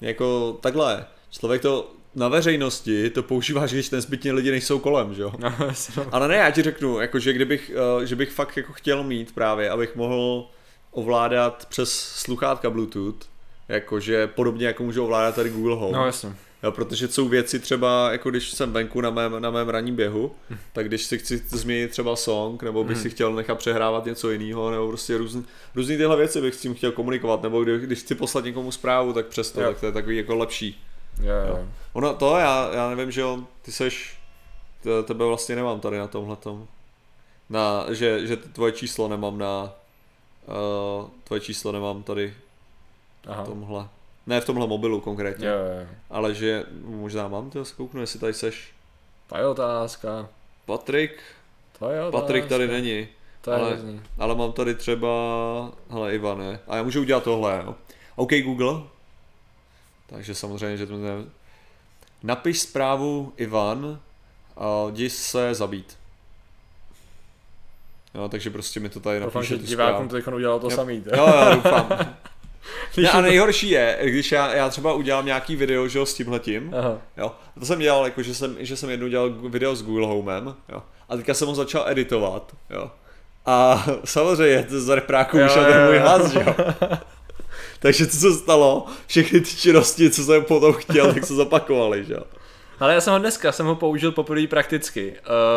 jako takhle. Člověk to na veřejnosti to používáš, když nezbytně lidi nejsou kolem, že jo? [LAUGHS] No. Ale ne, já ti řeknu, jako, že kdybych, eh, že bych fakt jako chtěl mít právě, abych mohl ovládat přes sluchátka Bluetooth, jakože podobně jako můžu ovládat tady Google Home. no jasně. Jo, protože jsou věci třeba, jako když jsem venku na mém, na mém ranním běhu, tak když si chci změnit třeba song, nebo bych si chtěl nechat přehrávat něco jiného, nebo prostě různý, různý tyhle věci bych s tím chtěl komunikovat, nebo kdy, když chci poslat někomu zprávu, tak přesto, tak to je takový jako lepší. Jo, jo. Ono to, já, já nevím, že jo, ty seš, tebe vlastně nemám tady na tomhletom. Na, že, že tvoje číslo nemám na, uh, tvoje číslo nemám tady Aha. v tomhle. Ne v tomhle mobilu konkrétně, Jo, jo, jo. ale že možná mám, to se kouknu, jestli tady seš. To je otázka. Patrik, To je otázka. Patrik tady není. To je ale, hrozný. ale mám tady třeba, hele Ivan, ne? A já můžu udělat tohle, jo. OK Google. Takže samozřejmě, že to ne... Napiš zprávu Ivan a jdi se zabít. Jo, takže prostě mi to tady Doufám, napíše že tu divákům to udělalo to Jo. samý. Jo, jo, doufám. [LAUGHS] Ne, a nejhorší je, když já, já třeba udělám nějaký video, že jo, s tímhletím, Aha. jo, to jsem dělal, jako, že jsem, že jsem jednou dělal video s Google Homem, jo, a teďka jsem ho začal editovat, jo, a [LAUGHS] samozřejmě to z repráku vyšel jo, ten můj hlas, že jo. [LAUGHS] Takže co se stalo, všechny ty činnosti, co jsem potom chtěl, tak se zopakovaly, že jo. Ale já jsem ho dneska, jsem ho použil poprvé prakticky.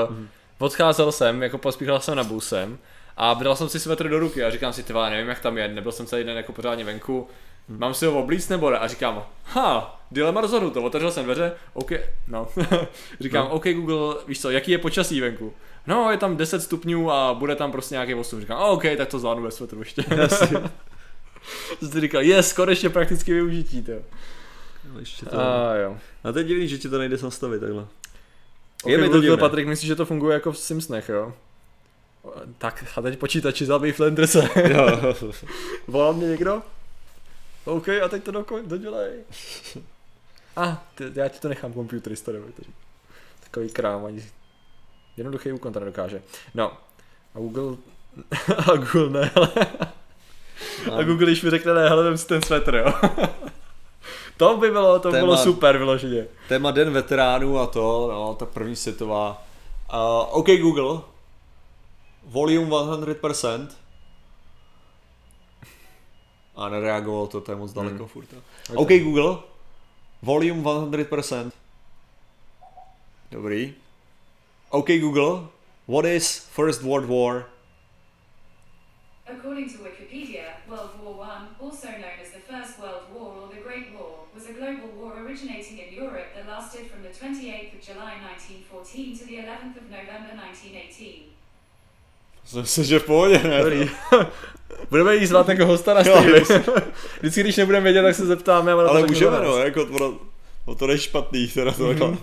Uh. Odcházel jsem, jako pospíchal jsem na busem a dal jsem si svetr do ruky a říkám si, ty vole, nevím jak tam je, nebyl jsem celý den jako pořádně venku, Mhm. mám si ho oblíct nebo ne? A říkám, ha, dilema rozhodnuto, otevřel jsem dveře, OK, no. [LAUGHS] říkám, No. OK Google, víš co, jaký je počasí venku? No, je tam 10 stupňů a bude tam prostě nějaký 8. Říkám, OK, tak to zvládnu ve svetru ještě. [LAUGHS] Jsem si říkal, yes, konečně prakticky využití, to. No, ještě to. A jo. A to je divný, že ti to nejde nastavit takhle. Je Je mi to divné. Patrik, myslíš, že to funguje jako v Simsnech, jo? Tak a teď počítači zabij Flanderse. [LAUGHS] Jo. [LAUGHS] Volá mě někdo? OK, a teď to dokon, dodělej. A, ah, ty, já ti to nechám komputerista, nebo to. Takový krám, ani jednoduchý úkon to nedokáže. No, a Google, [LAUGHS] a Google ne, ale, a Google když mi řekne ne, hele, vem si ten svetr, jo. [LAUGHS] to by bylo, to Téma- bylo super vyloženě. Téma Den veteránů a to, no, ta první světová. Uh, OK Google, volume 100%. A nereagoval to, to je moc daleko Hmm. furt. jo. OK Google, volume 100%. Dobrý. OK Google, what is First World War? According to Wikipedia, World War I, also known as the First World War or the Great War, was a global war originating in Europe that lasted from the 28th of July 1914 to the 11th of November 1918. Jsem se, že v pohodě, ne? Dobrý. [LAUGHS] Budeme jí zvát jako hosta na Jo, streamy. [LAUGHS] Vždycky, když nebudeme vědět, tak se zeptáme. Ale řekne můžeme, no, jako to, to není špatný, teda to mm-hmm.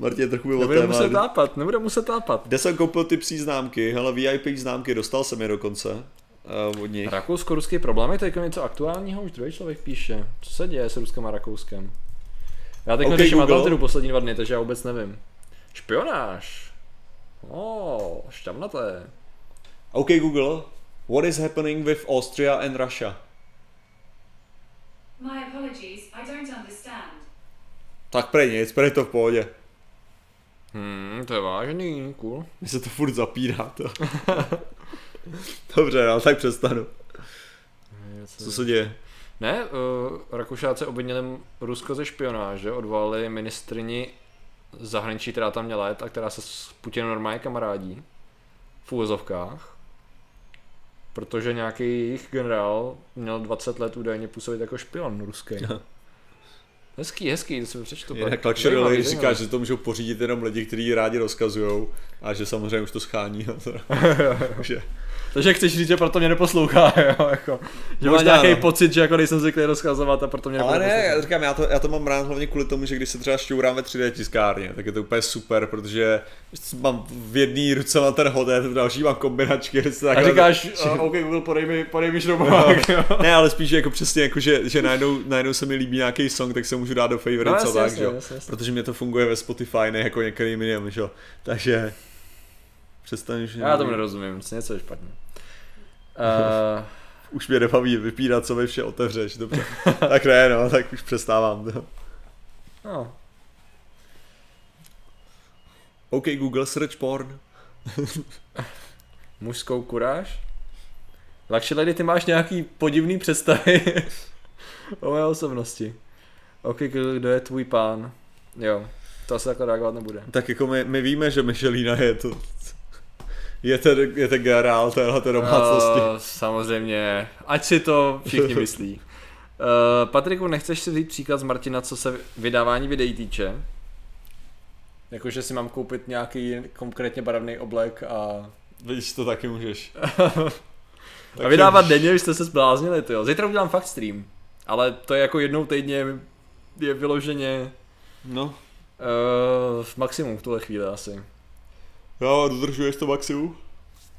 Martin trochu bylo Nebude téma. muset tápat, nebude muset tápat. Kde jsem koupil ty psí známky, hele VIP známky, dostal jsem je dokonce uh, od nich. Rakousko-ruský problém je to jako něco aktuálního, už druhý člověk píše. Co se děje s Ruskem a Rakouskem? Já teď OK, okay, řeším. Atlantidu poslední dva dny, takže já vůbec nevím. Špionáž. Oh, šťavnaté. OK Google, what is happening with Austria and Russia? My apologies, I don't understand. Tak prej nic, prej to v pohodě. Hmm, to je vážný, cool. Mně se to furt zapírá to. [LAUGHS] Dobře, no, tak přestanu. Co se děje? Ne, uh, Rakušáci obvinili Rusko ze špionáže, odvolali ministrini zahraničí, která tam měla jet a která se s Putinem normálně kamarádí. V úvozovkách. Protože nějaký jejich generál měl 20 let údajně působit jako špion ruský. Hezký, hezký, to si přečtu. Jinak. Luxury Lily říká, zajímavý. že to můžou pořídit jenom lidi, kteří rádi rozkazují a že samozřejmě už to schání. a to- že- Takže chceš říct, že proto mě neposlouchá, [LAUGHS] jo, jako. Že Možná, nějaký no. pocit, že jako nejsem zvyklý rozkazovat a proto mě Ale nebude ne, já říkám, já to, já to mám rád hlavně kvůli tomu, že když se třeba šťourám ve 3D tiskárně, tak je to úplně super, protože mám v jedné ruce mám ten hodet, v další mám kombinačky. kde se A říkáš, [LAUGHS] uh, OK Google, podej mi, podej mi šroubovák, [LAUGHS] jo. Ne, ale spíš jako přesně jako, že, že najednou, najednou se mi líbí nějaký song, tak se můžu dát do favorites No, jasně, tak, jasně, že jo. jasně, jasně. Protože mě to funguje ve Spotify, ne jako některým jiným, že jo. Takže přestaň, že... Já tomu nerozumím, něco je špatně. Uh, [LAUGHS] Už mě nebaví vypírat, co mi vše otevřeš, dobře. tak ne, no, tak už přestávám. To. no, OK, Google search porn. [LAUGHS] mužskou kuráž. Lakši lady, ty máš nějaký podivný představy [LAUGHS] o mé osobnosti. OK, kdo je tvůj pán? Jo, to asi takhle reagovat nebude. Tak jako my, my víme, že Michelina je to... Je ten, je ten generál téhle domácnosti. Uh, samozřejmě, ať si to všichni [LAUGHS] myslí. Uh, Patriku, nechceš si vzít příklad z Martina, co se vydávání videí týče? Jakože si mám koupit nějaký konkrétně barevný oblek a, Víš, to taky můžeš. [LAUGHS] a vydávat denně, vy jste se zbláznili, tyjo. Zítra udělám fakt stream, ale to je jako jednou týdně je vyloženě No, uh, maximum v tuhle chvíli asi. Jo, dodržuješ to maximum?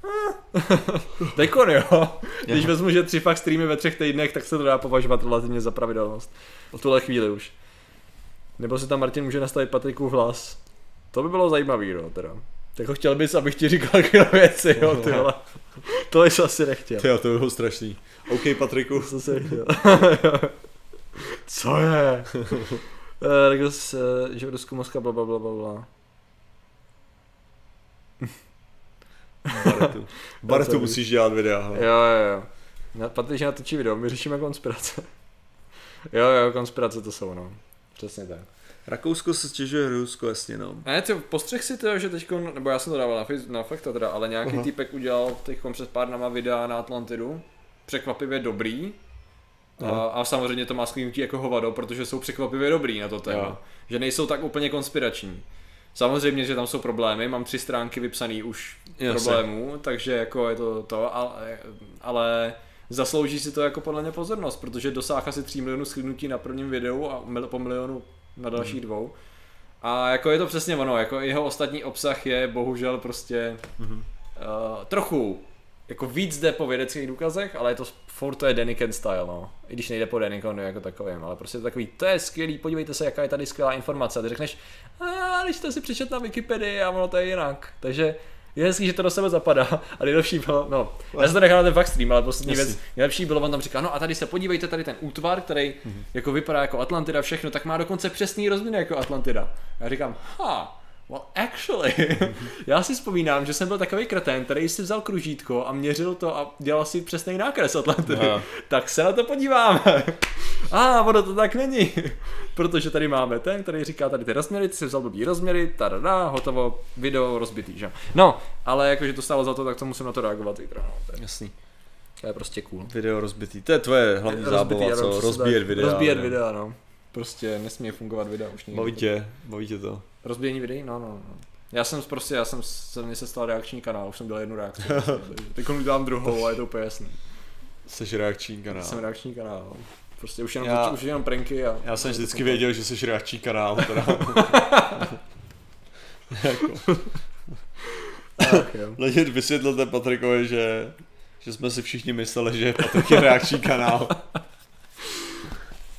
[LAUGHS] Tekon jo. Když vezmu, že tři fakt streamy ve třech týdnech, tak se to dá považovat relativně za pravidelnost. V tuhle chvíli už. Nebo si tam Martin může nastavit Patrikův hlas. To by bylo zajímavý, no, teda. Jako chtěl bys, abych ti říkal takové věci, jo, ty vole. To jsi asi nechtěl. Jo, to by bylo strašný. OK, Patriku. Co jsi chtěl? Co je? [LAUGHS] Eh, Regos, eh, že v Rusku Moskva, bla, bla, bla, bla, bla. Baretu. [LAUGHS] Baretu musíš dělat videa. hele. Jo, jo, jo. Na, Patrik, že natočí video, my řešíme konspirace. [LAUGHS] jo, jo, konspirace to jsou, no. Přesně tak. Rakousko se stěžuje Rusko, jasně no. Ne, ty postřeh si to, že teď, nebo já jsem to dával na, face, na Fakta teda, ale nějaký Aha. týpek udělal teď před pár dnama videa na Atlantidu, překvapivě dobrý, a, Aha. a samozřejmě to má sklinutí jako hovado, protože jsou překvapivě dobrý na to téma. Jo. Že nejsou tak úplně konspirační. Samozřejmě, že tam jsou problémy, mám tři stránky vypsané už Jasně. problémů, takže jako je to to, ale, ale zaslouží si to jako podle mě pozornost, protože dosáhá asi 3 milionů schrnutí na prvním videu a mil, po milionu na dalších Mhm. dvou. A jako je to přesně ono, jako jeho ostatní obsah je bohužel prostě Mhm. uh, trochu jako víc jde po vědeckých důkazech, ale je to furt to je Deniken style, no. I když nejde po Denikonu jako takovým, ale prostě to takový, to je skvělý, podívejte se, jaká je tady skvělá informace. A ty řekneš, a když jste si přečet na Wikipedii a ono to je jinak. Takže je hezký, že to do sebe zapadá. [LAUGHS] A nejlepší bylo, no, já jsem to nechal na ten fakt stream, ale poslední věc, nejlepší bylo, on tam říká, no a tady se podívejte, tady ten útvar, který Mhm. jako vypadá jako Atlantida, všechno, tak má dokonce přesný rozměr jako Atlantida. Já říkám, ha, Well, actually, [LAUGHS] já si vzpomínám, že jsem byl takový kretén, který si vzal kružítko a měřil to a dělal si přesný nákres Atlantidy. [LAUGHS] Aha. Tak se na to podíváme. [LAUGHS] A ah, ono to tak není. Protože tady máme ten, který říká tady ty rozměry, ty si vzal blbý rozměry, tada, hotovo, video rozbitý, že? No, ale jakože to stálo za to, tak to musím na to reagovat zítra. No. To, je, Jasný. to je prostě cool. Video rozbitý. To je tvoje hlavní zábava, co? Rozbíjet videa. Rozbíjet videa, no. Prostě nesmí fungovat videa už nikdy. Baví tě, baví tě to. Rozbíjení videí? No, no, no. Já jsem prostě, já jsem, se mně se stal reakční kanál, už jsem dělal jednu reakci. [LAUGHS] Teď udělám druhou a je to úplně jasný. Jsi reakční kanál. Jsem reakční kanál. Prostě už jenom, Já- už jenom pranky a... Já jsem vždycky věděl, že jsi reakční kanál. Teda. [LAUGHS] Ach, jo. Ledět vysvětlete Patrikovi, že, že jsme si všichni mysleli, že Patrik je reakční kanál. [LAUGHS]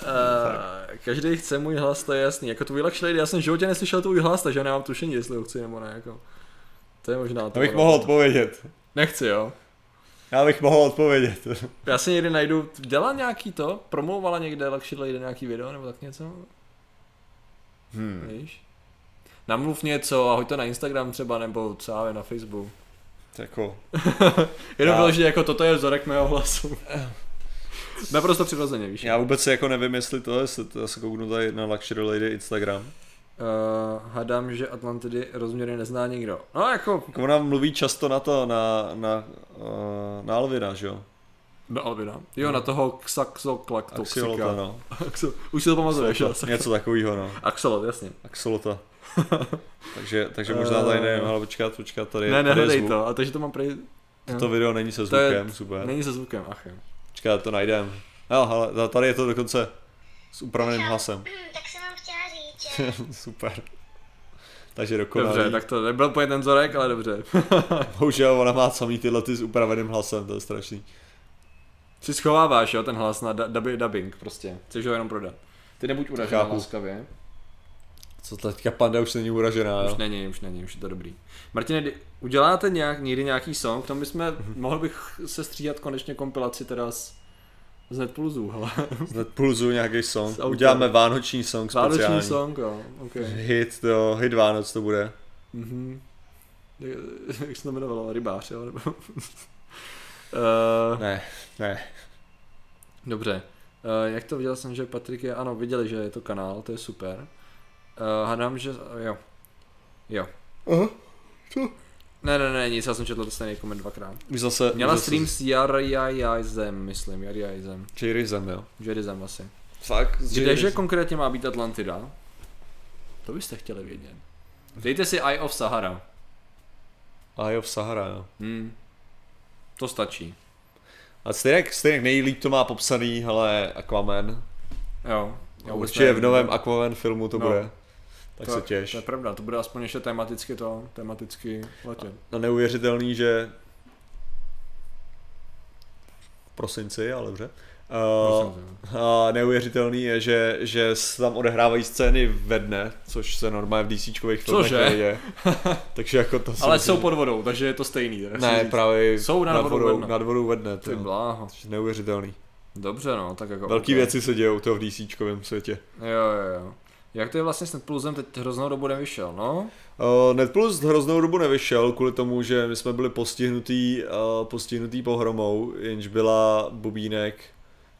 Uh, každý chce můj hlas, to je jasný. Jako tvůj Lady, já jsem v životě neslyšel tvůj hlas, takže nemám tušení, jestli ho chci nebo ne. Jako. To je možná to. Já bych ono. mohl odpovědět. Nechci, jo. Já bych mohl odpovědět. [LAUGHS] Já si někdy najdu, dělá nějaký to, promlouvala někde Lucky Lady nějaký video nebo tak něco, Hmm. víš? Namluv něco a hoď to na Instagram třeba, nebo co já vím, na Facebook. Jako, [LAUGHS] Jenom Já- bylo, že jako toto je vzorek mého hlasu. [LAUGHS] Naprosto přirozeně, víš? já vůbec jako nevím, jestli to je, jestli to já se kouknu tady na Luxury Lady Instagram. Uh, hadám, že Atlantidy rozměry nezná nikdo. No jako, Jako ona mluví často na to, na, na, uh, na Alvina, že jo? no Alvina. Jo, na toho Xaxoklaktoxika. No. [LAUGHS] Už si to pamatuješ? Něco takového, no. Axolot, jasně. Axolota. [LAUGHS] takže, takže možná tady nevím, ale počkat, počkat, tady, ne, nehledej to, a takže to mám prej... To video není se To je- zvukem, super. Není se zvukem, ach jo. Počkat, to najdem. Jo, ale tady je to dokonce s upraveným hlasem. Tak jsem vám chtěla říct, že [LAUGHS] super. Takže dokonalý. Dobře, tak to nebyl úplně ten vzorek, ale dobře. [LAUGHS] Bohužel ona má samý tyhle ty s upraveným hlasem, to je strašný. Si schováváš, jo, ten hlas na dubbing prostě. Chceš ho jenom prodat. Ty nebuď uražená laskavě. Co teďka panda už není uražená, Už jo? není, už není, už je to dobrý. Martine, uděláte nějak, někdy nějaký song, tam bychom, Mhm. mohl bych se stříhat konečně kompilaci teda z, z Netpulzu, hele. Z Netpulzu nějaký [LAUGHS] song. S. Uděláme vánoční song Vánoční speciální. song, jo, ok. Hit, jo, hit Vánoc to bude. Mhm. Jak- [LAUGHS] Jak se to jmenovalo? Rybář, jo? Nebo... uh, [LAUGHS] Ne, ne. dobře. Uh, jak to viděl jsem, že Patrik je, ano, viděli, že je to kanál, to je super. Uh, hádám, že, jo. Jo. Aha. Co? Ne, ne, ne, nic, já jsem četl to stejný koment dvakrát. Už zase... Měla zase stream s Jarjajzem, myslím, Jarjajzem. J-Rizem, jo. Jedizem asi. Fakt? Kdeže konkrétně má být Atlantida? To byste chtěli vědět. Dejte si Eye of Sahara. Jo, v Sahara, jo. Hmm. To stačí. A stejně, stejně nejlíp to má popsaný, ale Aquaman. Jo. Určitě v novém Aquaman filmu to No. bude. Tak to, se těš. To je pravda, to bude aspoň ještě tematicky to, tematicky letět. No neuvěřitelný, že prosinci, ale dobře. Uh, a neuvěřitelný je, že, že se tam odehrávají scény ve dne, což se normálně v DCčkových filmech neděje. [LAUGHS] Takže jako to Ale myslím, jsou pod vodou, takže je to stejný. Ne, říct. právě Jsou nad nad vodou vodou, ve dne. nad vodou ve dne. Ty Ty bláho. Neuvěřitelný. Dobře no, tak jako... Velký ok. věci se dějou to v DCčkovém světě. Jo, jo, jo. Jak to je vlastně s Netplusem, teď hroznou dobu nevyšel, no? Uh, Netplus hroznou dobu nevyšel kvůli tomu, že my jsme byli postihnutý, uh, postihnutý pohromou, jenž byla Bubínek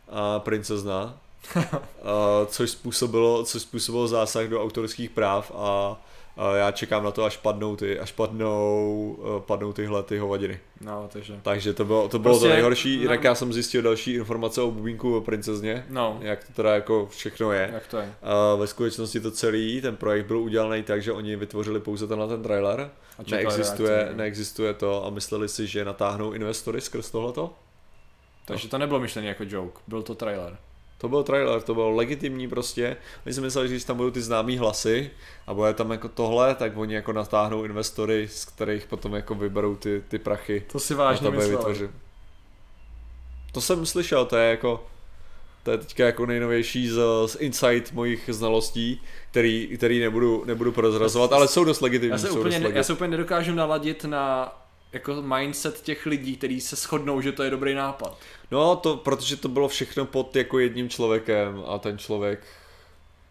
a princezna, [LAUGHS] uh, což, způsobilo, což způsobilo zásah do autorských práv a já čekám na to, až padnou ty, až padnou, uh, padnou tyhle ty hovadiny. No, takže... Takže to bylo to, bylo Prostě to nejhorší, no. jinak já jsem zjistil další informace o Bubínku a princezně, No, jak to teda jako všechno je. jak to je? A ve skutečnosti to celý, ten projekt byl udělaný tak, že oni vytvořili pouze tenhle ten trailer. Neexistuje, reakce, no. neexistuje to a mysleli si, že natáhnou investory skrz tohleto. Takže to nebylo myšlené jako joke, byl to trailer. To byl trailer, to bylo legitimní prostě. Oni si mysleli, že když tam budou ty známý hlasy a bude tam jako tohle, tak oni jako natáhnou investory, z kterých potom jako vyberou ty, ty prachy. To si vážně myslel. vytvořit. To jsem slyšel, to je jako to je teďka jako nejnovější z, z insight mojich znalostí, který, který nebudu, nebudu prozrazovat, ale jsou dost legitimní. Já se, úplně, dost ne, já legitimní. se úplně nedokážu naladit na jako mindset těch lidí, kteří se shodnou, že to je dobrý nápad. No, to, protože to bylo všechno pod jako jedním člověkem a ten člověk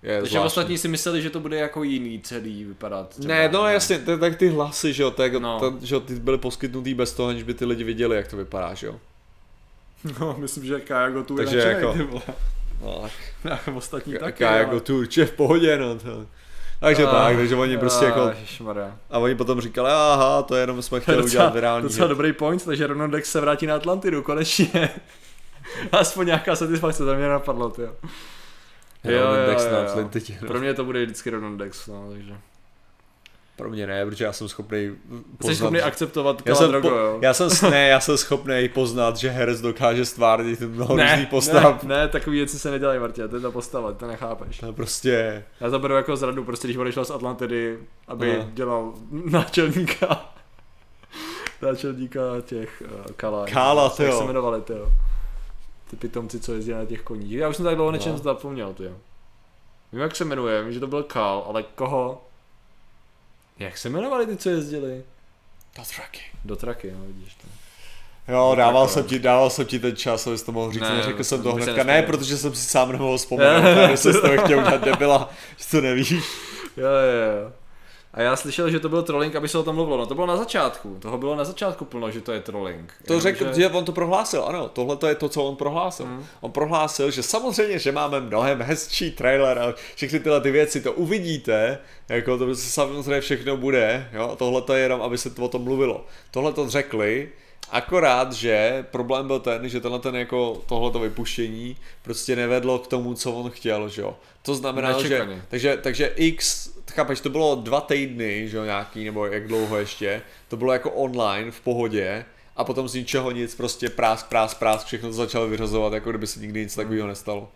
je Takže zvláštní. ostatní si mysleli, že to bude jako jiný celý vypadat. třeba. Ne, no jasně, to, tak ty hlasy, že jo, tak, No. to, že jo, ty byly poskytnutý bez toho, aniž by ty lidi viděli, jak to vypadá, že jo. No, myslím, že Kaja Gotu Takže nadšenej, jako- ty vole. No, [LAUGHS] A ostatní taky. taká jako tu určitě v pohodě, no to. Takže Ah, tak, takže oni prostě jako, Ježišmarja. a oni potom říkali, aha, to jenom jsme To je chtěli docela, udělat virální docela hit. dobrý point, takže Ronald Dex se vrátí na Atlantidu, konečně. [LAUGHS] Aspoň nějaká satisfakce, to mě napadlo, ty jo. Ronald Dex na Atlantidě. Pro mě to bude vždycky Ronald Dex, no, takže. Pro mě ne, protože já jsem schopný Jsi poznat, schopný akceptovat já Kala jsem, Drogo, po, jo? já jsem, ne, já jsem schopný poznat, že herec dokáže stvárnit mnoho různých ne, postav. ne, ne, takový věci se nedělají, Martě, to je ta postava, to nechápeš. To prostě, Já to beru jako zradu, prostě když odešel z Atlantidy, aby Aha. dělal [LAUGHS] náčelníka náčelníka těch uh, Kala. Kála, Jak tyjo. se jmenovali, tyjo. Ty pitomci, co jezdí na těch koních. Já už jsem tak dlouho nečem No. zapomněl, tyjo. Vím, jak se jmenuje, vím, že to byl Kál, ale koho? Jak se jmenovali ty, co jezdili? to traky. Do traky, no vidíš to. Jo, dával Tak, jsem no. ti, dával jsem ti ten čas, abys to mohl říct, Ne, neřekl jsem to hnedka, ne, protože jsem si sám nemohl vzpomenout, že jsem z toho chtěl udělat debila, že to nevíš. Jo, jo, jo. A já slyšel, že to byl trolling, aby se o tom mluvilo. No to bylo na začátku. Toho bylo na začátku plno, že to je trolling. To Jenom, řekl, že... on to prohlásil, ano, tohle to je to, co on prohlásil. Hmm. On prohlásil, že samozřejmě, že máme mnohem hezčí trailer a všechny tyhle ty věci, to uvidíte, jako to se samozřejmě všechno bude, jo, tohle to je jenom, aby se to o tom mluvilo. Tohle to řekli, akorát, že problém byl ten, že tenhle ten jako tohleto vypuštění prostě nevedlo k tomu, co on chtěl, že jo. To znamená, že, Nečekaně. takže, takže X, chápeš, to bylo dva týdny, že jo, nějaký, nebo jak dlouho ještě, to bylo jako online, v pohodě, a potom z ničeho nic, prostě prásk, prásk, prásk, všechno to začalo vyřazovat, jako kdyby se nikdy nic takového nestalo.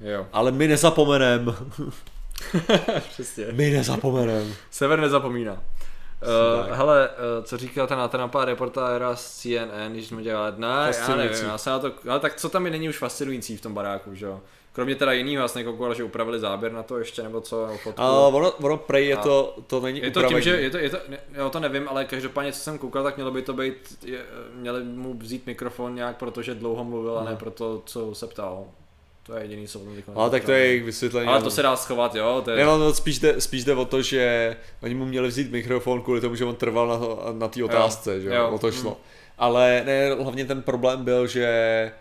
Jo, Ale my nezapomenem, [LAUGHS] přesně. my nezapomenem. Sever nezapomíná. Uh, Tak. hele, uh, co říkal ten Atenapa reportéra z CNN, když jsme dělali, ne, já nevím, já se na to, ale tak co tam je není už fascinující v tom baráku, že jo? Kromě teda jinýho, já jsem nekoukal, že upravili záběr na to ještě, nebo co, nebo fotku. A ono, ono prej je A- to, to není Je to tím, upravení. že je to, je to, ne, jo, to nevím, ale každopádně, co jsem koukal, tak mělo by to být, je, měli mu vzít mikrofon nějak, protože dlouho mluvil a ne Aha. proto, co se ptal. To je jediný, co Ale tak to je jejich vysvětlení. Ale to se dá schovat, jo, to je... Ne, no, spíš, jde, spíš jde o to, že oni mu měli vzít mikrofon kvůli tomu, že on trval na, na té otázce, že jo. jo, o to šlo. Mm. Ale ne, hlavně ten problém byl, že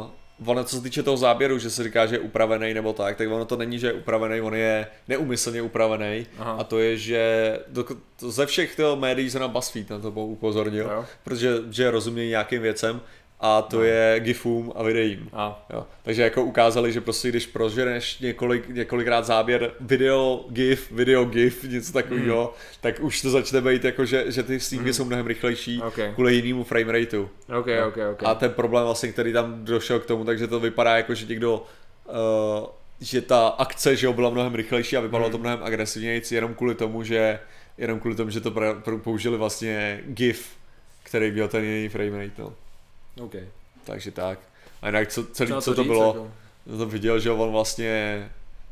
uh, ono co se týče toho záběru, že se říká, že je upravený nebo tak, tak ono to není, že je upravený, on je neumyslně upravený. Aha. A to je, že do, to ze všech toho médií se na BuzzFeed na to upozornil, Jo. protože že rozumějí nějakým věcem a to No. je gifům a videím. A, Jo. Takže jako ukázali, že prostě když proženeš několik, několikrát záběr video, gif, video, gif, něco takového, Hmm. tak už to začne být jako, že, že ty snímky jsou mnohem rychlejší Ok. kvůli jinému frame rateu. ok, ok, ok. A ten problém vlastně, který tam došel k tomu, takže to vypadá jako, že někdo uh, že ta akce že jo, byla mnohem rychlejší a vypadalo Hmm. to mnohem agresivněji, jenom kvůli tomu, že jenom kvůli tomu, že to pra, pro, použili vlastně GIF, který byl ten jiný frame rate. No. Ok. takže tak. A jinak co, celý, na co to říct, bylo, jako? to viděl, že on vlastně,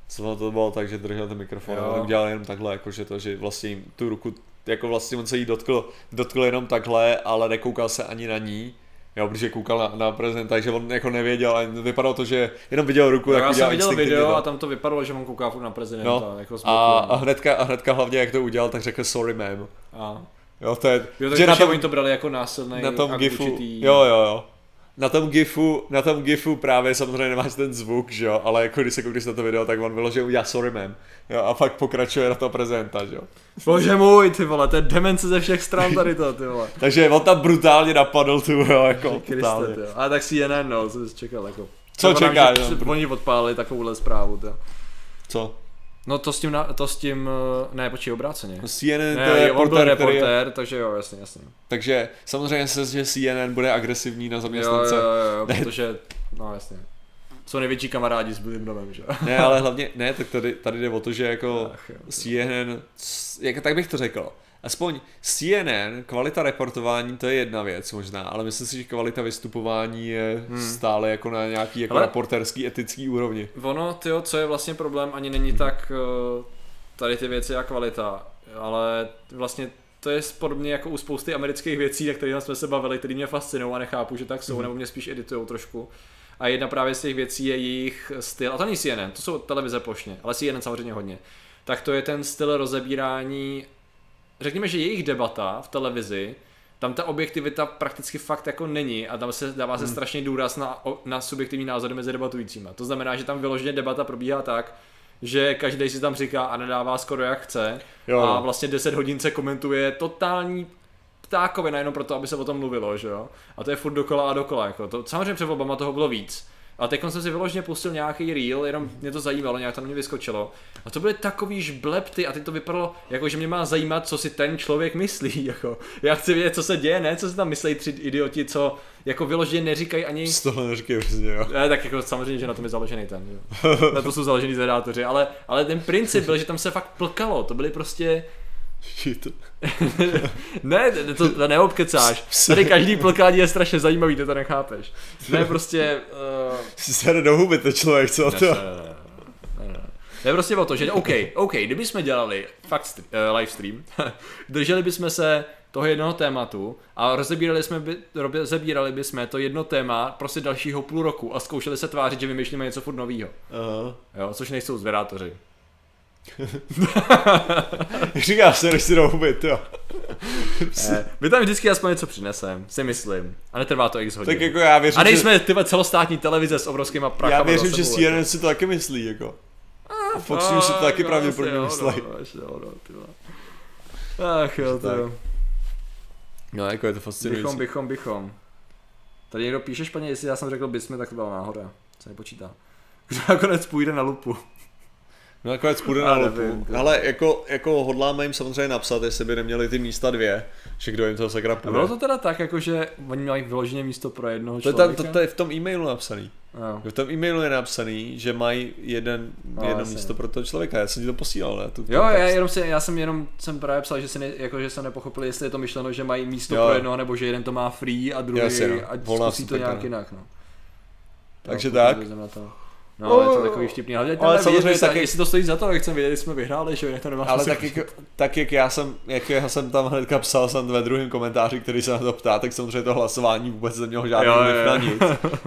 co to bylo tak, že držel ten mikrofon, Jo. a udělal jenom takhle, jako že to, že vlastně jim tu ruku, jako vlastně on se jí dotkl, dotkl jenom takhle, ale nekoukal se ani na ní, jo, protože koukal na, na prezent, takže on jako nevěděl, ale vypadalo to, že jenom viděl ruku, tak Já jsem viděl video a tam to vypadalo, že on kouká na prezidenta. No, jako a, a, no. hnedka, a hnedka hlavně, jak to udělal, tak řekl sorry ma'am. a Jo, to je, Jo, že takže na tom, oni to brali jako násilný na tom gifu, určitý- jo, jo, jo. Na tom gifu, na tom gifu právě samozřejmě nemáš ten zvuk, že jo, ale jako když se koukneš na to video, tak on vyložil, já sorry man. Jo, a pak pokračuje na to prezenta, že jo. Bože můj, ty vole, to je demence ze všech stran tady to, ty vole. [LAUGHS] Takže on tam brutálně napadl tu, jo, jako Kriste, ty jo. Ale tak CNN, no, co jsi čekal, jako. Co čekáš, že? Oni odpálili takovouhle zprávu, to. Co? No to s tím, na, to s tím, eh, ne, počkej, obráceně. CNN to Ne, je on byl reporter, který je, takže jo, jasně, jasně. takže samozřejmě se, že CNN bude agresivní na Jo, jo, zaměstnance. jo, jo, protože, no jasně. Jsou největší kamarádi s Billem Novem, že? Ne, ale hlavně, ne, tak tady, tady jde o to, že jako Ach, jo. CNN, jak, tak bych to řekl, aspoň CNN, kvalita reportování, to je jedna věc možná, ale myslím si, že kvalita vystupování je hmm. stále jako na nějaký jako Ale- reporterský, etický úrovni. Ono, tyjo, co je vlastně problém, ani není tak eh, tady ty věci a kvalita, ale vlastně to je podobně jako u spousty amerických věcí, na kterých jsme se bavili, které mě fascinují a nechápu, že tak jsou, nebo mě spíš editujou trošku. A jedna právě z těch věcí je jejich styl, a to není CNN, to jsou televize plošně, ale CNN samozřejmě hodně. Tak to je ten styl rozebírání, řekněme, že jejich debata v televizi, tam ta objektivita prakticky fakt jako není a tam se dává se strašně důraz na, na subjektivní názory mezi debatujícíma. To znamená, že tam vyloženě debata probíhá tak, že každý si tam říká a nedává skoro jak chce Jo, a no. vlastně 10 hodin se komentuje totální ptákovina jenom proto, aby se o tom mluvilo, že jo? A to je furt dokola a dokola, jako to, samozřejmě před volbama toho bylo víc. A teď jsem si vyloženě pustil nějaký reel, jenom mě to zajímalo, nějak to na mě vyskočilo. A to byly takový žblepty a teď to vypadalo, jako že mě má zajímat, co si ten člověk myslí, [LAUGHS] jako. Já chci vědět, co se děje, ne, co si tam myslí tři idioti, co jako vyloženě neříkají ani Z toho neříkej přesně, jo. ne, tak jako samozřejmě, že na tom je založený ten, jo. Na to jsou založený zedátoři, ale, ale ten princip byl, že tam se fakt plkalo, to byly prostě. [LAUGHS] ne, to, to neobkecáš, tady každý plkání je strašně zajímavý, ty to nechápeš. Ne, prostě, uh, se do huby ten člověk, co to? ne, ne, ne, ne. Ne, prostě o to, že OK, OK, kdyby jsme dělali fakt str- uh, live stream, [LAUGHS] drželi bychom se toho jednoho tématu a rozebírali jsme by, rozebírali bychom to jedno téma prostě dalšího půl roku a zkoušeli se tvářit, že vymýšlíme něco furt novýho. Aha. Jo, což nejsou zvědátoři. [LAUGHS] Říkáš se, když si do huby, jo. Eh, my tam vždycky aspoň něco přinesem, si myslím. A netrvá to x hodin. Tak jako já věřím, a že, nejsme ty vole, celostátní televize s obrovskýma prachama já věřím, že jako. CNN si to taky myslí, jako. Fox News si to taky no, pravděpodobně myslí. No, no. Ach jo, to jo. No, jako je to Bychom, fascinující. bychom, bychom. Tady někdo píše špatně, jestli já jsem řekl bychom, tak to byla náhoda. Se nepočítá. Kdo nakonec půjde na lupu. No nakonec půjde na lupu. to- Ale jako, jako hodláme jim samozřejmě napsat, jestli by neměli ty místa dvě, že kdo jim to sakra A půjde. bylo to teda tak, jako že oni mají vyloženě místo pro jednoho To je, člověka? tam, to, to je v tom e-mailu napsaný. Jo. V tom e-mailu je napsaný, že mají jeden, No, jedno jasně. místo pro toho člověka. Já jsem ti to posílal, ne? Tu, Jo, já, jenom si, já jsem jenom jsem právě psal, že, si ne, jako, že jsem nepochopil, jestli je to myšleno, že mají místo Jo. pro jednoho, nebo že jeden to má free a druhý Jasně, no. Volná zkusí to nějak no. jinak. No. Takže Jo, tak. No, je to takový vtipný. Ale, Ale samozřejmě taky- jestli to stojí za to, jak jsem věděl, že jsme vyhráli, že jo, jak to nemá Ale tak jak, tak jak já jsem, jak já jsem tam hnedka psal jsem ve druhém komentáři, který se na to ptá, tak samozřejmě to hlasování vůbec nemělo žádný vliv na nic.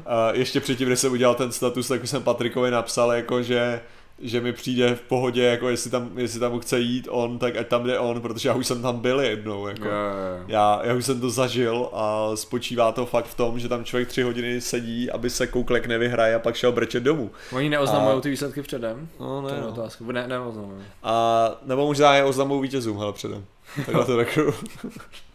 A ještě předtím, než jsem udělal ten status, tak už jsem Patrikovi napsal, jako že že mi přijde v pohodě, jako jestli tam, jestli tam chce jít on, tak ať tam jde on, protože já už jsem tam byl jednou, jako. Jo, jo. Já, já už jsem to zažil a spočívá to fakt v tom, že tam člověk tři hodiny sedí, aby se koukl, jak nevyhraje a pak šel brečet domů. Oni neoznamují A- ty výsledky předem? No, To je no. otázka. Ne, neoznamují. A nebo možná je oznamují vítězům, hele předem. Takhle to řeknu. [LAUGHS]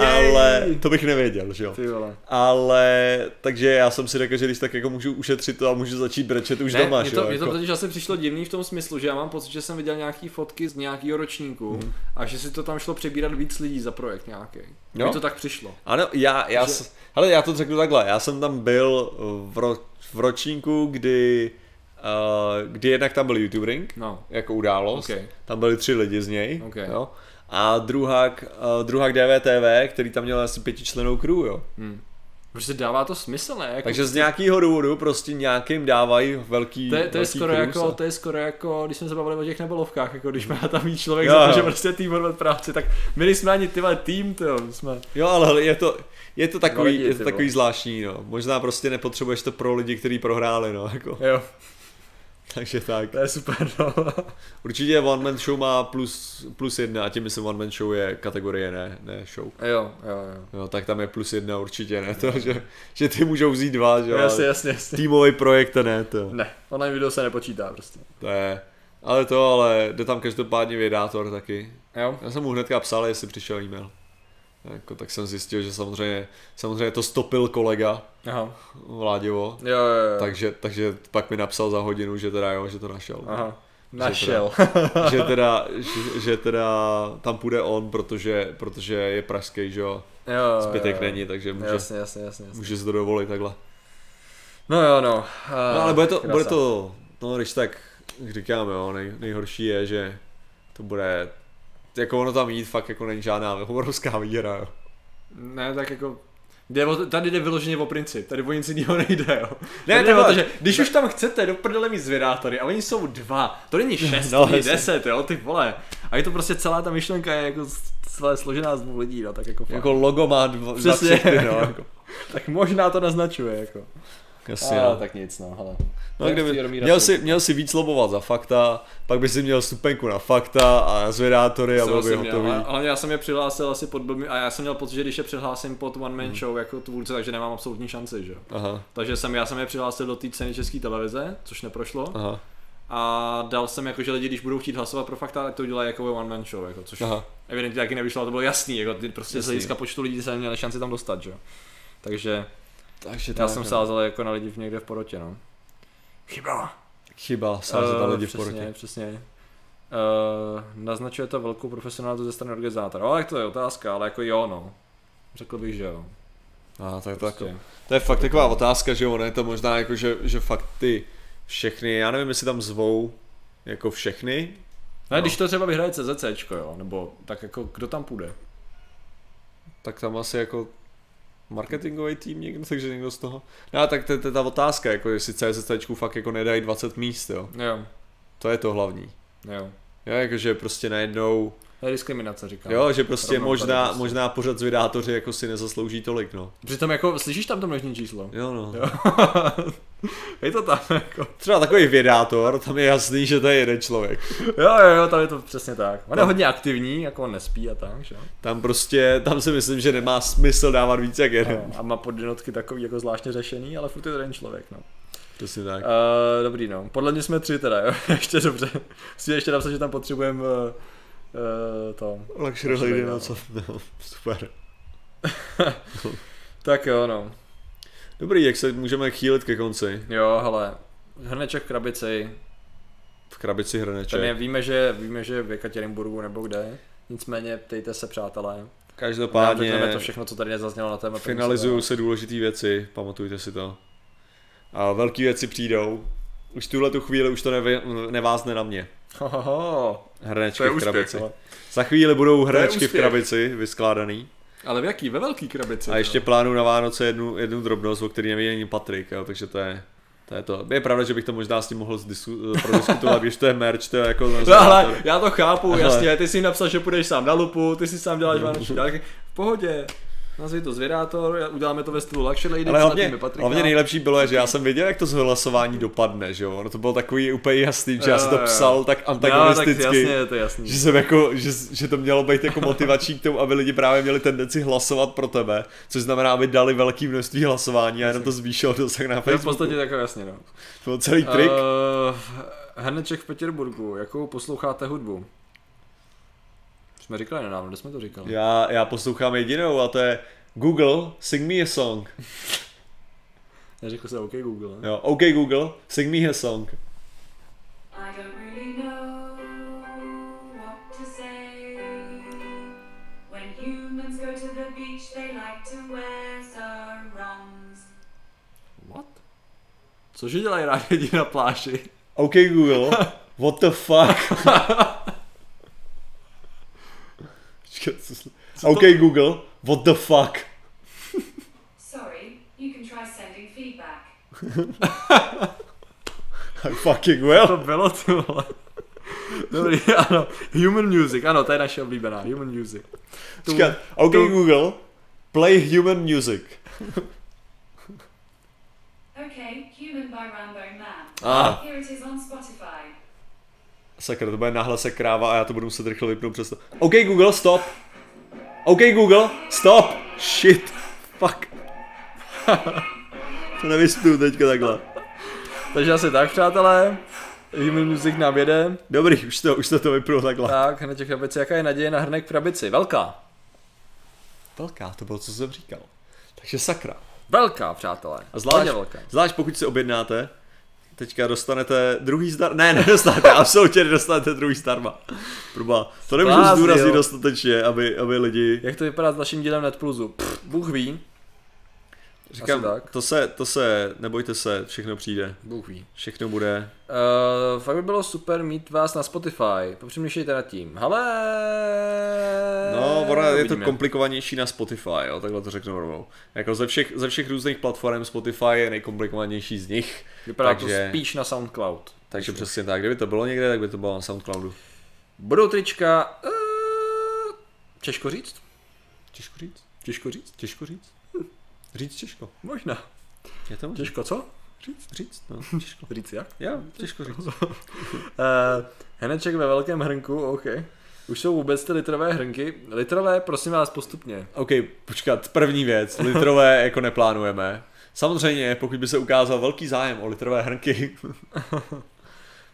Ale to bych nevěděl, že jo. Ty vole. Ale, takže já jsem si řekl, že když tak jako můžu ušetřit to a můžu začít brečet už Ne, doma, mě že to, jo. mě to Jako. totiž asi přišlo divný v tom smyslu, že já mám pocit, že jsem viděl nějaký fotky z nějakého ročníku Mhm. a že si to tam šlo přebírat víc lidí za projekt nějaký. Jo? Mně to tak přišlo. Ano, já, já, Že- hele, já to řeknu takhle, já jsem tam byl v, ro, v ročníku, kdy, uh, kdy jednak tam byl YouTube Ring, No. jako událost, OK. tam byli tři lidi z něj, OK. jo. A druhák, uh, druhák DVTV, který tam měl asi pětičlenou crew, jo. Hm. Prostě dává to smysl, ne? Jako, Takže z nějakého důvodu prostě nějakým dávají velký to je, to, je velký skoro jako, a- to je skoro jako, když jsme se bavili o těch nebelovkách, jako když má tam víc člověk Jo, za to, že prostě tým odved práci, tak my nejsme ani ty vole tým, to jo, jsme. Jo, ale je to, je to takový, lidi, je to takový zvláštní, no. Možná prostě nepotřebuješ to pro lidi, kteří prohráli, no, jako. Jo, [LAUGHS] Takže tak. to je super, no. [LAUGHS] Určitě One Man Show má plus, plus jedna a tím myslím One Man Show je kategorie, ne, ne show. Jo, jo, jo. Jo, tak tam je plus jedna určitě, ne to, že, že ty můžou vzít dva, že jo. Jasně, jasně, jasně. Týmový projekt, to ne, to, Ne, online video se nepočítá prostě. to je. Ale to, ale jde tam každopádně vědátor taky. Jo? Já jsem mu hnedka psal, jestli přišel e-mail. Jako, tak jsem zjistil, že samozřejmě, samozřejmě to stopil kolega Aha. Vláděvo, Jo, jo, jo. takže, takže pak mi napsal za hodinu, že teda jo, že to našel. Aha. Našel. [LAUGHS] že, teda, že, že teda tam půjde on, protože, protože je pražský, že jo, Jo, zbytek jo. není, takže může, Jasně, jasně, jasně. jasně. může se to dovolit takhle. No jo, no. No ale bude to, Krása. bude to, no když tak, jak říkám, jo, nej, nejhorší je, že to bude, jako ono tam jít fakt jako není žádná obrovská výhra, jo. Ne, tak jako... Jde o, tady jde vyloženě o princip, tady o nic jiného nejde, jo. Ne, Ne, tady jde o to, že když už tam chcete do prdele mít zvědátory a oni jsou dva, to není [LAUGHS] šest, No, no, to není deset, jo, ty vole. A je to prostě celá ta myšlenka je jako celé složená z dvou lidí, no, tak jako, fakt. Jako logo má dva, dva Přesně, ksichty, no, jo. [LAUGHS] jako. Tak možná to naznačuje, jako. Jasně, Ale no. tak nic, no, hele. No, Tak kdyby, měl, si, měl si víc lobovat za fakta, pak by si měl stupenku na fakta a zvědátory a byl by hotový. ale- já jsem je přihlásil asi pod blbý, a já jsem měl pocit, že když je přihlásím pod one man show jako tvůrce, takže nemám absolutní šanci, že jo. Aha, Takže jsem, já jsem je přihlásil do té ceny české televize, což neprošlo. aha, A dal jsem jako, že lidi, když budou chtít hlasovat pro fakta, ať to udělají jako ve one man show, jako, což aha. evidentně taky nevyšlo, ale to bylo jasný, jako ty prostě z Jasný. hlediska počtu lidí se neměli šanci tam dostat, že jo. Takže Takže já jsem sázel jako na lidi v někde v porotě, no. Chyba. Chyba, sázet na Eh, lidi v přesně, porotě. přesně. Uh, naznačuje to velkou profesionalitu ze strany organizátora. Ale to je otázka, ale jako jo, no. Řekl bych, že jo. A tak, tak, Prostě. to je fakt taková otázka, že ono je to možná jako, že, že fakt ty všechny, já nevím, jestli tam zvou jako všechny, Ne, když to třeba vyhraje CZCčko, jo, nebo tak jako kdo tam půjde? tak tam asi jako marketingový tým někdo, takže někdo z toho. No a tak to to je ta otázka, jako jestli CZCčku fakt jako nedají 20 míst, jo. Jo, To je to hlavní. jo. Jo, jakože prostě najednou, diskriminace, říkám. jo, že prostě možná, prostě. možná pořád zvědátoři jako si nezaslouží tolik, no. Přitom jako, slyšíš tam to množní číslo? Jo, no. Jo. [LAUGHS] je to tam jako. Třeba takový vědátor, tam je jasný, že to je jeden člověk. Jo, jo, jo, tam je to přesně tak. On je hodně aktivní, jako on nespí a tak, že jo. Tam prostě, tam si myslím, že nemá smysl dávat víc jak jeden. No, A má podjenotky takový jako zvláštně řešený, ale furt je to jeden člověk, no. Přesně tak. Uh, dobrý, no. Podle mě jsme tři teda, jo. [LAUGHS] ještě dobře. Musím ještě napsat, že tam potřebujeme uh, uh, to. Luxury lady, no co, [LAUGHS] no, super. [LAUGHS] Tak jo, no. Dobrý, jak se můžeme chýlit ke konci. Jo, hele. Hrneček v krabici. V krabici hrneček. Ten je, víme, že, víme, že v Ekaterinburgu nebo kde. Nicméně ptejte se, přátelé. Každopádně to všechno, co tady nezaznělo na téma. finalizují se důležité věci, pamatujte si to. A velké věci přijdou. Už tuhle tu chvíli už to nevy, nevázne na mě. Ho, ho, ho. Hrnečky v krabici. Za chvíli budou hrnečky v krabici vyskládaný. Ale v jaký? Ve velký krabici. A ještě plánuju na Vánoce jednu, jednu drobnost, o který neví ani Patrik, jo, takže to je, to je to. Je pravda, že bych to možná s tím mohl zdisku, prodiskutovat, když to je merch, to je jako... [LAUGHS] No, ale já to chápu, jasně, ty si napsal, že půjdeš sám na lupu, ty si sám děláš [LAUGHS] vánoční dárky. V pohodě, nazvi to zvědátor, uděláme to ve stylu Luxury Lady, Ale hlavně, hlavně nejlepší bylo, že já jsem věděl, jak to hlasování dopadne, že jo. Ono to bylo takový úplně jasný, že já jsem to Jo, jo. psal tak No, tak antagonisticky. jasně, je to jasný. že jsem jako, že, že to mělo být jako motivační k tomu, aby lidi právě měli tendenci hlasovat pro tebe, což znamená, aby dali velké množství hlasování a jenom to zvýšilo dosah na To je v Facebooku. podstatě jako jasně, no. To byl celý trik. Uh, Hrneček v Petěrburgu, jakou posloucháte hudbu? Jsme říkali nedávno, kde jsme to říkali? Já, já poslouchám jedinou a to je Google, sing me a song. [LAUGHS] Neřekl se OK Google, ne? Jo, OK Google, sing me a song. I don't really know what to say. When humans go to the beach, they like to wear sarongs. What? Cože dělají rádi na pláži? OK Google, [LAUGHS] what the fuck? [LAUGHS] Počkej, co jsi- OK Google, what the fuck? Sorry, you can try sending feedback. [LAUGHS] I fucking will. To bylo ty vole. Dobrý, ano. Human Music, ano, to je naše oblíbená. Human Music. Tu- Čekat, OK tu- Google, play human music. Okay, Human by Rambo Man. Ah. Here it is on Spotify. Sakra, to bude náhlase kráva a já to budu muset rychle vypnout přesto. OK Google, stop. OK Google, stop. Shit. Fuck. [LAUGHS] to nevyspnu teďka takhle. Takže asi tak, přátelé. Human Music nám jede. Dobrý, už to, už to, to vypnu takhle. Tak, hned těch krabici. Jaká je naděje na hrnek v krabici? Velká. Velká, to bylo, co jsem říkal. Takže sakra. Velká, přátelé. A zvlášť, velká. zvlášť pokud si objednáte, teďka dostanete druhý zdar... Ne, [LAUGHS] nedostanete, absolutně nedostanete druhý zdarma. Proba, to nemůžu zdůraznit dostatečně, aby, aby lidi... Jak to vypadá s vaším dílem Netplusu? Pff, Bůh ví. Říkám, tak. to se, to se, nebojte se, všechno přijde. Bůh ví. Všechno bude. Uh, fakt by bylo super mít vás na Spotify. Popřemýšlejte nad tím. Hele. No, ono je to komplikovanější na Spotify, jo, takhle to řeknu rovnou. Jako ze všech, ze všech různých platform Spotify je nejkomplikovanější z nich. Vypadá takže- to spíš na SoundCloud. Takže přesně tak, kdyby to bylo někde, tak by to bylo na Soundcloudu. Budou trička. Uh, těžko říct? Těžko říct? Těžko říct? Těžko říct? Říct těžko. Možná. Je to možné? Těžko co? Říct, říct, no, [LAUGHS] těžko. Říct jak? Jo, těžko říct. Uh, [LAUGHS] heneček ve velkém hrnku, OK. Už jsou vůbec ty litrové hrnky. Litrové, prosím vás, postupně. OK, počkat, první věc, litrové [LAUGHS] jako neplánujeme. Samozřejmě, pokud by se ukázal velký zájem o litrové hrnky,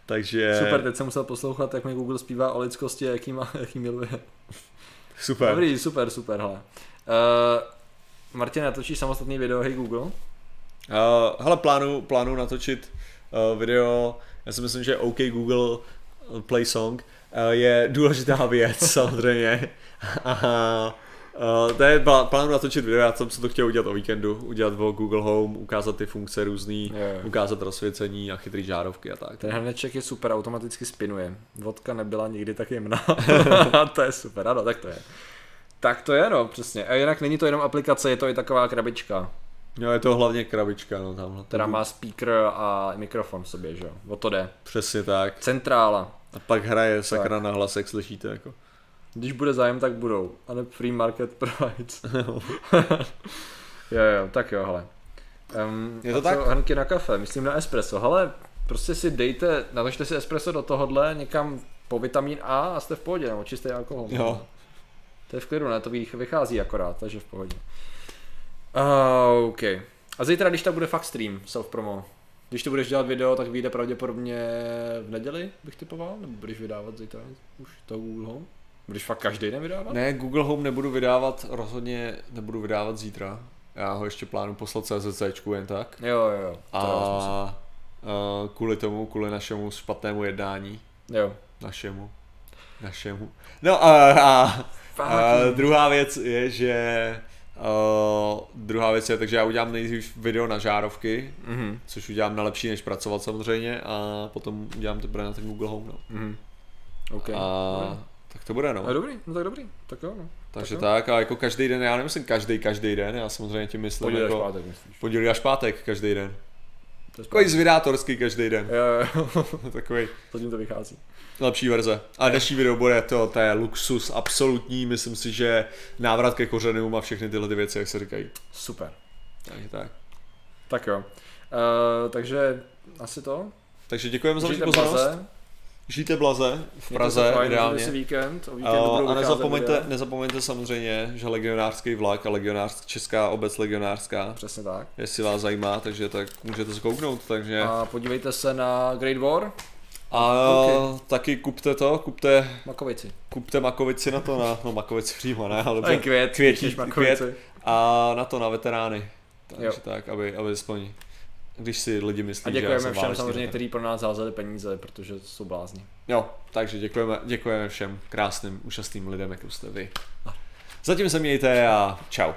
takže Super, teď jsem musel poslouchat, jak mi Google zpívá o lidskosti a jaký, má, jaký miluje. super. Dobrý, super, super, hele. Uh, Martin, natočíš samostatný video, hej Google? Uh, hele, plánu, plánu natočit uh, video, já si myslím, že OK Google uh, Play Song uh, je důležitá věc [LAUGHS] samozřejmě. A uh, to je plá- plánu natočit video, já jsem se to chtěl udělat o víkendu, udělat o Google Home, ukázat ty funkce různý, jo. ukázat rozsvěcení a chytrý žárovky a tak. Ten hrneček je super, automaticky spinuje. Vodka nebyla nikdy tak jemná. [LAUGHS] to je super, ano, tak to je. Tak to je, no, přesně. A jinak není to jenom aplikace, je to i taková krabička, No je to hlavně krabička, no tamhle. která má speaker a mikrofon v sobě, že jo. O to jde. Přesně tak. Centrála. A pak hraje sakra na hlas, jak slyšíte jako. Když bude zájem, tak budou. A ne free market [LAUGHS] provides. [LAUGHS] jo, jo, tak jo, hele. Um, Je to tak? Hrnky na kafe, myslím na espresso. Hele, prostě si dejte, natočte si espresso do tohohle někam po vitamin A a jste v pohodě, nebo čistý alkohol. Jo. To je v klidu, ne? To vych- vychází akorát, takže v pohodě. Uh, OK. A zítra, když tak bude fakt stream, self-promo. Když to budeš dělat video, tak vyjde pravděpodobně v neděli, bych typoval, nebo budeš vydávat zítra už to Google Home? Budeš fakt každý den vydávat? Ne, Google Home nebudu vydávat, rozhodně nebudu vydávat zítra. Já ho ještě plánu poslat CZCčku jen tak. Jo, jo, jo. To. A, a kvůli tomu, kvůli našemu špatnému jednání, Jo. našemu, našemu. No a, a, a druhá věc je, že Uh, druhá věc je, takže já udělám nejdřív video na žárovky, Mhm. což udělám na lepší než pracovat samozřejmě a potom udělám teprve na ten Google Home. No. Mhm. OK. A Dobrý. tak to bude no. No dobrý, no tak dobrý, tak jo no. Takže jo. tak, a jako každý den, já nemyslím každý, každý den, já samozřejmě tím myslím Pondělí jako pátek, myslíš. pondělí až pátek každý den. To Takový zvědátorský každý den, Jo, jo, [LAUGHS] jo. takový Zatím to vychází. Lepší verze. A dnešní video bude to, to je luxus absolutní, myslím si, že návrat ke kořenům a všechny tyhle ty věci, jak se říkají. Super. Takže tak. Tak jo. Uh, takže asi to. Takže děkujeme za vaši pozornost. blaze. Žijte blaze, v Praze fajn, si víkend. O víkendu A, budou a nezapomeňte, videa. nezapomeňte samozřejmě, že legionářský vlak a legionářská, česká obec legionářská, Přesně tak. jestli vás zajímá, takže tak můžete se kouknout, takže A podívejte se na Great War, a ok. taky kupte to, kupte, Makovici. kupte makovici na to, na, no makovici přímo, ne, ale Ten květ, květí, květ a na to na veterány, takže Jo. tak, aby, aby aspoň, když si lidi myslí, A že děkujeme jsem všem samozřejmě, kteří pro nás házeli peníze, protože jsou blázni. Jo, takže děkujeme, děkujeme všem krásným, úžasným lidem, jako jste vy. Zatím se mějte a čau.